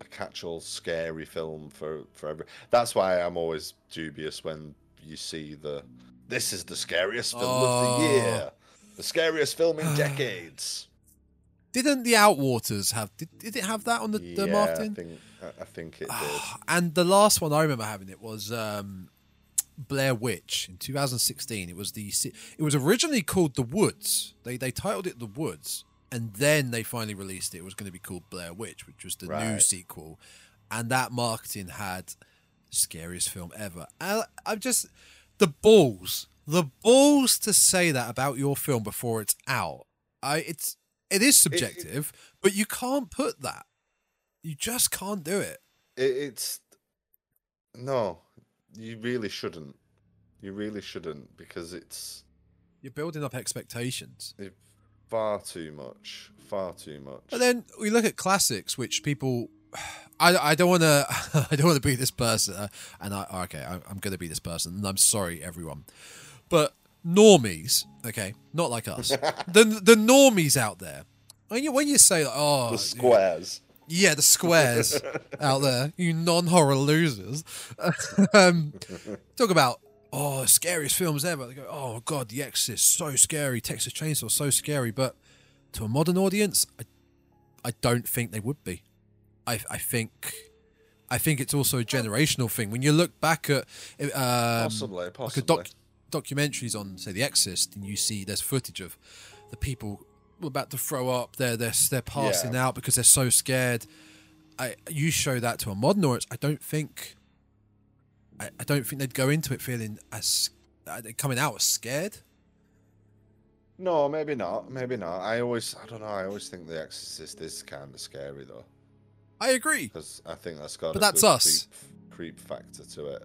a catch-all scary film for for every that's why i'm always dubious when you see the this is the scariest film of Oh. the year the scariest film in decades Didn't the Outwaters have? Did, did it have that on the, the yeah, marketing? i think I- i think it did and the last one I remember having it was um, Blair Witch in 2016. It was the it was originally called The Woods. They they titled it The Woods, and then they finally released it. It was going to be called Blair Witch, which was the new sequel, and that marketing had scariest film ever. And I'm just the balls, the balls to say that about your film before it's out. I it's it is subjective, but you can't put that. You just can't do it. it, it's no you really shouldn't you really shouldn't because it's You're building up expectations. Far too much. Far too much. But then we look at classics, which people. I, I don't want to I don't want to be this person, uh, and I okay I, I'm going to be this person, and I'm sorry everyone, but normies, okay, not like us, the the normies out there. When you when you say like, oh the squares. yeah the squares out there, you non horror losers, um, talk about oh scariest films ever. They go oh god The Exorcist so scary, Texas Chainsaw so scary, but to a modern audience, I I don't think they would be. I I think I think it's also a generational thing. When you look back at um, Possibly, like a possibly. doc, documentaries on say The Exorcist, and you see there's footage of the people about to throw up. They're they're they're passing Yeah. out because they're so scared. I you show that to a modern audience, I don't think. I, I don't think they'd go into it feeling as uh, they're coming out as scared. No, maybe not. Maybe not. I always, I don't know. I always think The Exorcist is kind of scary though, I agree. because I think that's got. But a that's us. Creep, creep factor to it.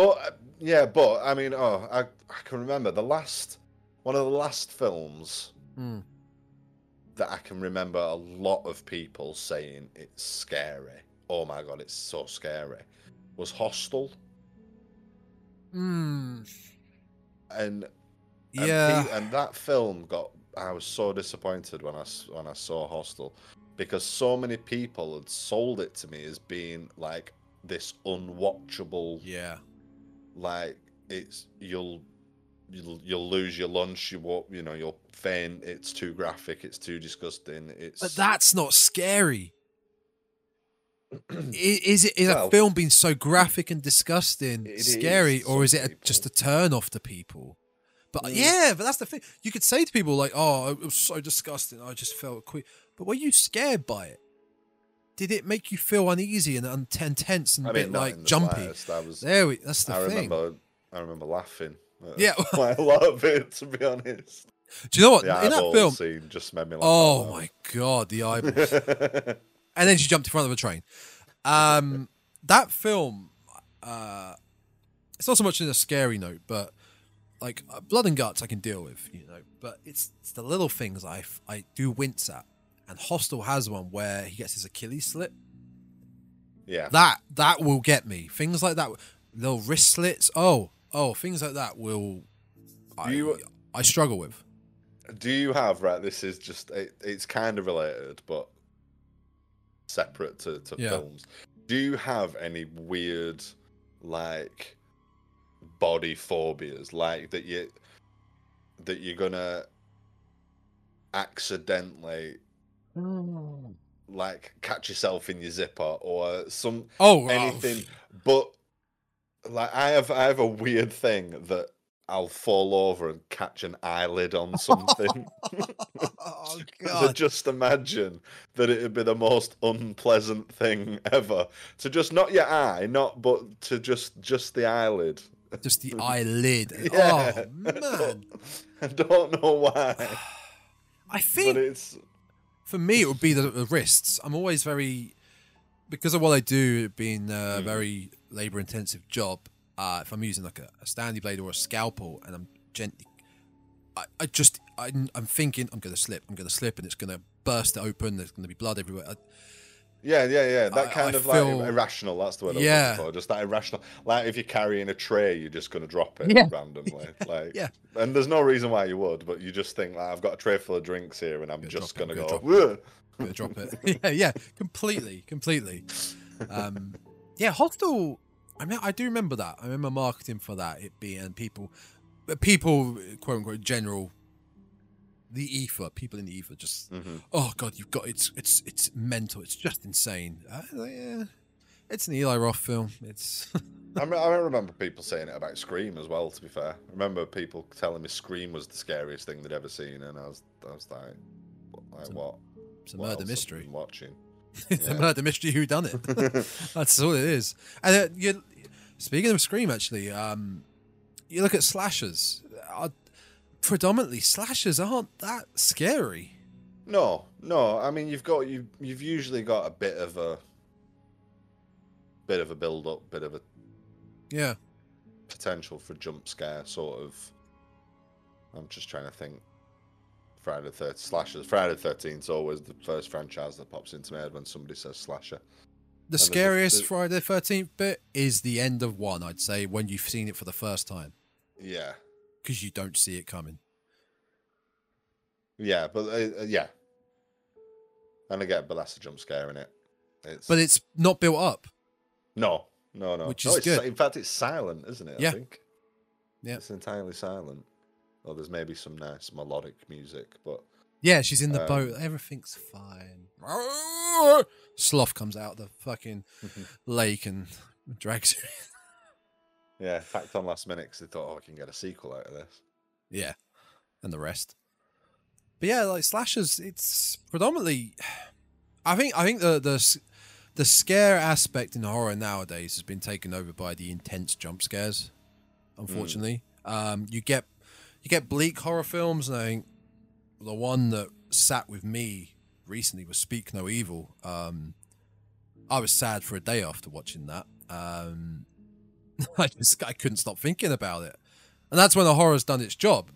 But yeah, but I mean, oh, I I can remember the last one of the last films Mm. that I can remember a lot of people saying it's scary. Oh my god, it's so scary. Was Hostel Mm. and and Yeah. pe- and that film got. I was so disappointed when I when I saw Hostel because so many people had sold it to me as being like this unwatchable, yeah. Like it's you'll you'll you'll lose your lunch, you won't, you know, you'll faint. It's too graphic. It's too disgusting. It's But that's not scary. Is it is Well- a film being so graphic and disgusting scary, is or is it a, just a turn off to people? But Mm. yeah, but that's the thing. You could say to people like, "Oh, it was so disgusting. I just felt quick." But were you scared by it? Did it make you feel uneasy and ten- tense and I a mean, bit like the jumpy? I was. There we. That's the I thing. remember. I remember laughing. Yeah. quite a lot of it, to be honest. Do you know what? The In that film, scene just made me laugh. oh my god, the eyeballs. and then she jumped in front of a train. Um, that film, uh, it's not so much in a scary note, but like uh, blood and guts, I can deal with, you know. But it's it's the little things I I do wince at. And Hostel has one where he gets his Achilles slit. yeah. That that will get me. Things like that, little wrist slits. Oh oh, things like that will. I, you- I struggle with. Do you have right? This is just it, it's kind of related, but separate to, to Yeah. films. Do you have any weird like body phobias, like that you that you're gonna accidentally Mm. like catch yourself in your zipper or some Oh, oh anything but like i have i have a weird thing that I'll fall over and catch an eyelid on something. oh So just imagine that it'd be the most unpleasant thing ever to just not your eye, not but to just just the eyelid. Just the eyelid. Yeah. Oh man. I don't know why, I think but it's for me it would be the, the wrists. I'm always very because of what I do, being a Mm. very labor intensive job. Uh, if I'm using like a, a Stanley blade or a scalpel, and I'm gently, I, I just I, I'm thinking I'm gonna slip, I'm gonna slip, and it's gonna burst open. There's gonna be blood everywhere. I, yeah, yeah, yeah. That I- kind I of feel- like irrational. That's the word I was Yeah. looking for. Just that irrational. Like if you're carrying a tray, you're just gonna drop it Yeah. randomly. Like Yeah. and there's no reason why you would, but you just think like I've got a tray full of drinks here, and I'm Gonna just gonna I'm go. "Whoa." gonna drop it. yeah, yeah, completely, completely. Um, yeah, Hostel. I mean, I do remember that. I remember marketing for that. It being people, people, quote unquote, general, the ether, people in the ether, just Mhm. oh god, you've got it's it's it's mental. It's just insane. Uh, yeah, it's an Eli Roth film. It's I, me- I remember people saying it about Scream as well. To be fair, I remember people telling me Scream was the scariest thing they'd ever seen, and I was, I was like, what- like It's a- what? it's a What murder else have I mystery. watching. it's a murder mystery. Who done it? That's all it is. And uh, you, speaking of Scream, actually, um, you look at slashers. Uh, predominantly, slashers aren't that scary. No, no. I mean, you've got you. You've usually got a bit of a bit of a build up, bit of a Yeah, potential for jump scare, sort of. I'm just trying to think. Friday the 13th slashers. Friday the 13th is always the first franchise that pops into my head when somebody says slasher. the there's a- scariest there's- Friday the Thirteenth bit is the end of one. I'd say when you've seen it for the first time Yeah, because you don't see it coming. yeah, but uh, uh, yeah. And again, but that's a jump scare in it. It's But it's not built up. no, no, no. Which is it's, good. In fact, it's silent, isn't it? Yeah. I think. Yeah. It's entirely silent. Well, there's maybe some nice melodic music, but Yeah, she's in the Um, boat. Everything's fine. Sloth comes out of the fucking lake and drags her. Yeah, fact on last minute because they thought, oh, I can get a sequel out of this. Yeah, and the rest. But yeah, like slashers, it's predominantly. I think I think the the the scare aspect in horror nowadays has been taken over by the intense jump scares. Unfortunately, um, you get you get bleak horror films, and I think the one that sat with me recently was Speak No Evil. Um, I was sad for a day after watching that. Um, I just I couldn't stop thinking about it, and that's when the horror's done its job.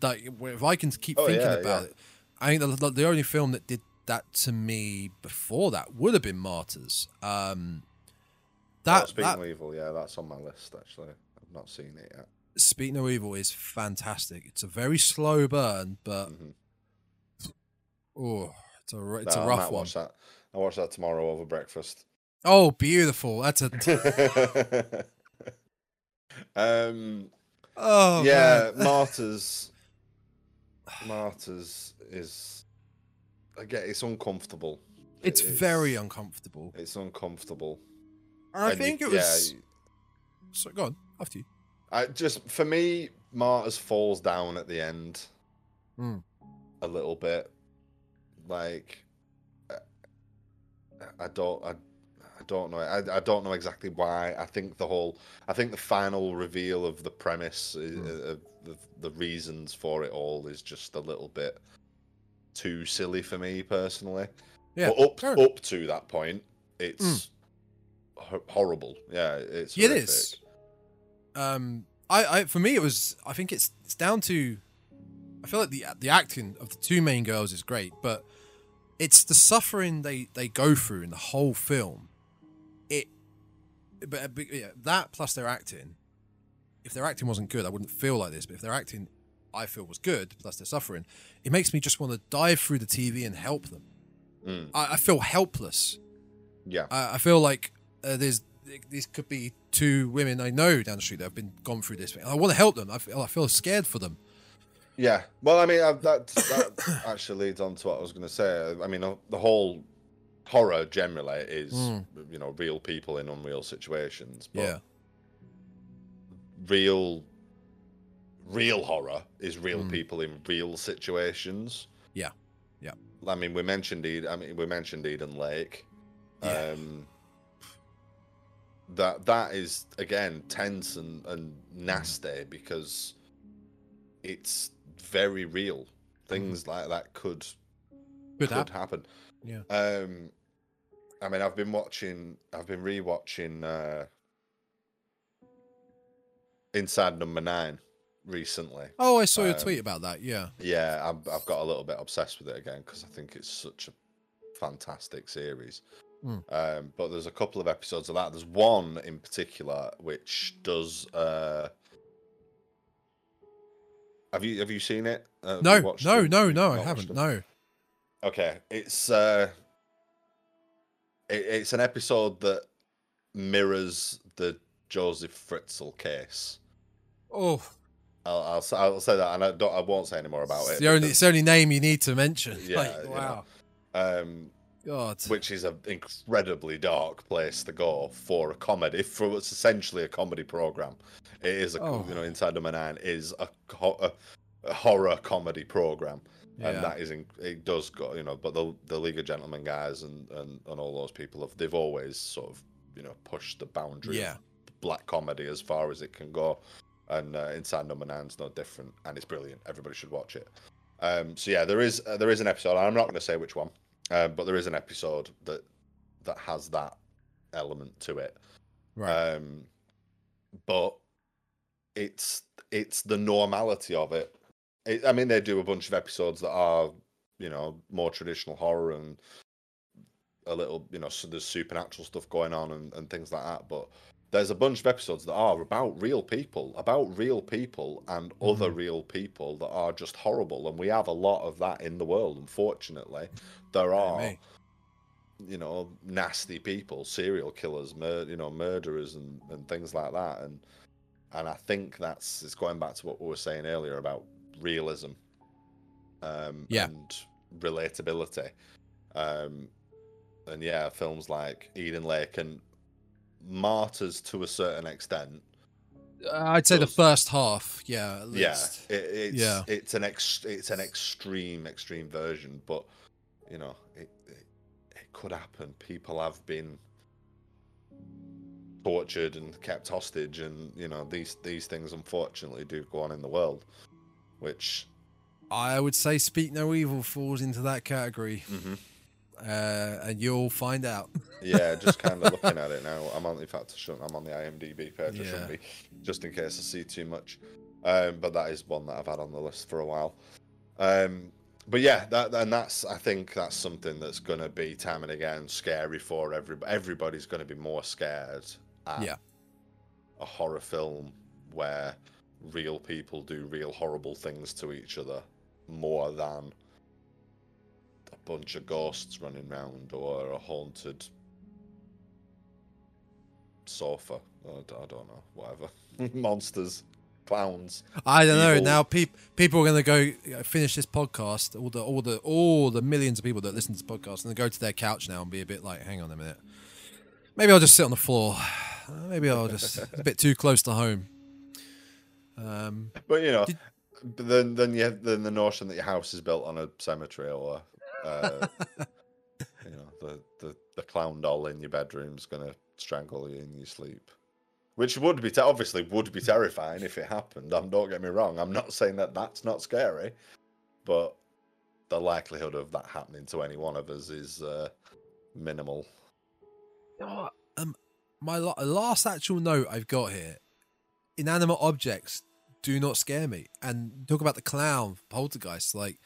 That if I can keep Oh, thinking yeah, about yeah. it, I think the, the, only film that did that to me before that would have been Martyrs. Um, that, oh, Speaking that of Evil, yeah, that's on my list actually. I've not seen it yet. Speak No Evil is fantastic. It's a very slow burn, but Mhm. oh, it's a it's No, a I rough might one. watch that. I watch that tomorrow over breakfast. Oh, beautiful! That's a um, oh yeah. Martyrs. Martyrs is again, it's uncomfortable. It's It very uncomfortable. It's uncomfortable. And I And you- think it yeah, was. So go on after you. I just for me, Martyrs falls down at the end Mm. a little bit. Like I don't I, I don't know I, I don't know exactly why. I think the whole I think the final reveal of the premise Mm. of the, the reasons for it all is just a little bit too silly for me personally. Yeah, but up enough. up to that point, it's ho- horrible. Yeah, it's It is. Um, I, I for me it was. I think it's it's down to. I feel like the the acting of the two main girls is great, but it's the suffering they they go through in the whole film. It, but, but yeah, that plus their acting. If their acting wasn't good, I wouldn't feel like this. But if their acting, I feel was good, plus their suffering, it makes me just want to dive through the TV and help them. Mm, I, I feel helpless. yeah. I, I feel like uh, there's these could be two women I know down the street that have been gone through this. I want to help them. I feel, I feel scared for them. Yeah, well, I mean, uh, that that actually leads on to what I was going to say. I mean, uh, the whole horror generally is, Mm. you know, real people in unreal situations. But Yeah, real, real horror is real Mm. people in real situations. Yeah. Yeah. I mean, we mentioned Eden. I mean, we mentioned Eden Lake. Yeah. Um, that that is again tense and, and nasty because it's very real. Things like that could Good could app. happen. Yeah. Um, I mean, I've been watching. I've been rewatching uh, Inside Number Nine recently. Oh, I saw your Um, tweet about that. Yeah. Yeah, I've, I've got a little bit obsessed with it again because I think it's such a fantastic series. Mm. Um, but there's a couple of episodes of that. There's one in particular which does. Uh... Have you have you seen it? Have No, no, them? no, no, I haven't. them? No. Okay, it's uh, it, it's an episode that mirrors the Josef Fritzl case. Oh, I'll, I'll, I'll say that, and I don't. I won't say any more about it's it. the only, it's the only name you need to mention. Yeah, Like, you know. wow. um, God. which is an incredibly dark place to go for a comedy. For what's essentially a comedy program, it is a Oh. you know Inside Number Nine is a, a, a horror comedy program, Yeah. and that is in, it does go you know. But the the League of Gentlemen guys and and and all those people have they've always sort of you know pushed the boundary Yeah. of black comedy as far as it can go, and uh, Inside Number Nine's no different, and it's brilliant. Everybody should watch it. Um, so yeah, there is uh, there is an episode. I'm not going to say which one, um, but there is an episode that that has that element to it. Right. Um, but it's it's the normality of it. I mean, they do a bunch of episodes that are you know more traditional horror and a little you know so there's supernatural stuff going on and, and things like that. But there's a bunch of episodes that are about real people, about real people and other mm-hmm. real people that are just horrible, and we have a lot of that in the world. Unfortunately, there are me. you know nasty people, serial killers, mur- you know murderers and, and things like that, and and I think that's it's going back to what we were saying earlier about realism, um, Yeah. and relatability, um, and yeah, films like Eden Lake and Martyrs to a certain extent. Uh, I'd say the first half. Yeah. At Yeah, it, it's Yeah. it's an ex, it's an extreme extreme version, but you know it, it it could happen. People have been tortured and kept hostage, and you know these these things unfortunately do go on in the world, which I would say Speak No Evil falls into that category. Mhm. Uh, and you'll find out. yeah, just kind of looking at it now. I'm on in fact I shouldn't, I'm on the IMDb page. Yeah. shouldn't be, just in case I see too much. Um, but that is one that I've had on the list for a while. Um, but yeah, that and that's I think that's something that's going to be time and again scary for everybody. Everybody's going to be more scared at Yeah. a horror film where real people do real horrible things to each other more than a bunch of ghosts running around or a haunted sofa. I, don't know, whatever. Monsters, clowns. I don't know. Now, peop- people are going to go uh, finish this podcast. All the all the all the millions of people that listen to this podcast and go to their couch now and be a bit like, "Hang on a minute, maybe I'll just sit on the floor. Maybe I'll just a bit too close to home." Um, But you know, Did- but then then you have then the notion that your house is built on a cemetery or uh, you know the, the the clown doll in your bedroom's gonna strangle you in your sleep, which would be te- obviously would be terrifying if it happened. Um, don't get me wrong. I'm not saying that that's not scary, but the likelihood of that happening to any one of us is uh, minimal. Oh, um, my la- last actual note I've got here: inanimate objects do not scare me. And talk about the clown poltergeist. Like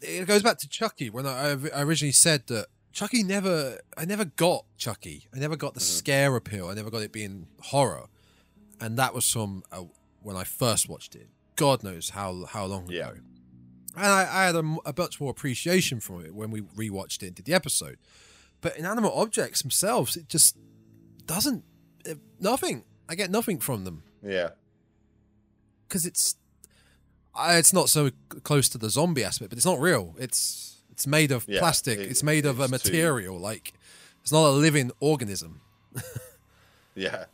it goes back to Chucky when I, I originally said that Chucky never. I never got Chucky. I never got the Mhm. scare appeal. I never got it being horror, and that was from uh, when I first watched it. God knows how how long ago. Yeah. And I, I had a much more appreciation for it when we rewatched it and did the episode. But inanimate objects themselves, it just doesn't. uh, nothing. I get nothing from them Yeah, because it's. It's not so close to the zombie aspect, but it's not real. It's it's made of Yeah, plastic. it- it's made of a it's too- material. Like it's not a living organism. yeah.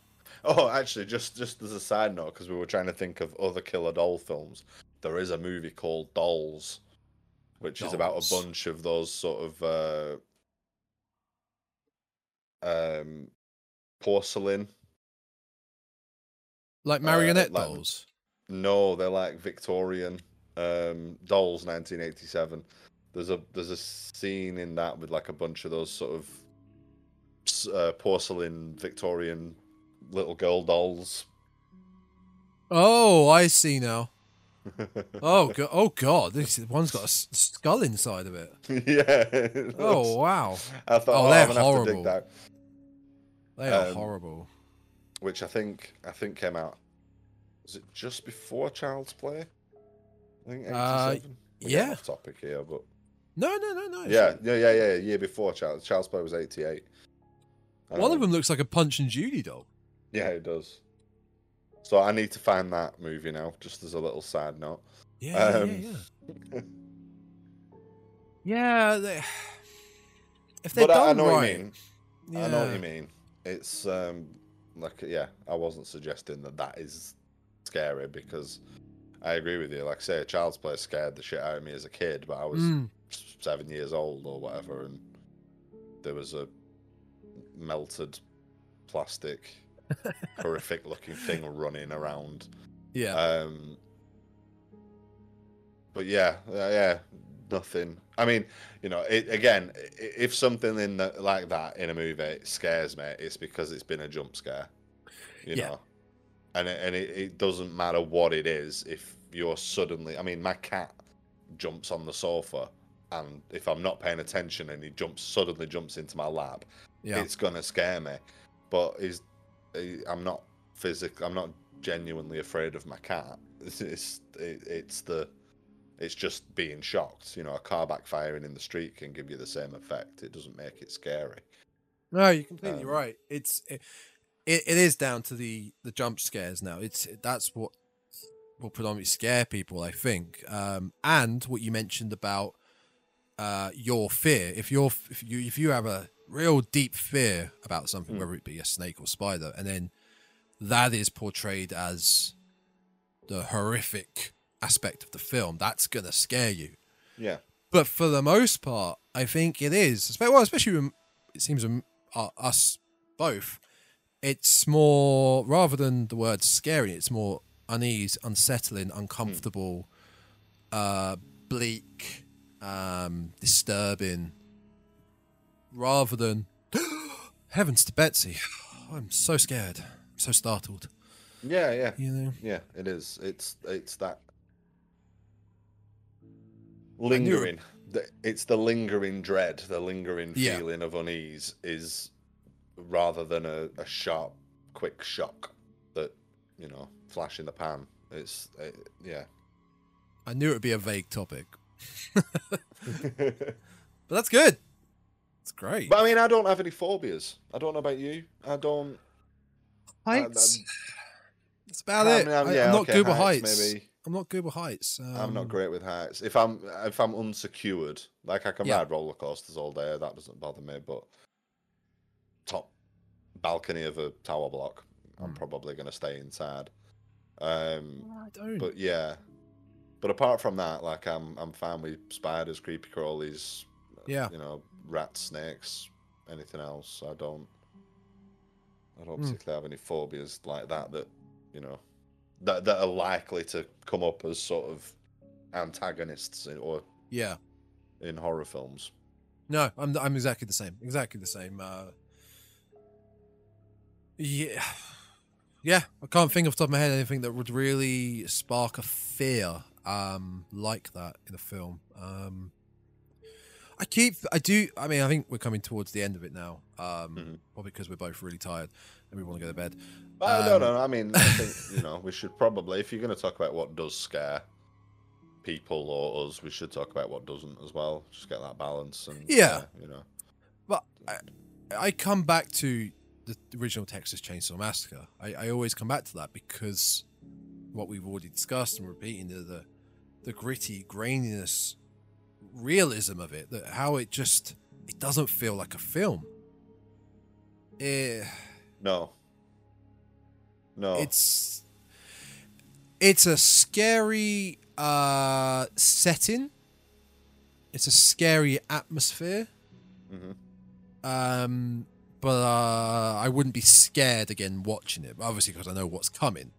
Oh, actually, just just as a side note, because we were trying to think of other killer doll films, there is a movie called Dolls, which is about a bunch of those sort of uh, um, porcelain. Like marionette like- dolls. No, they're like Victorian um, dolls, 1987. There's a there's a scene in that with like a bunch of those sort of uh, porcelain Victorian little girl dolls. Oh, I see now. Oh god! Oh god! This one's got a s- skull inside of it. yeah. it Oh wow! I thought, Oh, oh, they're I'm gonna have to horrible. They are Um, horrible. Which I think I think came out. Was it just before Child's Play? I think Uh, 87. We're yeah. Topic here, but No, no, no, no. yeah, yeah, yeah, yeah. Year before Child's Child's Play was 88. One of Um, them looks like a Punch and Judy doll. Yeah, it does. So I need to find that movie now, just as a little side note. Yeah, Um, yeah, yeah. Yeah, they, if they're but I, I done know what right, you mean. I know what you mean. It's um like yeah, I wasn't suggesting that that is scary because I agree with you. Like say, a Child's Play scared the shit out of me as a kid, but I was Mm, seven years old or whatever, and there was a melted plastic, horrific looking thing running around. yeah, Um, but yeah, uh, yeah, nothing. I mean, you know, it, again, if something in the, like that in a movie scares me, it's because it's been a jump scare. You Yeah. know, and it, and it, it doesn't matter what it is. If you're suddenly, I mean, my cat jumps on the sofa, and if I'm not paying attention and he jumps suddenly jumps into my lap, yeah. it's gonna scare me. But is I'm not physically, I'm not genuinely afraid of my cat. It's it's, it, it's the it's just being shocked. You know, a car backfiring in the street can give you the same effect. It doesn't make it scary. No, you're completely Um, right. It's it, it, it is down to the the jump scares now. It's that's what will predominantly scare people, I think. Um, and what you mentioned about uh, your fear. If you're if you if you have a real deep fear about something, Mm. whether it be a snake or spider, and then that is portrayed as the horrific aspect of the film, that's gonna scare you. Yeah, But for the most part, I think it is. Well, especially when it seems um, uh, us both. It's more rather than the word scary. It's more unease, unsettling, uncomfortable, uh, bleak, um, disturbing. Rather than heavens to Betsy, I'm so scared, I'm so startled. yeah, yeah, You know, yeah. It is. It's it's that lingering. It's the lingering dread, the lingering Yeah. feeling of unease, is rather than a, a sharp, quick shock that you know, flash in the pan. It's uh, yeah. I knew it would be a vague topic, but that's good. It's great. But I mean, I don't have any phobias. I don't know about you. I don't. heights. That's about I it. I'm- I, yeah, am not okay, good with heights, heights. maybe. I'm not good with heights. Um, I'm not great with heights. If I'm if I'm unsecured, like I can Yeah. ride roller coasters all day, that doesn't bother me. But top balcony of a tower block, I'm Hmm. probably going to stay inside. Um, I don't. but yeah, but apart from that, like I'm I'm fine with spiders, creepy crawlies, yeah. you know, rats, snakes, anything else. I don't. I don't Hmm. particularly have any phobias like that that you know that that are likely to come up as sort of antagonists in, or Yeah. in horror films. No, I'm I'm exactly the same. Exactly the same. Uh, yeah, yeah. I can't think off the top of my head anything that would really spark a fear um, like that in a film. Um, I keep, I do. I mean, I think we're coming towards the end of it now. Um, Mhm. Probably because we're both really tired and we want to go to bed. Uh, no, Um, no. I mean, I think you know we should probably, if you're going to talk about what does scare people or us, we should talk about what doesn't as well. Just get that balance and Yeah. you know. But I, I come back to the original Texas Chainsaw Massacre. I, I always come back to that because what we've already discussed and repeating the the, the gritty graininess, realism of it. That how it just it doesn't feel like a film. Eh, No. No. it's it's a scary uh setting. It's a scary atmosphere. Mhm. Um, but uh, I wouldn't be scared again watching it. Obviously, because I know what's coming.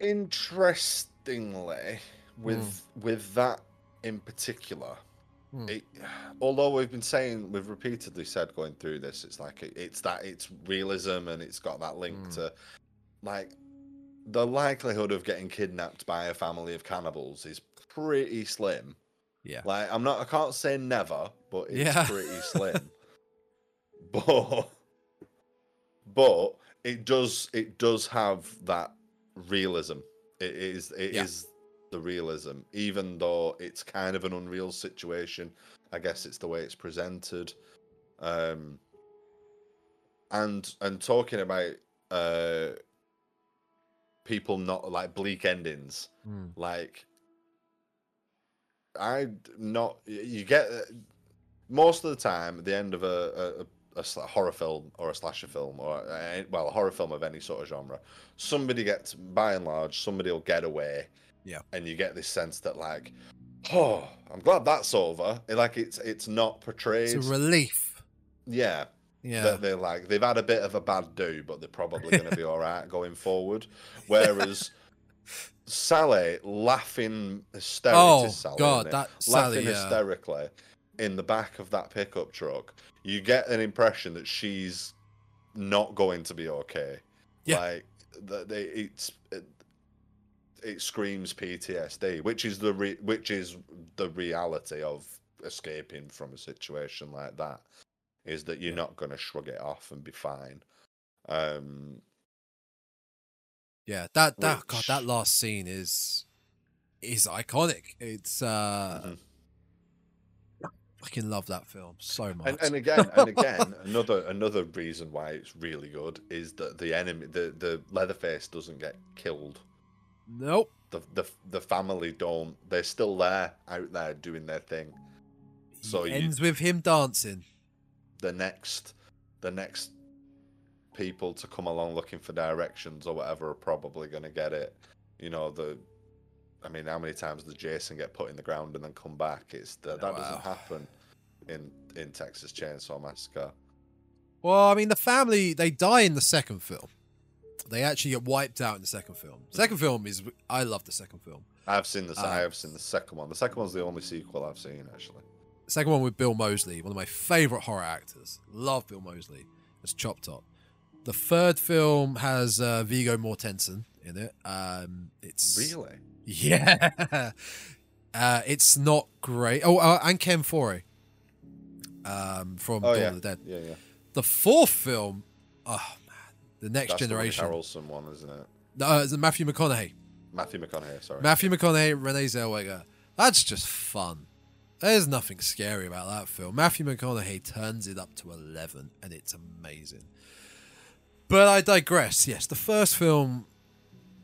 Interestingly, with with that in particular, Hmm. it, although we've been saying we've repeatedly said going through this, it's like it, it's that it's realism and it's got that link Hmm. to like the likelihood of getting kidnapped by a family of cannibals is pretty slim. Yeah. Like I'm not I can't say never, but it's Yeah. pretty slim. but but it does it does have that realism. It is it is Yeah. the realism, even though it's kind of an unreal situation. I guess it's the way it's presented. Um and and talking about uh people not like bleak endings Hmm. like i not you get uh, most of the time at the end of a, a, a horror film or a slasher film or a, well a horror film of any sort of genre somebody gets by and large somebody will get away Yeah. and you get this sense that like oh i'm glad that's over like it's it's not portrayed It's a relief. yeah Yeah. that they're like they've had a bit of a bad do, but they're probably going to be all right going forward. Whereas Sally laughing hysterically, oh Sally, God, that Sally. laughing Yeah. hysterically in the back of that pickup truck, you get an impression that she's not going to be okay. Yeah. Like that, they, it's it, it screams PTSD, which is the re, which is the reality of escaping from a situation like that. Is that you're Yeah. not going to shrug it off and be fine. Um, Yeah, that that God, that last scene is is iconic. It's uh Mhm. I fucking love that film so much. and, and again and again another another reason why it's really good is that the enemy the the leatherface doesn't get killed nope. the the, the family don't they're still there out there doing their thing So So you- ends with him dancing. the next the next people to come along looking for directions or whatever are probably going to get it you know the i mean how many times does jason get put in the ground and then come back it's the, that Wow. doesn't happen in in texas chainsaw massacre Well, I mean, the family they die in the second film. They actually get wiped out in the second film. Second film is I love the second film. i've seen the Uh, i have seen the second one the second one's the only sequel i've seen actually second one with Bill Moseley, one of my favorite horror actors. Love Bill Moseley. It's Chop Top. The third film has uh, Viggo Mortensen in it. Um, it's really Yeah. Uh, it's not great. Oh, uh, and Ken Foree um, from oh Dawn yeah of the Dead. yeah yeah The fourth film, oh man, the Next that's Generation. the Harrelson one isn't it No, it's Matthew McConaughey. matthew mcconaughey sorry Matthew McConaughey, Renee Zellweger. That's just fun. There's nothing scary about that film. Matthew McConaughey turns it up to 11, and it's amazing. But I digress. Yes, the first film.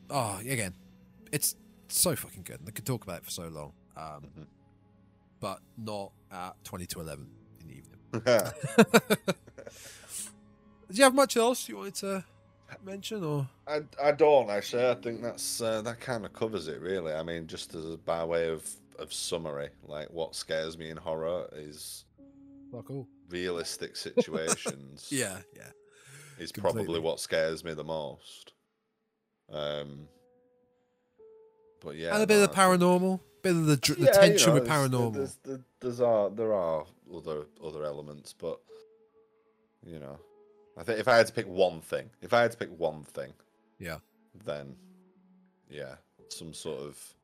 Oh, again, it's so fucking good. and I could talk about it for so long. Um, Mhm. But not at 20 to 11 in the evening. Do you have much else you wanted to mention, or I, I don't actually. I think that's uh, that kind of covers it really. I mean, just as by way of of summary, like what scares me in horror is fuck all? realistic situations. Yeah, yeah. is completely. probably what scares me the most. Um, but yeah, and a bit of the I think- paranormal, bit of the, dr- the Yeah, you tension know, with paranormal. There's, there's, there's are there are other other elements, but you know, I think if I had to pick one thing, if I had to pick one thing, Yeah. then yeah, some sort of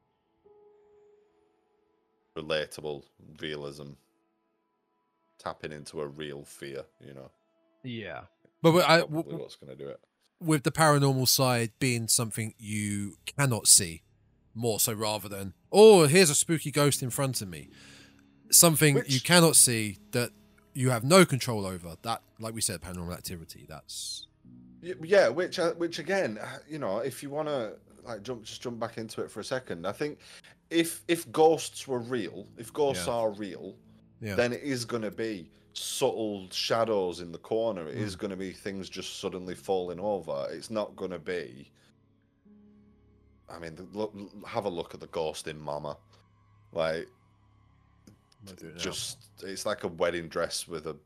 relatable realism, tapping into a real fear, you know, Yeah. But with- I, what's going to do it. with the paranormal side being something you cannot see, more so rather than, oh, here's a spooky ghost in front of me. Something you cannot see that you have no control over. That, like we said, paranormal activity. That's Yeah, which uh, which again, uh, you know, if you want to like jump just jump back into it for a second, I think if if ghosts were real, if ghosts Yeah. are real, yeah, then it is going to be subtle shadows in the corner. It is going to be things just suddenly falling over. It's not going to be. I mean, look, have a look at the ghost in Mama. Like, just it's like a wedding dress with a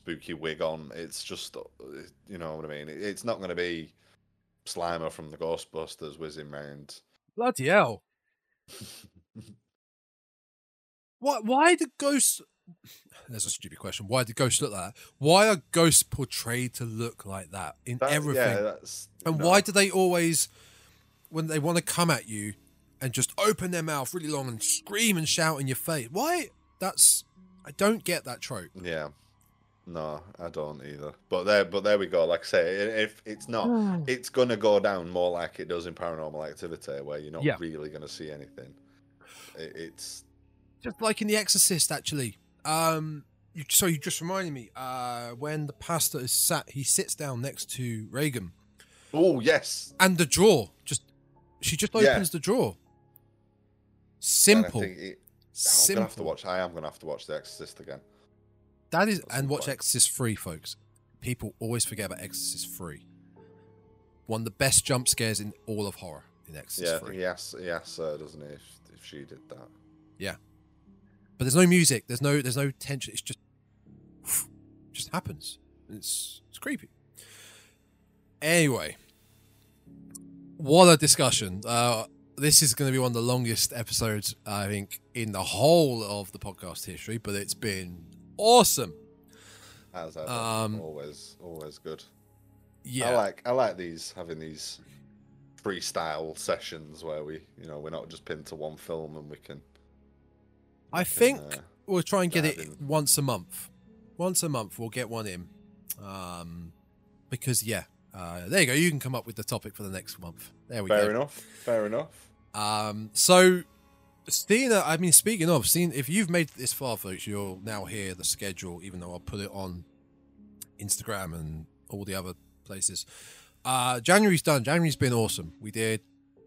spooky wig on. It's just, you know what I mean. It's not going to be Slimer from the Ghostbusters whizzing round. bloody hell. Why? Why the ghosts? There's a stupid question. Why do ghosts look like that? Why are ghosts portrayed to look like that in That- everything? Yeah, that's, and no. why do they always, when they want to come at you, and just open their mouth really long and scream and shout in your face? Why? That's I don't get that trope. Yeah. No, I don't either. But there, but there we go. Like I say, if it's not, hmm. it's gonna go down more like it does in Paranormal Activity, where you're not Yeah. really gonna see anything. It, it's just like in The Exorcist, actually. Um, you, so you just reminded me. Uh, when the pastor is sat, he sits down next to Regan, oh yes, and the drawer just she just Yeah. opens the drawer. Simple, it- I'm gonna have to watch. I am gonna have to watch The Exorcist again. That is, and watch point. Exorcist Free, folks. People always forget about Exorcist Free. One of the best jump scares in all of horror in Exorcist Yeah, yes, yes, uh, doesn't he? If, if she did that. But there's no music. There's no. There's no tension. It's just, just happens. It's it's creepy. Anyway, what a discussion. Uh, this is going to be one of the longest episodes I think in the whole of the podcast history, but it's been awesome. As ever, Um, always, always good. Yeah, I like, I like these having these freestyle sessions where we, you know, we're not just pinned to one film and we can. I think uh, we'll try and get it in. once a month. Once a month, we'll get one in. Um, because yeah, uh, there you go. You can come up with the topic for the next month. There we fair go. Fair enough. Fair enough. Um, so, Stina, I mean, speaking of, Stina, if you've made it this far, folks, you'll now hear the schedule, even though I'll put it on Instagram and all the other places. Uh, January's done. January's been awesome. We did,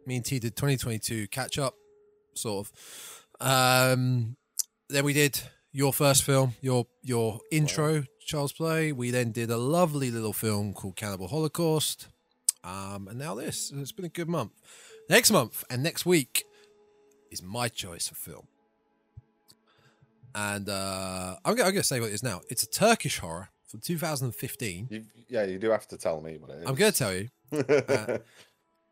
me and T did 2022 catch up, sort of. Um, then we did your first film, your your intro, Child's Play. We then did a lovely little film called Cannibal Holocaust. Um, and now this. It's been a good month. Next month and next week is my choice of film. And uh, I'm, going to say what it is now. It's a Turkish horror from 2015. You, yeah, you do have to tell me what it is. I'm going to tell you.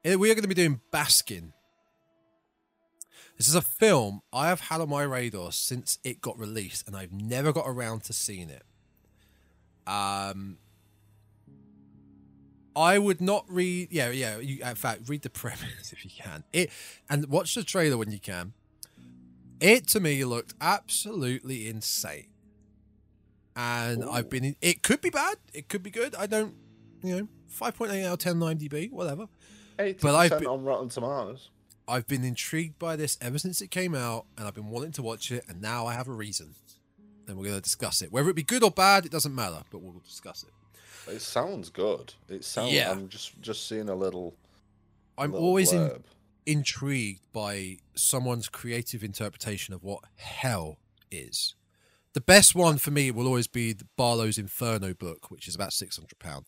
Uh, we are going to be doing Baskin. This is a film I have had on my radar since it got released, and I've never got around to seeing it. Um, I would not read. Yeah, yeah. You, in fact, read the premise if you can. It and watch the trailer when you can. It to me looked absolutely insane, and I've been. In, it could be bad. It could be good. I don't. You know, five point eight out of 10, 90b, whatever. Eighty But I've percent on Rotten Tomatoes. I've been intrigued by this ever since it came out, and I've been wanting to watch it, and now I have a reason. And we're going to discuss it. Whether it be good or bad, it doesn't matter, but we'll discuss it. It sounds good. It sounds. Yeah. I'm just just seeing a little. I'm little always in, intrigued by someone's creative interpretation of what hell is. The best one for me will always be the Barlowe's Inferno book, which is about six hundred pound.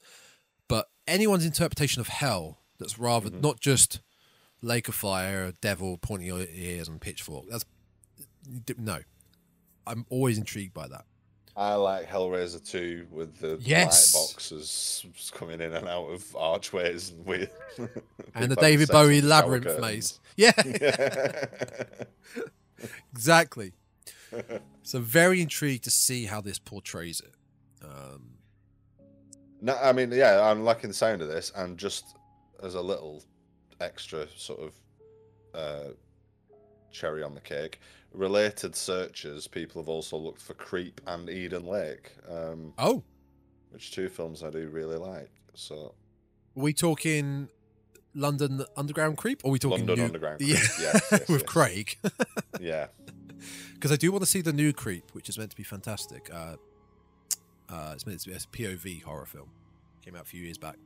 But anyone's interpretation of hell that's rather Mhm. not just lake of fire, devil pointing your ears and pitchfork. That's no. I'm always intrigued by that. I like Hellraiser 2 with the Yes. light boxes coming in and out of archways and with And the David Bowie labyrinth maze. Yeah, exactly. So very intrigued to see how this portrays it. Um, no, I mean, yeah, I'm liking the sound of this, and just as a little extra sort of uh, cherry on the cake, related searches, people have also looked for Creep and Eden Lake, um, oh, which two films I do really like. So are we talking London Underground Creep, or are we talking London new... Underground Creep, Yeah, yes, yes, with yes. Craig, yeah, because I do want to see the new Creep, which is meant to be fantastic. Uh, uh, it's meant to be a POV horror film. Came out a few years back.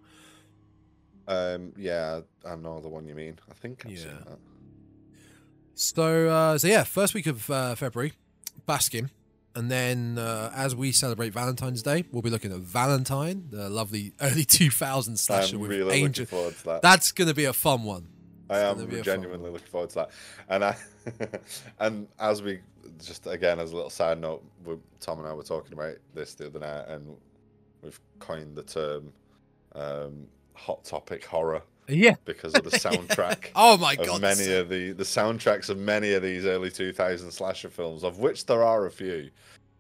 Um, yeah, I know the one you mean. I think I've seen Yeah. that. So, uh, so yeah, first week of uh, February, Baskin. And then, uh, as we celebrate Valentine's Day, we'll be looking at Valentine, the lovely early 2000s slasher I'm with really Angel. looking forward to that. That's going to be a fun one. I am be a fun genuinely looking forward to that. And I, and as we just again as a little side note, we, Tom and I were talking about this the other night, and we've coined the term um, "hot topic horror" Yeah. because of the soundtrack. Oh my Of god. many of the the soundtracks of many of these early 2000 slasher films, of which there are a few,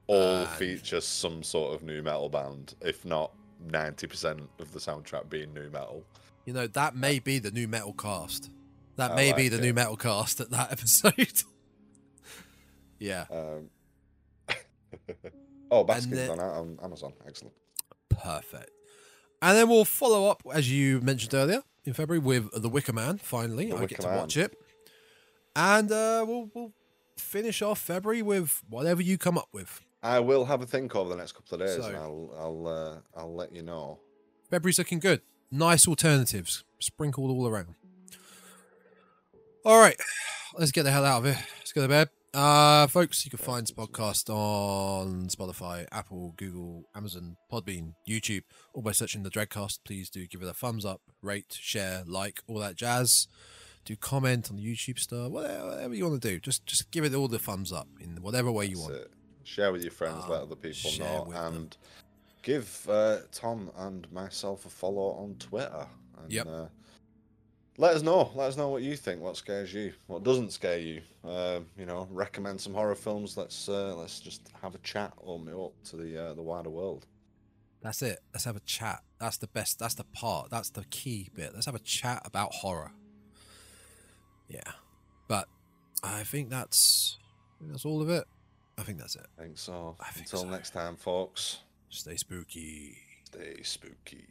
all Man. feature some sort of nu metal band, if not 90% of the soundtrack being nu metal. You know, that may be the nu metal cast. That I may be the it. nu metal cast at that episode. yeah. Um, oh, Baskins then- on, on Amazon. Excellent. Perfect. And then we'll follow up, as you mentioned earlier, in February with The Wicker Man. Finally, The I Wicker get to Man. watch it. And uh, we'll, we'll finish off February with whatever you come up with. I will have a think over the next couple of days, So- and I'll I'll uh, I'll let you know. February's looking good. Nice alternatives sprinkled all around. All right, let's get the hell out of here. Let's go to bed. Uh, folks, you can find this podcast on Spotify, Apple, Google, Amazon, Podbean, YouTube, all by searching the Dreadcast. Please do give it a thumbs up, rate, share, like, all that jazz. Do comment on the YouTube stuff, whatever, you want to do. Just just give it all the thumbs up in whatever way you That's want. it. Share with your friends, Um, let other people know, with them. and give uh, Tom and myself a follow on Twitter. And, Yep. Uh, let us know. Let us know what you think. What scares you? What doesn't scare you? Um, you know, recommend some horror films. Let's uh, let's just have a chat. Open it up to the uh, the wider world. That's it. Let's have a chat. That's the best. That's the part. That's the key bit. Let's have a chat about horror. Yeah, but I think that's I think that's all of it. I think that's it. I think so. I think Until so. next time, folks. Stay spooky. Stay spooky.